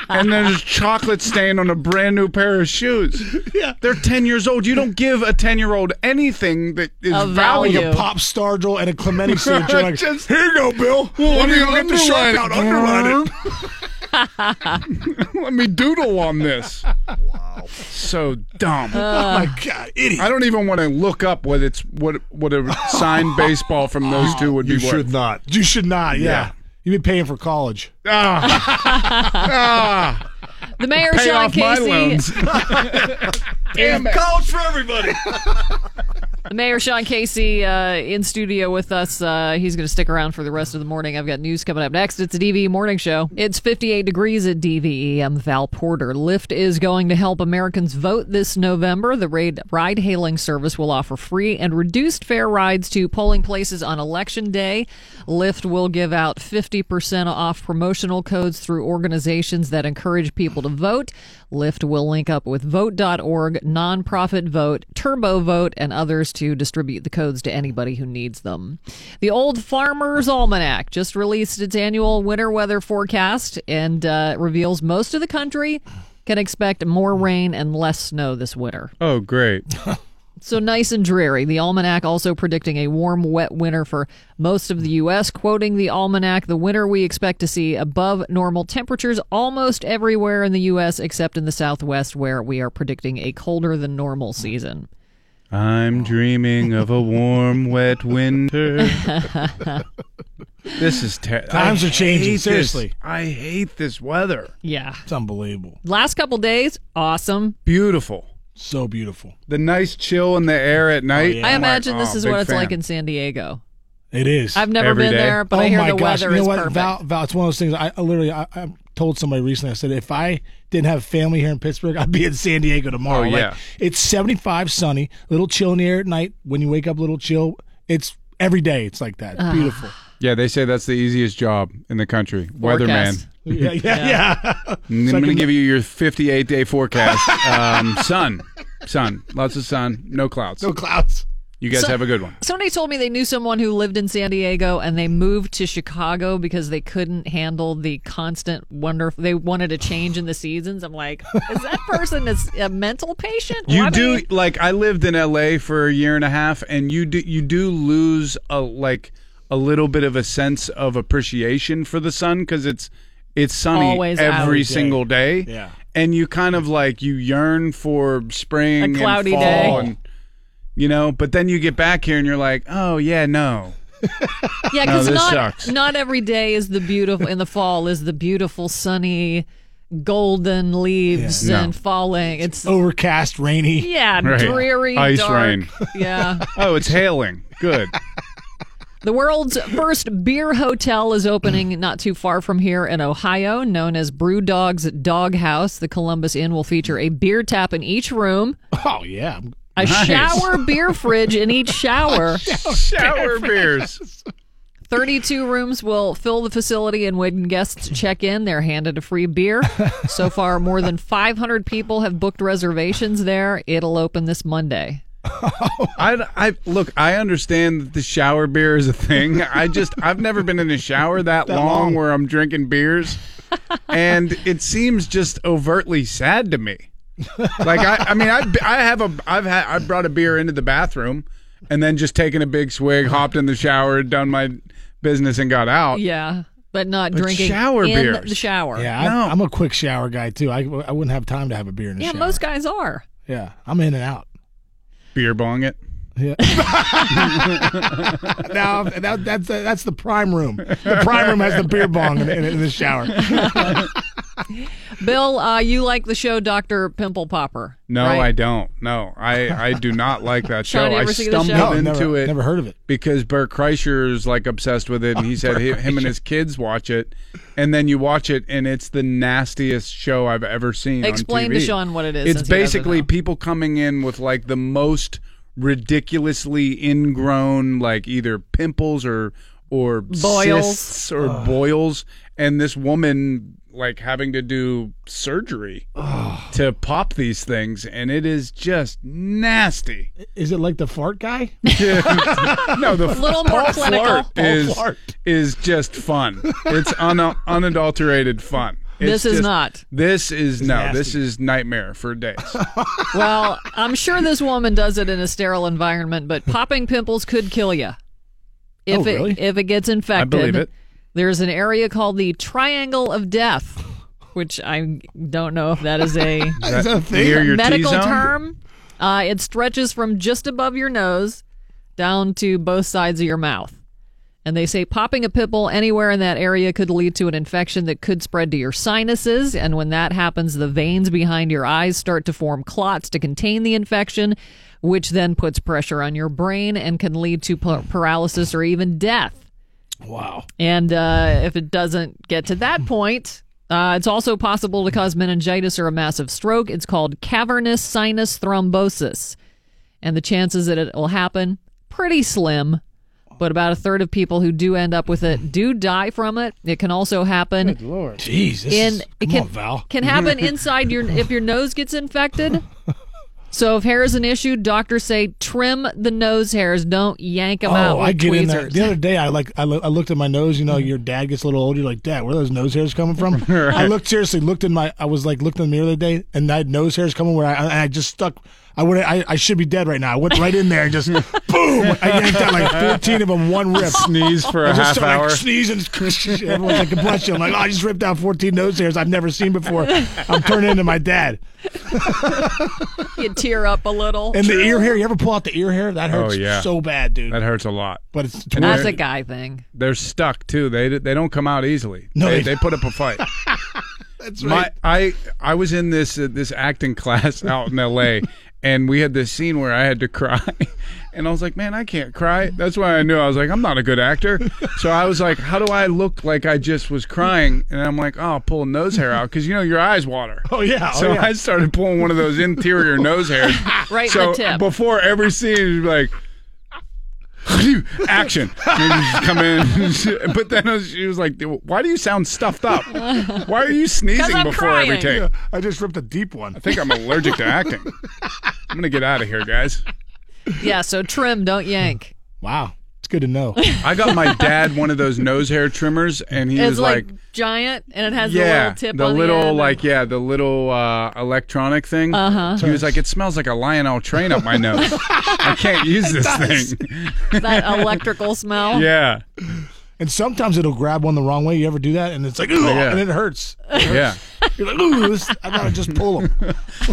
and then there's chocolate stain on a brand new pair of shoes. Yeah. They're 10 years old. You don't give a 10-year-old anything that is valuable. value. Like a pop Stargell and a Clemente signature. Like, Just- Here you go, Bill. Let me get the sharp out. Underline it. Let me doodle on this. Wow. So dumb. oh my God, idiot. I don't even want to look up what it's what what a signed baseball from those two would You be worth. You should not. You should not. Yeah. Yeah. You've been paying for college. Ah. ah. The mayor, Pay Sean off my Casey. loans. Damn it. College for everybody. The mayor, Sean Casey, uh, in studio with us. Uh, he's going to stick around for the rest of the morning. I've got news coming up next. It's a DVE morning show. It's 58 degrees at DVE. I'm Val Porter. Lyft is going to help Americans vote this November. The ride hailing service will offer free and reduced fare rides to polling places on election day. Lyft will give out 50% off promotional codes through organizations that encourage people to vote. Lyft will link up with Vote.org, Nonprofit Vote, Turbo Vote, and others to distribute the codes to anybody who needs them. The Old Farmer's Almanac just released its annual winter weather forecast and uh, reveals most of the country can expect more rain and less snow this winter. Oh, great. So nice and dreary. The almanac also predicting a warm, wet winter for most of the U.S. Quoting the almanac, the winter we expect to see above normal temperatures almost everywhere in the U.S. except in the Southwest, where we are predicting a colder than normal season. I'm dreaming of a warm, wet winter. this is ter- Times I are changing, hate this. seriously. I hate this weather. Yeah. It's unbelievable. Last couple days, awesome. Beautiful. So beautiful. The nice chill in the air at night. yeah. I imagine like, this oh, is big what it's fan. like in San Diego. It is. I've never Every been day. there, but oh I hear my the gosh. weather you know is what? perfect. Val, Val, it's one of those things. I, I literally, I, I told somebody recently. I said, if I didn't have family here in Pittsburgh, I'd be in San Diego tomorrow. Oh, Like, yeah. it's 75 sunny, little chill in the air at night. When you wake up, little chill. It's every day. It's like that. It's Ah. beautiful. Yeah, they say that's the easiest job in the country. Weatherman. Forecast. Yeah, yeah, yeah. I'm going to give you your 58 day forecast. Um, sun, sun, lots of sun, no clouds. no clouds. You guys So- have a good one. Somebody told me they knew someone who lived in San Diego and they moved to Chicago because they couldn't handle the constant wonder. They wanted a change in the seasons. I'm like, is that person is a mental patient? You Why do you- like I lived in LA for a year and a half, and you do you do lose a like a little bit of a sense of appreciation for the sun because it's it's sunny Always every Every day. single day. Yeah. and you kind of like you yearn for spring, A cloudy and fall, day. and you know. But then you get back here and you're like, oh yeah, no. Yeah, because this not sucks. not every day is the beautiful in the fall is the beautiful sunny golden leaves Yeah. No. and falling. It's Overcast, rainy. yeah, Right. dreary, Ice dark. rain. Yeah. Oh, it's hailing. Good. The world's first beer hotel is opening not too far from here in Ohio, known as Brewdog's Doghouse. The Columbus Inn will feature a beer tap in each room, Oh, yeah. a Nice. shower beer fridge in each shower. Shower beers. 32 rooms will fill the facility, and when guests check in, they're handed a free beer. so far, more than 500 people have booked reservations there. It'll open this Monday. I, I look. I understand that the shower beer is a thing. I just I've never been in a shower that, That long, long. where I'm drinking beers, and it seems just overtly sad to me. Like I, I mean, I I have a I've had I brought a beer into the bathroom, and then just taken a big swig, hopped in the shower, done my business, and got out. Yeah, but not But drinking shower in beers. the shower. Yeah, I, I'm a quick shower guy too. I, I wouldn't have time to have a beer in the Yeah, shower. most guys are. yeah, I'm in and out. Beer bong it. Yeah. now that, that's uh, that's the prime room. The prime room has the beer bong in, in, in the shower. Bill, uh, you like the show Doctor Pimple Popper? No, right? I don't. No, I, I do not like that show. I ever see the stumbled show? No, into never- it. never heard of it. because Bert Kreischer's like obsessed with it, and he said he, him and his kids watch it, and then you watch it, and it's the nastiest show I've ever seen. Explain on to Sean what it is, It's since he doesn't basically people coming in with like the most ridiculously ingrown, like either pimples or or Boils. cysts or boils, and this woman like having to do surgery to pop these things, and it is just nasty. Is it like the fart guy? no, the A little more Paul clinical. Flart Paul is Flart. is just fun. It's un- unadulterated fun. It's This is just- not. This is no. nasty. This is nightmare for days. Well, I'm sure this woman does it in a sterile environment, but popping pimples could kill you. If Oh, really? it if it gets infected. I believe it. There's an area called the Triangle of Death, which I don't know if that is a Is that a thing? Near your medical T-zone? term. Uh, it stretches from just above your nose down to both sides of your mouth. And they say popping a pimple anywhere in that area could lead to an infection that could spread to your sinuses. And when that happens, the veins behind your eyes start to form clots to contain the infection, which then puts pressure on your brain and can lead to pa- paralysis or even death. Wow. And uh, if it doesn't get to that point, uh, it's also possible to cause meningitis or a massive stroke. It's called cavernous sinus thrombosis. And the chances that it will happen, pretty slim. But about a third of people who do end up with it do die from it. It can also happen Good Lord. Jeez. This in is, it can, on, Val. can happen inside your if your nose gets infected. So if hair is an issue, doctors say trim the nose hairs. Don't yank them oh, out Oh, with I get in there. tweezers. The other day, I like I, lo- I looked at my nose. You know, mm-hmm. your dad gets a little older. You're like, Dad, where are those nose hairs coming from? I looked seriously, looked in my. I was like, looked in the mirror the other day, and I had nose hairs coming where I, I just stuck. I would. I, I should be dead right now. I went right in there and just boom. I yanked out like 14 of them one rip. Sneeze for a I just half started hour. like, sneezing. Everyone's like, bless you. I'm like, oh, I just ripped out 14 nose hairs I've never seen before. I'm turning into my dad. you tear up a little. And the ear hair. You ever pull out the ear hair? That hurts Oh, yeah. so bad, dude. That hurts a lot. but it's That's a guy thing. They're stuck too. They they don't come out easily. No, they, they- they put up a fight. That's My, I I was in this uh, this acting class out in L.A. and we had this scene where I had to cry, and I was like, man, I can't cry. That's why I knew I was like, I'm not a good actor. So I was like, how do I look like I just was crying? And I'm like, oh, I'll pull a nose hair out because you know your eyes water. Oh yeah. Oh, So yeah. I started pulling one of those interior nose hairs. Right in so the tip. before every scene, it'd be like. Action! And you just come in, but then was- she was like, "Why do you sound stuffed up? Why are you sneezing I'm before every crying. take?" I just ripped a deep one. I think I'm allergic to acting. I'm gonna get out of here, guys. Yeah, so trim, don't yank. Wow, it's good to know. I got my dad one of those nose hair trimmers, and he it's was like, like, giant, and it has "Yeah, the little tip the on little the end. like yeah, the little uh, electronic thing." Uh-huh. He was like, "It smells like a Lionel train up my nose. I can't use this thing." that electrical smell. yeah, And sometimes it'll grab one the wrong way. You ever do that? And it's like, Ugh, Yeah. and it hurts. yeah. You're like, ooh, this, I gotta just pull them.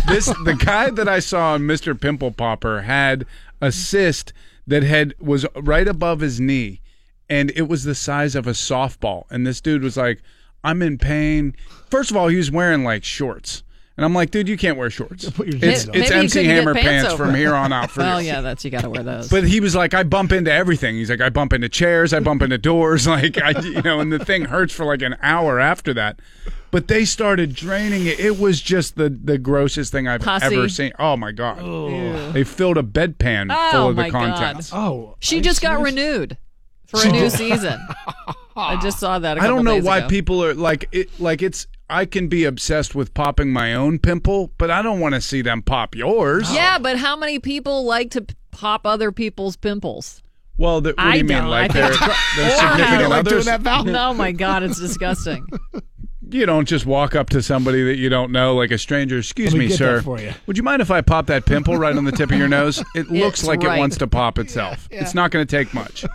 this the guy that I saw on Mr. Pimple Popper had a cyst that had was right above his knee and it was the size of a softball and this dude was like I'm in pain. First of all, he was wearing like shorts. And I'm like, dude, you can't wear shorts. Put your It's, jeans it's MC Hammer pants pants, from here on out for Well, oh, yeah, that's you got to wear those. But he was like, I bump into everything. He's like, I bump into chairs, I bump into doors, like I, you know, and the thing hurts for like an hour after that. But they started draining it. It was just the the grossest thing I've Pussy. ever seen. Oh my god! They filled a bedpan Oh, full of my the God. contents. Oh, she just got renewed for a new season. I just saw that. I I don't know why people are like it. Like it's I can be obsessed with popping my own pimple, but I don't want to see them pop yours. Yeah, but how many people like to p- pop other people's pimples? Well, the, what I do you mean? don't. Like I their, think it's their gr- significant Or- others? No, my God, it's disgusting. You don't just walk up to somebody that you don't know, like a stranger. Excuse Let me me, get sir. that for you." Would you mind if I pop that pimple right on the tip of your nose? It looks It's like right. it wants to pop itself. Yeah. It's not going to take much.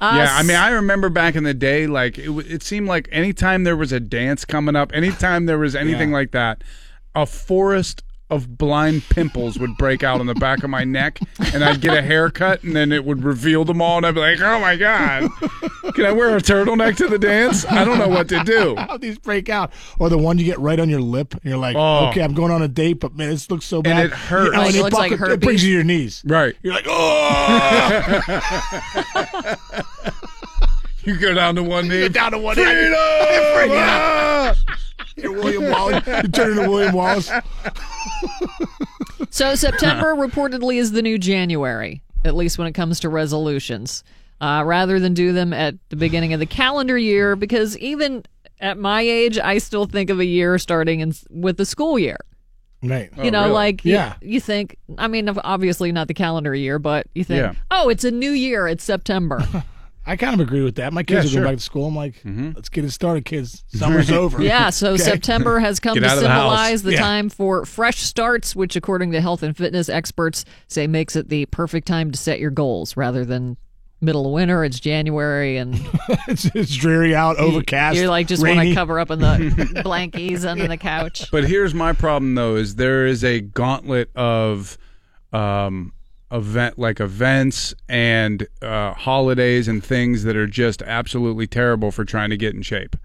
Uh, yeah, I mean, I remember back in the day, like it, it seemed like anytime there was a dance coming up, anytime there was anything Yeah. like that, a forest of blind pimples would break out on the back of my neck, and I'd get a haircut, and then it would reveal them all, and I'd be like, "Oh my god, can I wear a turtleneck to the dance? I don't know what to do." How these break out, or the one you get right on your lip, and you're like, Oh. okay, I'm going on a date, but man, this looks so bad, it hurts. You know, and it looks like buckle- it brings you to your knees. Right. You're like, oh, You go down to one knee. Get down to one knee. Freedom! Ah! Freedom! You're William Wallace. You turn into William Wallace. So September reportedly is the new January, at least when it comes to resolutions, uh, rather than do them at the beginning of the calendar year. Because even at my age, I still think of a year starting in, with the school year. Right. You know, really? like you- Yeah. you, think. I mean, obviously not the calendar year, but you think, Yeah. oh, it's a new year. It's September. I kind of agree with that. My kids Yeah, are going sure. back to school. I'm like, Mm-hmm. let's get it started, kids. Summer's over. Yeah, so Okay. September has come to out of the symbolize the Yeah. time for fresh starts, which, according to health and fitness experts, say makes it the perfect time to set your goals rather than middle of winter. It's January, and it's, it's dreary out, overcast. you're like just want to cover up in the blankies under the couch. But here's my problem though: is there is a gauntlet of um, event like events and uh, holidays and things that are just absolutely terrible for trying to get in shape,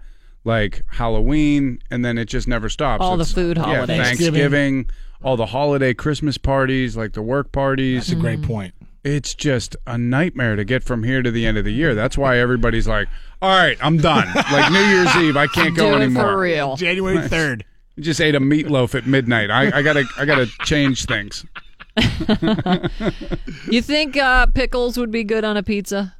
like Halloween, and then it just never stops. All the It's- food yeah, holidays. Thanksgiving, all the holiday Christmas parties, like the work parties. That's a great point. It's just a nightmare to get from here to the end of the year. That's why everybody's like, "All right, I'm done." Like New Year's Eve, I can't go Do it anymore. for real. January 3rd. Just ate a meatloaf at midnight. I, I gotta I gotta change things. You think uh, pickles would be good on a pizza?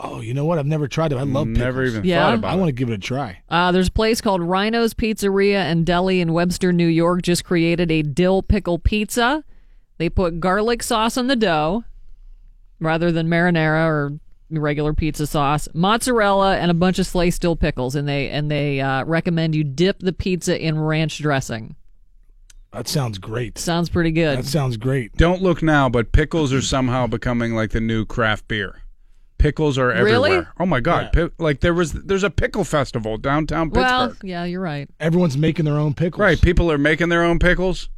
Oh, you know what? I've never tried them. I love pickles. Never even Yeah? thought I about want to give it a try. Uh, there's a place called Rhino's Pizzeria and Deli in Webster, New York, just created a dill pickle pizza. They put garlic sauce on the dough rather than marinara or regular pizza sauce, mozzarella, and a bunch of sliced dill pickles. And they and they uh, recommend you dip the pizza in ranch dressing. That sounds great. Sounds pretty good. That sounds great. Don't look now, but pickles are somehow becoming like the new craft beer. Pickles are Really? everywhere. Oh my god! Pi- like there was there's a pickle festival downtown Pittsburgh. well, yeah, you're right. Everyone's making their own pickles. right, people are making their own pickles,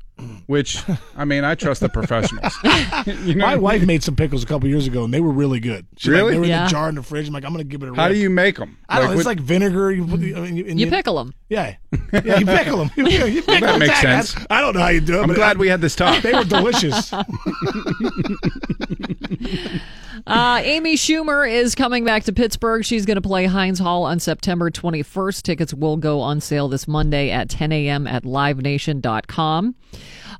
which I mean I trust the professionals. you know My what I wife mean? made some pickles a couple years ago, and they were really good. She, like, Really? they were in Yeah. the jar in the fridge. I'm like, I'm going to give it a How do you make them? I don't know. It's like vinegar. You, put the, I mean, you, and You pickle them. Yeah. Yeah, you pickle them. You, you pickle That makes Zach. sense. I don't know how you do it. I'm but glad I- we had this talk. They were delicious. Uh, Amy Schumer is coming back to Pittsburgh. She's going to play Heinz Hall on September 21st. Tickets will go on sale this Monday at 10 a.m. at livenation.com.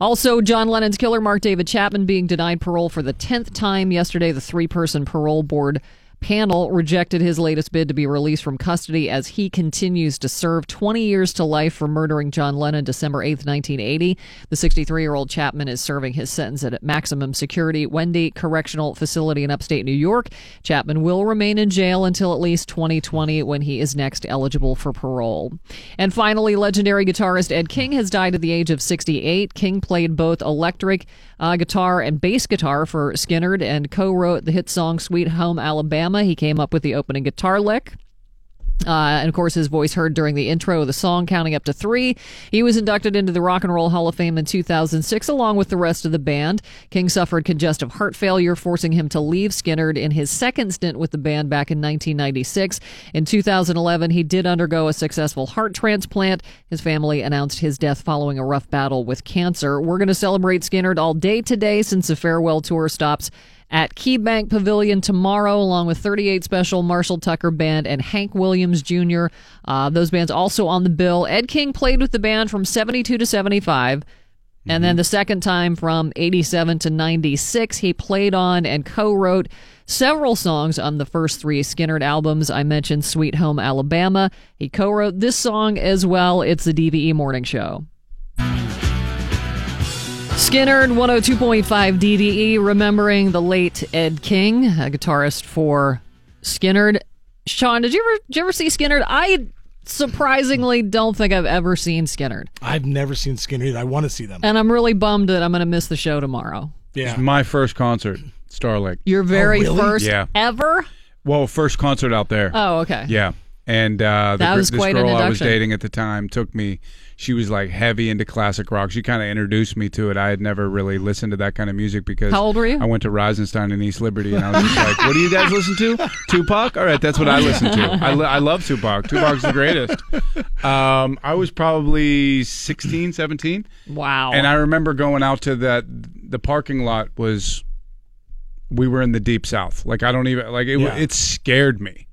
Also, John Lennon's killer, Mark David Chapman, being denied parole for the 10th time yesterday. The three person parole board panel rejected his latest bid to be released from custody as he continues to serve 20 years to life for murdering John Lennon December 8, 1980. The 63 year old Chapman is serving his sentence at maximum security Wende Correctional Facility in upstate New York. Chapman will remain in jail until at least 2020 when he is next eligible for parole. And finally, legendary guitarist Ed King has died at the age of 68. King played both electric uh, guitar and bass guitar for Skynyrd and co wrote the hit song Sweet Home Alabama. He came up with the opening guitar lick. Uh, and of course, his voice heard during the intro of the song, counting up to three. He was inducted into the Rock and Roll Hall of Fame in 2006, along with the rest of the band. King suffered congestive heart failure, forcing him to leave Skynyrd in his second stint with the band back in 1996. In 2011, he did undergo a successful heart transplant. His family announced his death following a rough battle with cancer. We're going to celebrate Skynyrd all day today since the farewell tour stops at KeyBank Pavilion tomorrow, along with 38 Special, Marshall Tucker Band, and Hank Williams Jr. Uh, those bands also on the bill. Ed King played with the band from 72 to 75. And then the second time from 87 to 96, he played on and co wrote several songs on the first three Skynyrd albums. I mentioned Sweet Home Alabama. He co wrote this song as well. It's the DVE Morning Show. Skynyrd 102.5 DVE, remembering the late Ed King, a guitarist for Skynyrd. Sean, did you ever did you ever see Skynyrd? I surprisingly don't think I've ever seen Skynyrd. I've never seen Skynyrd either. I want to see them. And I'm really bummed that I'm going to miss the show tomorrow. Yeah. It's my first concert, Star Lake. Your very oh, really? first Yeah. ever? Well, first concert out there. Oh, okay. Yeah. And uh, the, That was this quite girl I was dating at the time took me. She was like heavy into classic rock. She kind of introduced me to it. I had never really listened to that kind of music because How old were you? I went to Reizenstein in East Liberty, and I was just like, "What do you guys listen to? Tupac? All right, that's what I listen to. I, I love Tupac. Tupac's the greatest." Um, I was probably 16, 17. Wow. And I remember going out to that. The parking lot was. We were in the deep south. Like I don't even like it. Yeah. It scared me.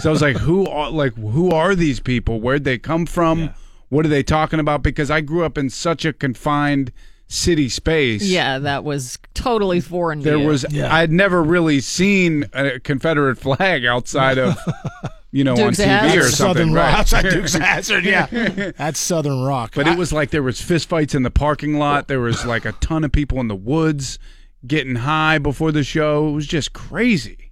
So I was like, "Who are like who are these people? Where'd they come from? What are they talking about?" Because I grew up in such a confined city space. Yeah, that was totally foreign to There you. was I had never really seen a Confederate flag outside of you know Dukes on of TV or Hazzard. something. Southern right. Rock. Outside Dukes of Hazzard, yeah. That's Southern Rock. But it was like there was fistfights in the parking lot. There was like a ton of people in the woods getting high before the show. It was just crazy.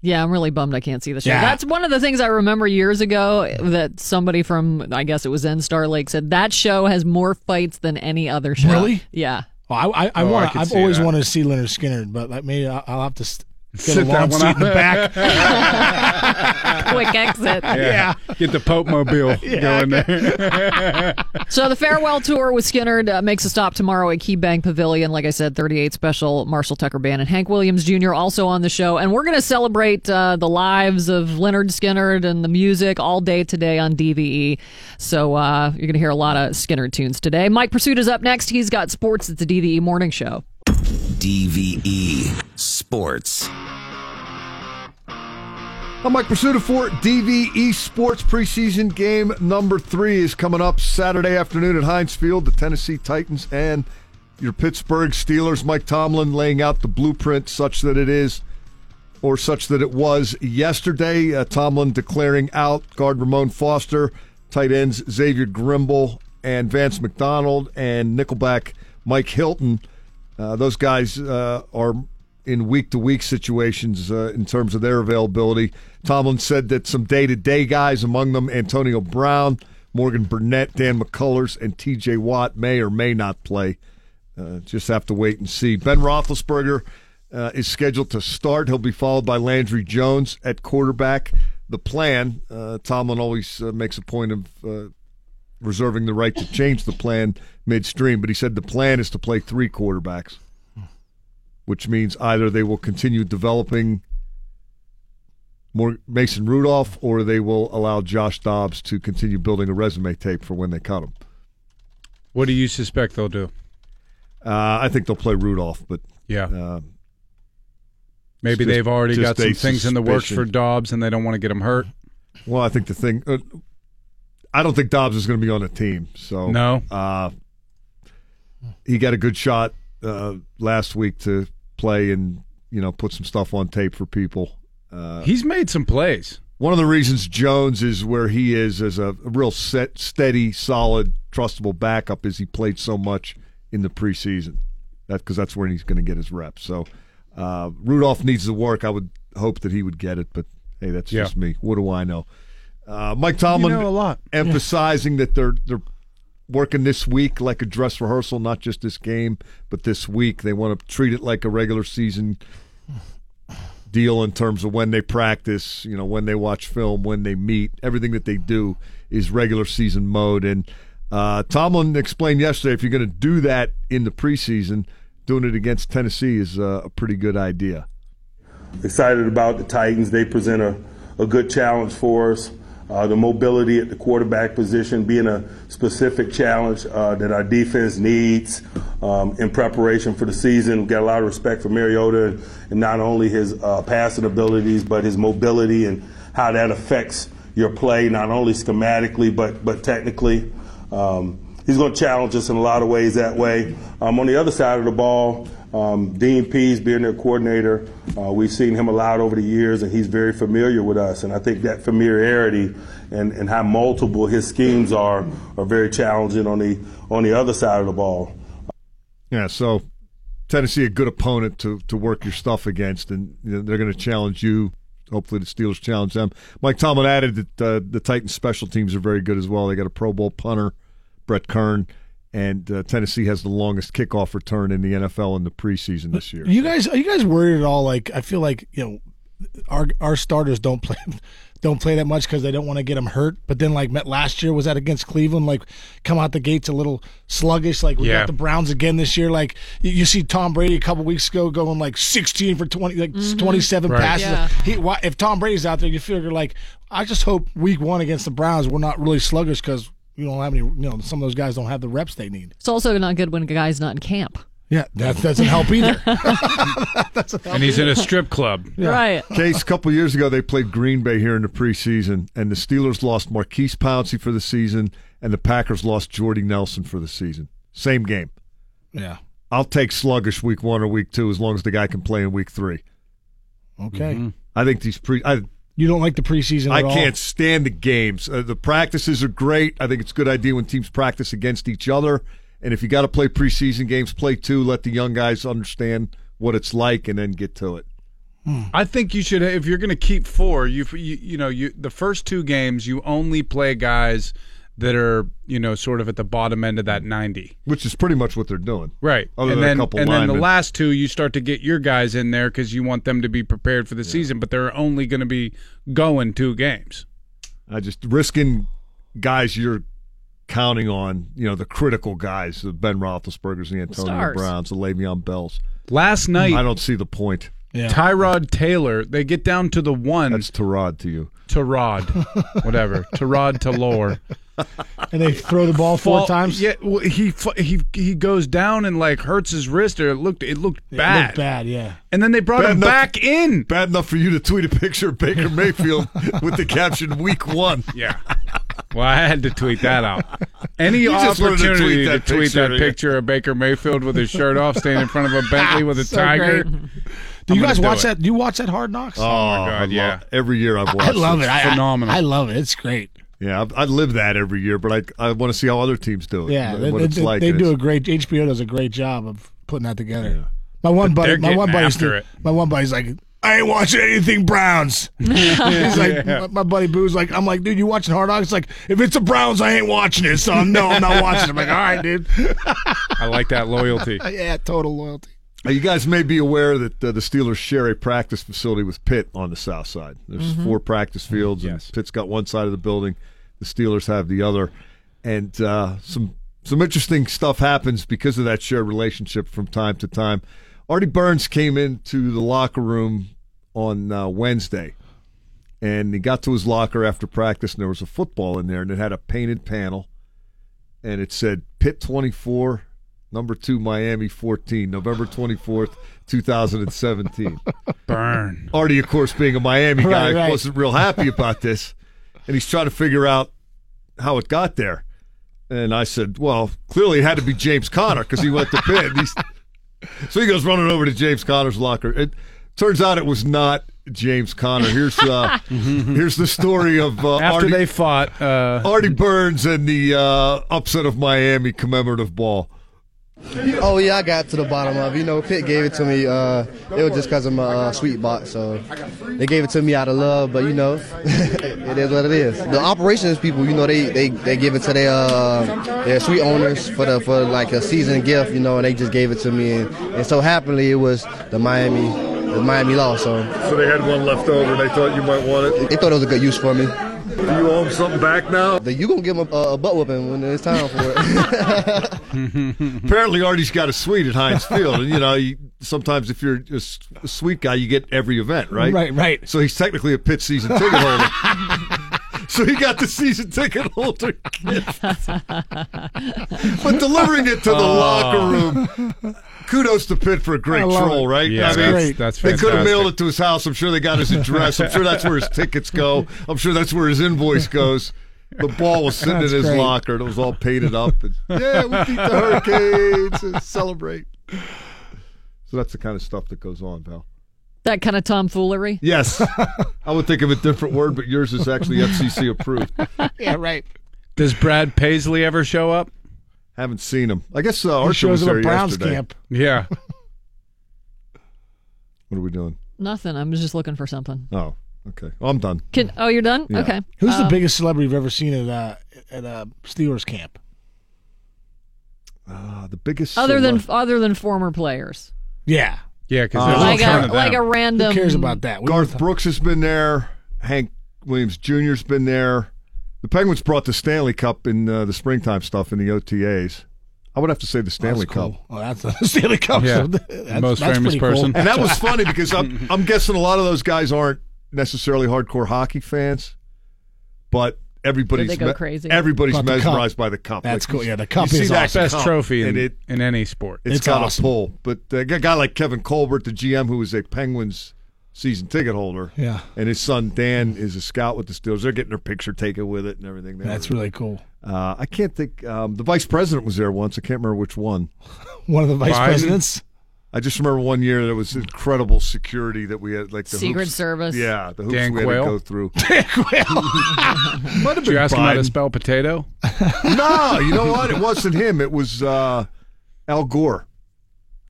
Yeah, I'm really bummed I can't see the show. Yeah. That's one of the things I remember years ago that somebody from, I guess it was in Star Lake, said that show has more fights than any other show. Really? Yeah. Well, I, I, I oh, want. I've always that. wanted to see Lynyrd Skynyrd, but like, maybe I'll, I'll have to st- get Sit a long seat in the back. Quick exit. Yeah. Get the Pope mobile going there. So the farewell tour with Skynyrd uh, makes a stop tomorrow at KeyBank Pavilion. Like I said, 38 special Marshall Tucker Band and Hank Williams Jr. also on the show, and we're going to celebrate uh, the lives of Lynyrd Skynyrd and the music all day today on DVE. So uh, you're going to hear a lot of Skynyrd tunes today. Mike Prisuta is up next. He's got sports at the DVE Morning Show. DVE Sports. I'm Mike Prisuta for DVE Sports preseason game number three is coming up Saturday afternoon at Heinz Field. The Tennessee Titans and your Pittsburgh Steelers. Mike Tomlin laying out the blueprint such that it is, or such that it was yesterday. Uh, Tomlin declaring out guard Ramon Foster, tight ends Xavier Grimble and Vance McDonald, and Nickelback Mike Hilton. Uh, those guys uh, are in week to week situations uh, in terms of their availability. Tomlin said that some day to day guys, among them Antonio Brown, Morgan Burnett, Dan McCullers, and TJ Watt, may or may not play. Uh, just have to wait and see. Ben Roethlisberger uh, is scheduled to start. He'll be followed by Landry Jones at quarterback. The plan, Tomlin always makes a point of reserving the right to change the plan midstream, but he said the plan is to play three quarterbacks which means either they will continue developing more Mason Rudolph or they will allow Josh Dobbs to continue building a resume tape for when they cut him. What do you suspect they'll do? Uh, I think they'll play Rudolph, but Yeah. uh, Maybe just- they've already got some things in the works for. Dobbs and they don't want to get him hurt. well, I think the thing. Uh, I don't think Dobbs is going to be on the team. So No. uh, he got a good shot uh, last week to play and you know put some stuff on tape for people. Uh, He's made some plays. One of the reasons Jones is where he is as a, real set, steady, solid, trustable backup is he played so much in the preseason. That because that's where he's going to get his reps. So uh, Rudolph needs to work. I would hope that he would get it, but hey, that's Yeah. just me. What do I know? Uh, Mike Tomlin know a lot. emphasizing that they're they're working this week like a dress rehearsal, not just this game, but this week. They want to treat it like a regular season deal in terms of when they practice, you know, when they watch film, when they meet. Everything that they do is regular season mode. And uh, Tomlin explained yesterday if you're going to do that in the preseason, doing it against Tennessee is uh, a pretty good idea. Excited about the Titans. They present a, a good challenge for us. Uh, the mobility at the quarterback position being a specific challenge uh, that our defense needs um, in preparation for the season. We've got a lot of respect for Mariota and, not only his uh, passing abilities, but his mobility and how that affects your play, not only schematically, but, but technically. Um, he's going to challenge us in a lot of ways that way. Um, on the other side of the ball, um, Dean Pees being their coordinator, uh, we've seen him a lot over the years, and he's very familiar with us. And I think that familiarity and, and how multiple his schemes are are very challenging on the on the other side of the ball. Yeah, so Tennessee a good opponent to to work your stuff against, and they're going to challenge you. Hopefully, the Steelers challenge them. Mike Tomlin added that uh, the Titans' special teams are very good as well. They got a Pro Bowl punter, Brett Kern, and uh, Tennessee has the longest kickoff return in the NFL in the preseason this year. Are you guys are you guys worried at all? Like I feel like you know our our starters don't play don't play that much because they don't want to get them hurt. But then like met last year was that against Cleveland? Like come out the gates a little sluggish. Like we Yeah. got the Browns again this year. Like you, you see Tom Brady a couple weeks ago going like sixteen for twenty like twenty seven Right. passes. Yeah. He why, if Tom Brady's out there, you figure like I just hope week one against the Browns we're not really sluggish because. You don't have any, you know, some of those guys don't have the reps they need. It's also not good when a guy's not in camp. Yeah, that doesn't help either. and he's in a strip club. Right. Case, a couple years ago, they played Green Bay here in the preseason, and the Steelers lost Maurkice Pouncey for the season, and the Packers lost Jordy Nelson for the season. Same game. yeah. I'll take sluggish week one or week two as long as the guy can play in week three. Okay. I think these pre. I, You don't like the preseason I at all? can't stand the games. Uh, the practices are great. I think it's a good idea when teams practice against each other. And if you got to play preseason games, play two. Let the young guys understand what it's like, and then get to it. I think you should if you're going to keep four. You, you you know you the first two games you only play guys that are you know sort of at the bottom end of that ninety. Which is pretty much what they're doing. Right, Other and than a then couple and then the last two you start to get your guys in there because you want them to be prepared for the season, but they're only going to be going two games. I just risking guys you're counting on, you know, the critical guys, the Ben Roethlisberger's, the Antonio stars. Browns, the Le'Veon Bells. Last night, I don't see the point. Yeah. Tyrod Taylor, they get down to the one That's Tarod to you. to Rod, whatever, to Rod to Lore. and they throw the ball four Fall- times. Yeah, well, he he he goes down and like hurts his wrist, or it looked it looked It bad. looked bad, yeah. And then they brought Bad him enough- back in. Bad enough for you to tweet a picture of Baker Mayfield with the caption "Week One." Yeah. Well, I had to tweet that out. Any You just wanted to opportunity tweet to tweet picture, that picture of Baker Mayfield with his shirt off, standing in front of a Bentley with a So tiger. great. Do I'm you gonna do watch it. that? Do you watch that Hard Knocks? Oh, my God, oh, yeah. Every year I've watched. I love it. I, I- phenomenal. I, love it. It's great. Yeah, I, I live that every year, but I I want to see how other teams do it. Yeah, what they, it's they- like. they do a great. HBO does a great job of putting that together. My one But buddy, my one buddy's after it. my one buddy's like, I ain't watching anything Browns. He's like, my, my buddy Boo's like, I'm like, dude, you watching Hard Knocks? Like, if it's the Browns, I ain't watching it. So no, I'm not watching. it. I'm like, all right, dude. I like that loyalty. yeah, total loyalty. You guys may be aware that uh, the Steelers share a practice facility with Pitt on the south side. There's four practice fields, and Yes. Pitt's got one side of the building. The Steelers have the other, and uh, some some interesting stuff happens because of that shared relationship from time to time. Artie Burns came into the locker room on uh, Wednesday, and he got to his locker after practice, and there was a football in there, and it had a painted panel, and it said Pitt 24, number two Miami 14, November 24th, 2017. Burn. Artie, of course, being a Miami guy, Right, right. wasn't real happy about this, and he's trying to figure out how it got there. And I said, "Well, clearly it had to be James Conner because he went to Pitt." He's, so he goes running over to James Conner's locker. It turns out it was not James Conner. Here's uh, here's the story of uh, After Artie, they fought, uh, Artie Burns and the uh, upset of Miami commemorative ball. Oh yeah, I got to the bottom of. it. You know, Pitt gave it to me. Uh, it was just because of my uh, suite box, so they gave it to me out of love. But you know, it is what it is. The operations people, you know, they they, they give it to their uh, their suite owners for the for like a season gift, you know, and they just gave it to me. And, and so happily, it was the Miami the Miami law. So So they had one left over. and They thought you might want it. they thought it was a good use for me. Do you owe them something back now? You gonna give him a, a butt whooping when it's time for it. Apparently, Artie's got a suite at Heinz Field, and you know, you, sometimes if you're a suite guy, you get every event, right? Right, right. So he's technically a Pitt season ticket holder. so he got the season ticket holder gift. but delivering it to the Oh. locker room. Kudos to Pitt for a great I troll, it. right? Yeah, I mean, that's, that's they could have mailed it to his house. I'm sure they got his address. I'm sure that's where his tickets go. I'm sure that's where his invoice goes. the ball was sitting That's in his great. locker and it was all painted up. And, yeah, we beat the Hurricanes and celebrate. So that's the kind of stuff that goes on, Val. That kind of tomfoolery. Yes, I would think of a different word, but yours is actually FCC approved. yeah, right. Does Brad Paisley ever show up? Haven't seen him. I guess uh, He Archer shows was up there at Browns yesterday. camp. Yeah. What are we doing? Nothing. I'm just looking for something. Oh, okay. Well, I'm done. Can oh you're done? Yeah. Okay. Who's the Uh, biggest celebrity you've ever seen at uh, at uh, Steelers camp? Uh, the biggest other than celeb- other than former players? Yeah. Yeah, because Uh, like a like a random. Who cares about that? We Garth Brooks has been there. Hank Williams Jr.'s been there. The Penguins brought the Stanley Cup in uh, the springtime stuff in the OTAs. I would have to say the Stanley That's cool. Cup. Oh, that's the Stanley Cup. Yeah. So that's, Most that's famous pretty cool. person. And that was funny because I'm, I'm guessing a lot of those guys aren't necessarily hardcore hockey fans, but everybody's Did they go crazy? everybody's About the cup. mesmerized by the cup. That's Like, cool. Yeah, the cup you is see that awesome. best cup, trophy in, and it, in any sport. it's It's got awesome. a pull. But uh, a guy like Kevin Colbert, the GM, who was a Penguins season ticket holder, Yeah. and his son Dan is a scout with the Steelers. They're getting their picture taken with it and everything. They That's were- really cool. Uh, I can't think. Um, the vice president was there once. I can't remember which one. One of the vice Biden? presidents. I just remember one year there was incredible security that we had, like the Secret hoops- Service. Yeah, the hoops Dan we had to go through. Might have Did you been ask him how to Biden. spell potato? no, you know what? It wasn't him. It was uh, Al Gore.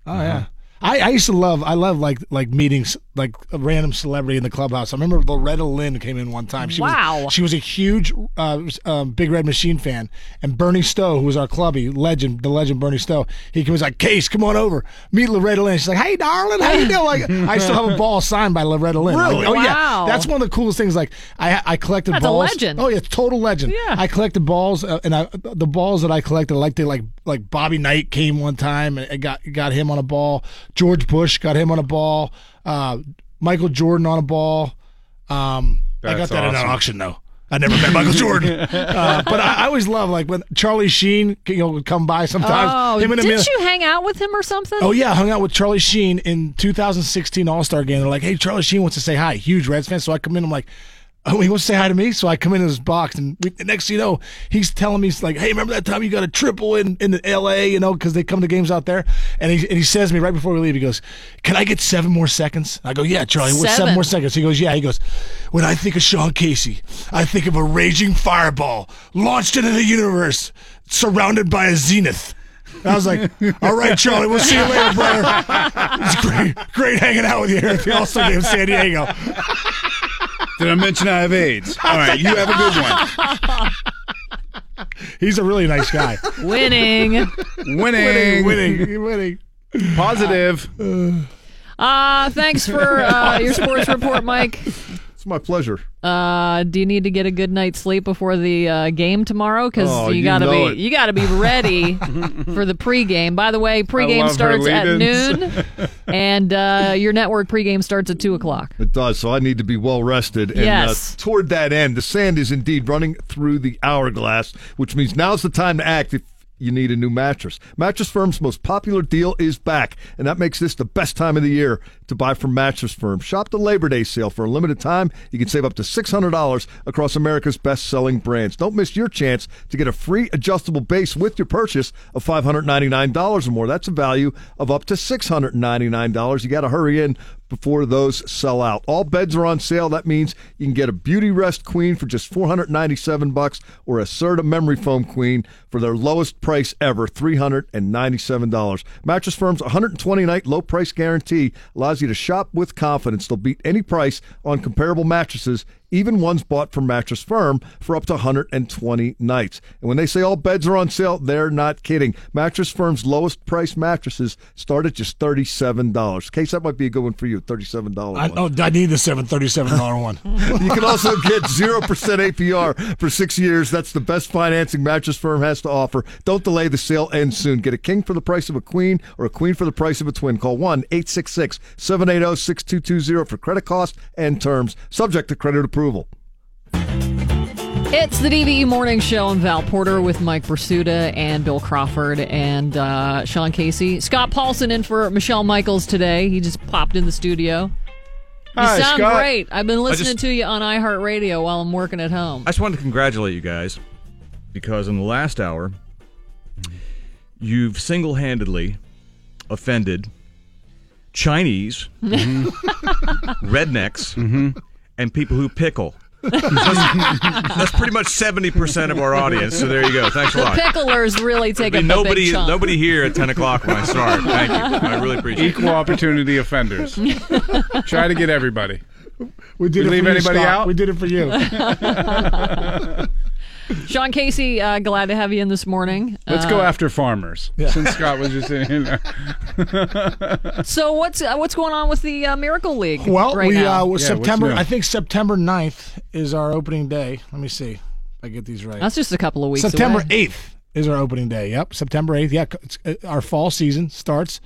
Oh yeah. I, I used to love I love like like meetings like a random celebrity in the clubhouse. I remember Loretta Lynn came in one time. She Wow. was, she was a huge uh, um, Big Red Machine fan, and Bernie Stowe, who was our clubby legend, the legend Bernie Stowe, he was like, "Case, come on over, meet Loretta Lynn." She's like, "Hey, darling, how you doing?" Like, I still have a ball signed by Loretta Lynn. Like, oh Wow. yeah, that's one of the coolest things. Like I I collected That's a balls. legend. Oh yeah, total legend. Yeah. I collected balls, uh, and I, the balls that I collected, like they like like Bobby Knight came one time and and got got him on a ball. George Bush got him on a ball. Uh, Michael Jordan on a ball. Um, I got That's that in an auction though. I never met Michael Jordan, uh, but I, I always love like when Charlie Sheen you know would come by sometimes. Oh, Him and didn't Amelia- you hang out with him or something? Oh yeah, I hung out with Charlie Sheen in 2016 All Star game. They're like, "Hey, Charlie Sheen wants to say hi." Huge Reds fan, so I come in. I'm like, "Oh, he wants to say hi to me." So I come into his box, and we, next thing you know, he's telling me, he's like, "Hey, remember that time you got a triple in in L.A. You know, because they come to games out there." And he and he says to me right before we leave, he goes, "Can I get seven more seconds?" I go, "Yeah, Charlie, seven Seven. more seconds?" He goes, "Yeah." He goes, "When I think of Sean Casey, I think of a raging fireball launched into the universe, surrounded by a zenith." I was like, all right, Charlie, we'll see you later, brother. It's great, great hanging out with you here at the All Star Game in San Diego. Did I mention I have AIDS? All right, you have a good one. He's a really nice guy. Winning. Winning. winning, winning. Positive. Uh, thanks for uh, your sports report, Mike. It's my pleasure. Uh, do you need to get a good night's sleep before the uh, game tomorrow? Because Oh, you you gotta be it. you gotta be ready for the pregame. By the way, pregame starts at noon, and uh, your network pregame starts at two o'clock. It does, so I need to be well rested. And Yes. uh, toward that end, the sand is indeed running through the hourglass, which means now's the time to act if you need a new mattress. Mattress Firm's most popular deal is back, and that makes this the best time of the year to buy from Mattress Firm. Shop the Labor Day sale for a limited time. You can save up to $600 across America's best-selling brands. Don't miss your chance to get a free adjustable base with your purchase of $599 or more. That's a value of up to $699. You got to hurry in before those sell out. All beds are on sale. That means you can get a Beautyrest Queen for just 497 bucks or a Serta Memory Foam Queen for their lowest price ever, $397. Mattress Firm's 120 night low price guarantee allows you to shop with confidence. They'll beat any price on comparable mattresses even ones bought from Mattress Firm for up to 120 nights. And when they say all beds are on sale, they're not kidding. Mattress Firm's lowest price mattresses start at just $37. Case that might be a good one for you, $37 I, oh, I need the seven thirty-seven dollar one. You can also get 0% APR for six years. That's the best financing Mattress Firm has to offer. Don't delay. The sale ends soon. Get a king for the price of a queen or a queen for the price of a twin. Call 1 866 780 6220 for credit cost and terms, subject to credit approval. It's the DVE Morning Show. I'm Val Porter with Mike Prisuta and Bill Crawford and uh, Sean Casey. Scott Paulson in for Michelle Michaels today. He just popped in the studio. You Hi, sound Scott. great. I've been listening just- to you on iHeartRadio while I'm working at home. I just wanted to congratulate you guys because in the last hour, you've single handedly offended Chinese, rednecks, and people who pickle. that's, that's pretty much 70% of our audience, so there you go. Thanks a The lot. picklers really take There'll up be a nobody, big chunk. nobody here at 10 o'clock when I start. Thank you. I really appreciate it. Equal opportunity offenders. Try to get everybody. We did We it leave for you, anybody Scott. out? We did it for you. Sean Casey, uh, glad to have you in this morning. Let's Uh, go after farmers. Since Scott was just in here. So what's uh, what's going on with the uh, Miracle League? Well, right we now? uh, was September. I think September 9th is our opening day. Let me see if I get these right. That's just a couple of weeks. September 8th is our opening day. Yep, September 8th. Yeah, it's, uh, our fall season starts,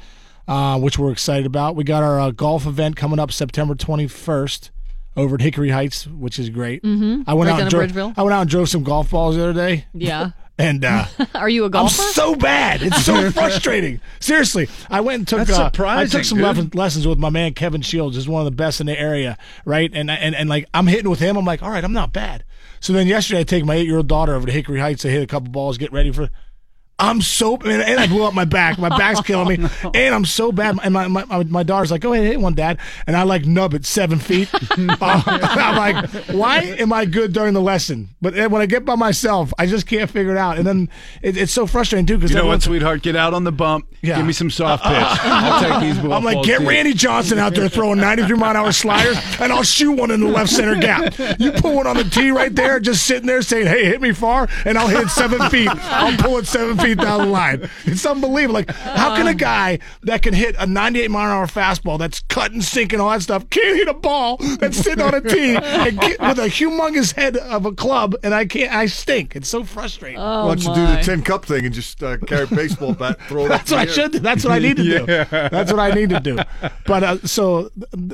uh, which we're excited about. We got our uh, golf event coming up September 21st over at Hickory Heights, which is great. Mhm. I went Right out down and in drove, Bridgeville. I went out and drove some golf balls the other day. Yeah. And uh, Are you a golfer? I'm so bad. It's so frustrating. Seriously, I went and took. That's uh, I took some dude. lef- lessons with my man Kevin Shields. Is one of the best in the area, right? And and and like I'm hitting with him. I'm like, all right, I'm not bad. So then yesterday, I take my eight year old daughter over to Hickory Heights to hit a couple balls, get ready for. I'm so and, and I blew up my back. My back's killing me, and I'm so bad. And my, my, my, my daughter's like, "Go ahead, hit one, dad." And I like nub it seven feet. Uh, I'm like, "Why am I good during the lesson?" But when I get by myself, I just can't figure it out. And then it, it's so frustrating too because You know what, sweetheart? Get out on the bump. Yeah. Give me some soft pitch. I'll take these balls. I'm like, get Randy Johnson out there throwing 93 mile an hour sliders, and I'll shoot one in the left center gap. You put one on the tee right there, just sitting there saying, "Hey, hit me far," and I'll hit it seven feet. I'll pull it seven feet down the line. It's unbelievable. Like, how can a guy that can hit a 98 mile an hour fastball that's cutting, and all that stuff, can't hit a ball that's sitting on a tee and get, with a humongous head of a club, and I can't. I stink. It's so frustrating. Oh, Why don't you do the tin cup thing and just uh, carry a baseball bat, throw it up That's what I air? should. do. That's what I need to do. Yeah. That's what I need to do. But uh, so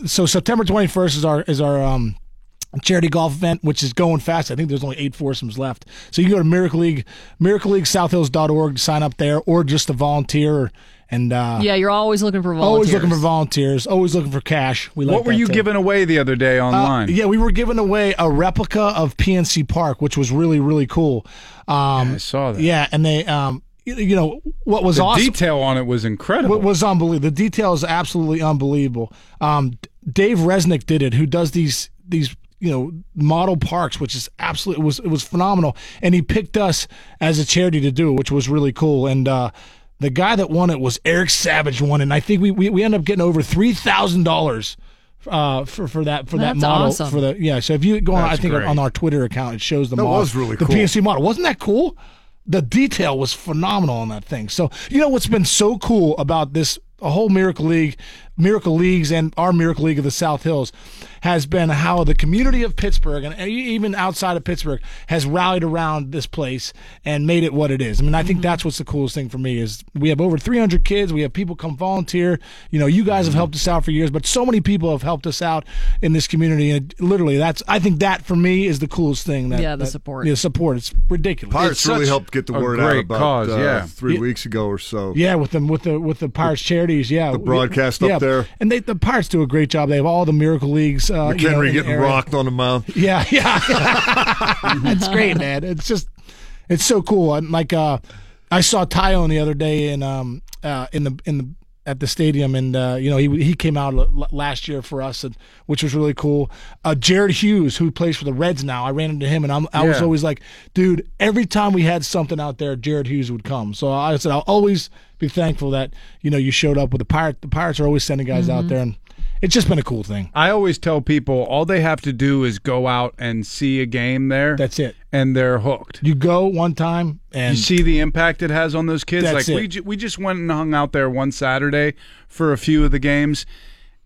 so September twenty first is our is our um charity golf event, which is going fast. I think there's only eight foursomes left. So you can go to Miracle League, Miracle League Southhills.org to sign up there, or just to volunteer. And uh, yeah, you're always looking for volunteers. always looking for volunteers. Always looking for cash. We like what were you too. giving away the other day Uh, online? yeah, we were giving away a replica of PNC Park, which was really really cool. Um, I saw that. Yeah, and they um, you- you know what was the awesome detail on it was incredible. what was unbelievable. The detail is absolutely unbelievable. Um, Dave Resnick did it, who does these these you know model parks, which is absolutely it was it was phenomenal. And he picked us as a charity to do which was really cool. And uh, the guy that won it was Eric Savage won, and I think we we, we ended up getting over three thousand dollars. Uh, for for that for that model awesome. for the yeah so if you go on I think great. on our Twitter account it shows the That model was really the cool. PNC model wasn't that cool the detail was phenomenal on that thing. So you know what's been so cool about this a whole Miracle League, Miracle Leagues, and our Miracle League of the South Hills has been how the community of Pittsburgh and even outside of Pittsburgh has rallied around this place and made it what it is. I mean, I think that's what's the coolest thing for me is we have over 300 kids. We have people come volunteer. You know, you guys have helped us out for years, but so many people have helped us out in this community. And literally, that's I think that for me is the coolest thing. That Yeah, the that- support. Yeah, support. It's ridiculous. Pirates It's really helped get the word out about cause, uh, yeah. three Yeah. weeks ago or so. Yeah, with them with the with the Pirates charities. Yeah, The broadcast up there. And they the Pirates do a great job. They have all the Miracle Leagues. Uh, you know, McHenry in the getting area. rocked on the mound. Yeah, yeah, it's great, man. It's just it's so cool. And like uh, I saw Taillon the other day in um uh in the in the at the stadium, and uh, you know he he came out l- last year for us, and, which was really cool. Uh, Jared Hughes, who plays for the Reds now, I ran into him, and I'm, I was always like, dude, every time we had something out there, Jared Hughes would come. So I said I'll always be thankful that you know you showed up with the Pirate. The Pirates are always sending guys out there, and it's just been a cool thing. I always tell people all they have to do is go out and see a game there. That's it. And they're hooked. You go one time, and you see the impact it has on those kids. That's like it. we ju- we just went and hung out there one Saturday for a few of the games,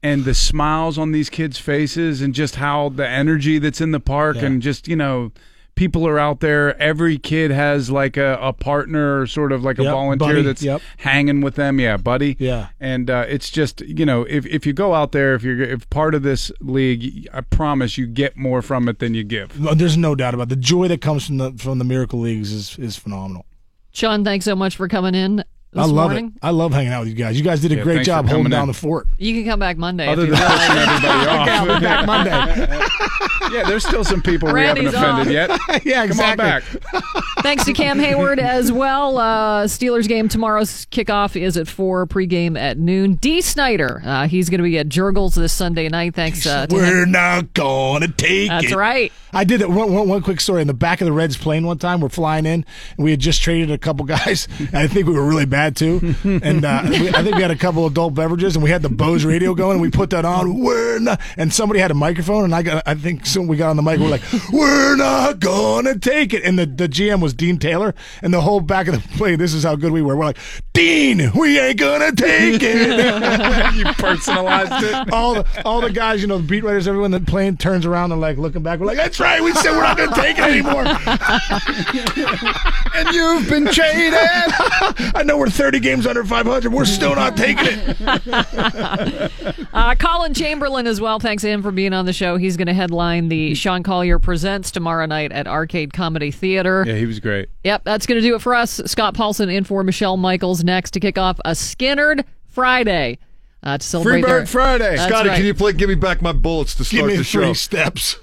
and the smiles on these kids' faces, and just how the energy that's in the park, Yeah. and just you know. People are out there. Every kid has like a, a partner, or sort of like a Yep, volunteer buddy, that's yep. hanging with them. Yeah, buddy. Yeah. and uh, it's just you know if if you go out there, if you're if part of this league, I promise you get more from it than you give. There's no doubt about it. the joy that comes from the from the Miracle Leagues is is phenomenal. Sean, thanks so much for coming in. I love morning. it. I love hanging out with you guys. You guys did a Yeah, great job holding down in. the fort. You can come back Monday. Other than you really pissing everybody off. Okay, I'll back Monday. yeah, there's still some people we haven't offended off. yet. yeah, Come on exactly. back. Thanks to Cam Heyward as well. Uh, Steelers game tomorrow's kickoff is at 4, pregame at noon. Dee Snider, uh, he's going to be at Jergel's this Sunday night. Thanks uh, to. We're not gonna take That's it. That's right. I did it. One, one, one quick story. In the back of the Reds plane one time, we're flying in, and we had just traded a couple guys, and I think we were really bad too. And uh, we, I think we had a couple adult beverages, and we had the Bose radio going, and we put that on. We're not, and somebody had a microphone, and I got, I think soon we got on the mic. We're like, we're not gonna take it. And the, the GM was Dean Taylor, and the whole back of the plane. This is how good we were. We're like, Dean, we ain't gonna take it. you personalized it. all the all the guys, you know, the beat writers, everyone that plane turns around and like looking back. We're like, that's right. We said we're not going to take it anymore. and you've been traded. I know we're 30 games under 500. We're still not taking it. Uh, Colin Chamberlain as well. Thanks to him for being on the show. He's going to headline the Sean Collier Presents tomorrow night at Arcade Comedy Theater. Yeah, he was great. Yep, that's going to do it for us. Scott Paulson in for Michelle Michaels next to kick off a Skynyrd Friday uh, to celebrate. Freebird their- Friday. That's Scotty, right. can you play Give Me Back My Bullets to Give start me the three show? steps.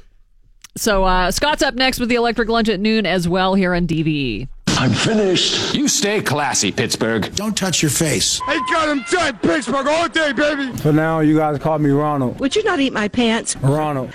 So uh, Scott's up next with the Electric Lunch at noon as well here on DVE. I'm finished. You stay classy, Pittsburgh. Don't touch your face. Hey, got him tight, Pittsburgh all day, baby. For now, you guys call me Ronald. Would you not eat my pants? Ronald.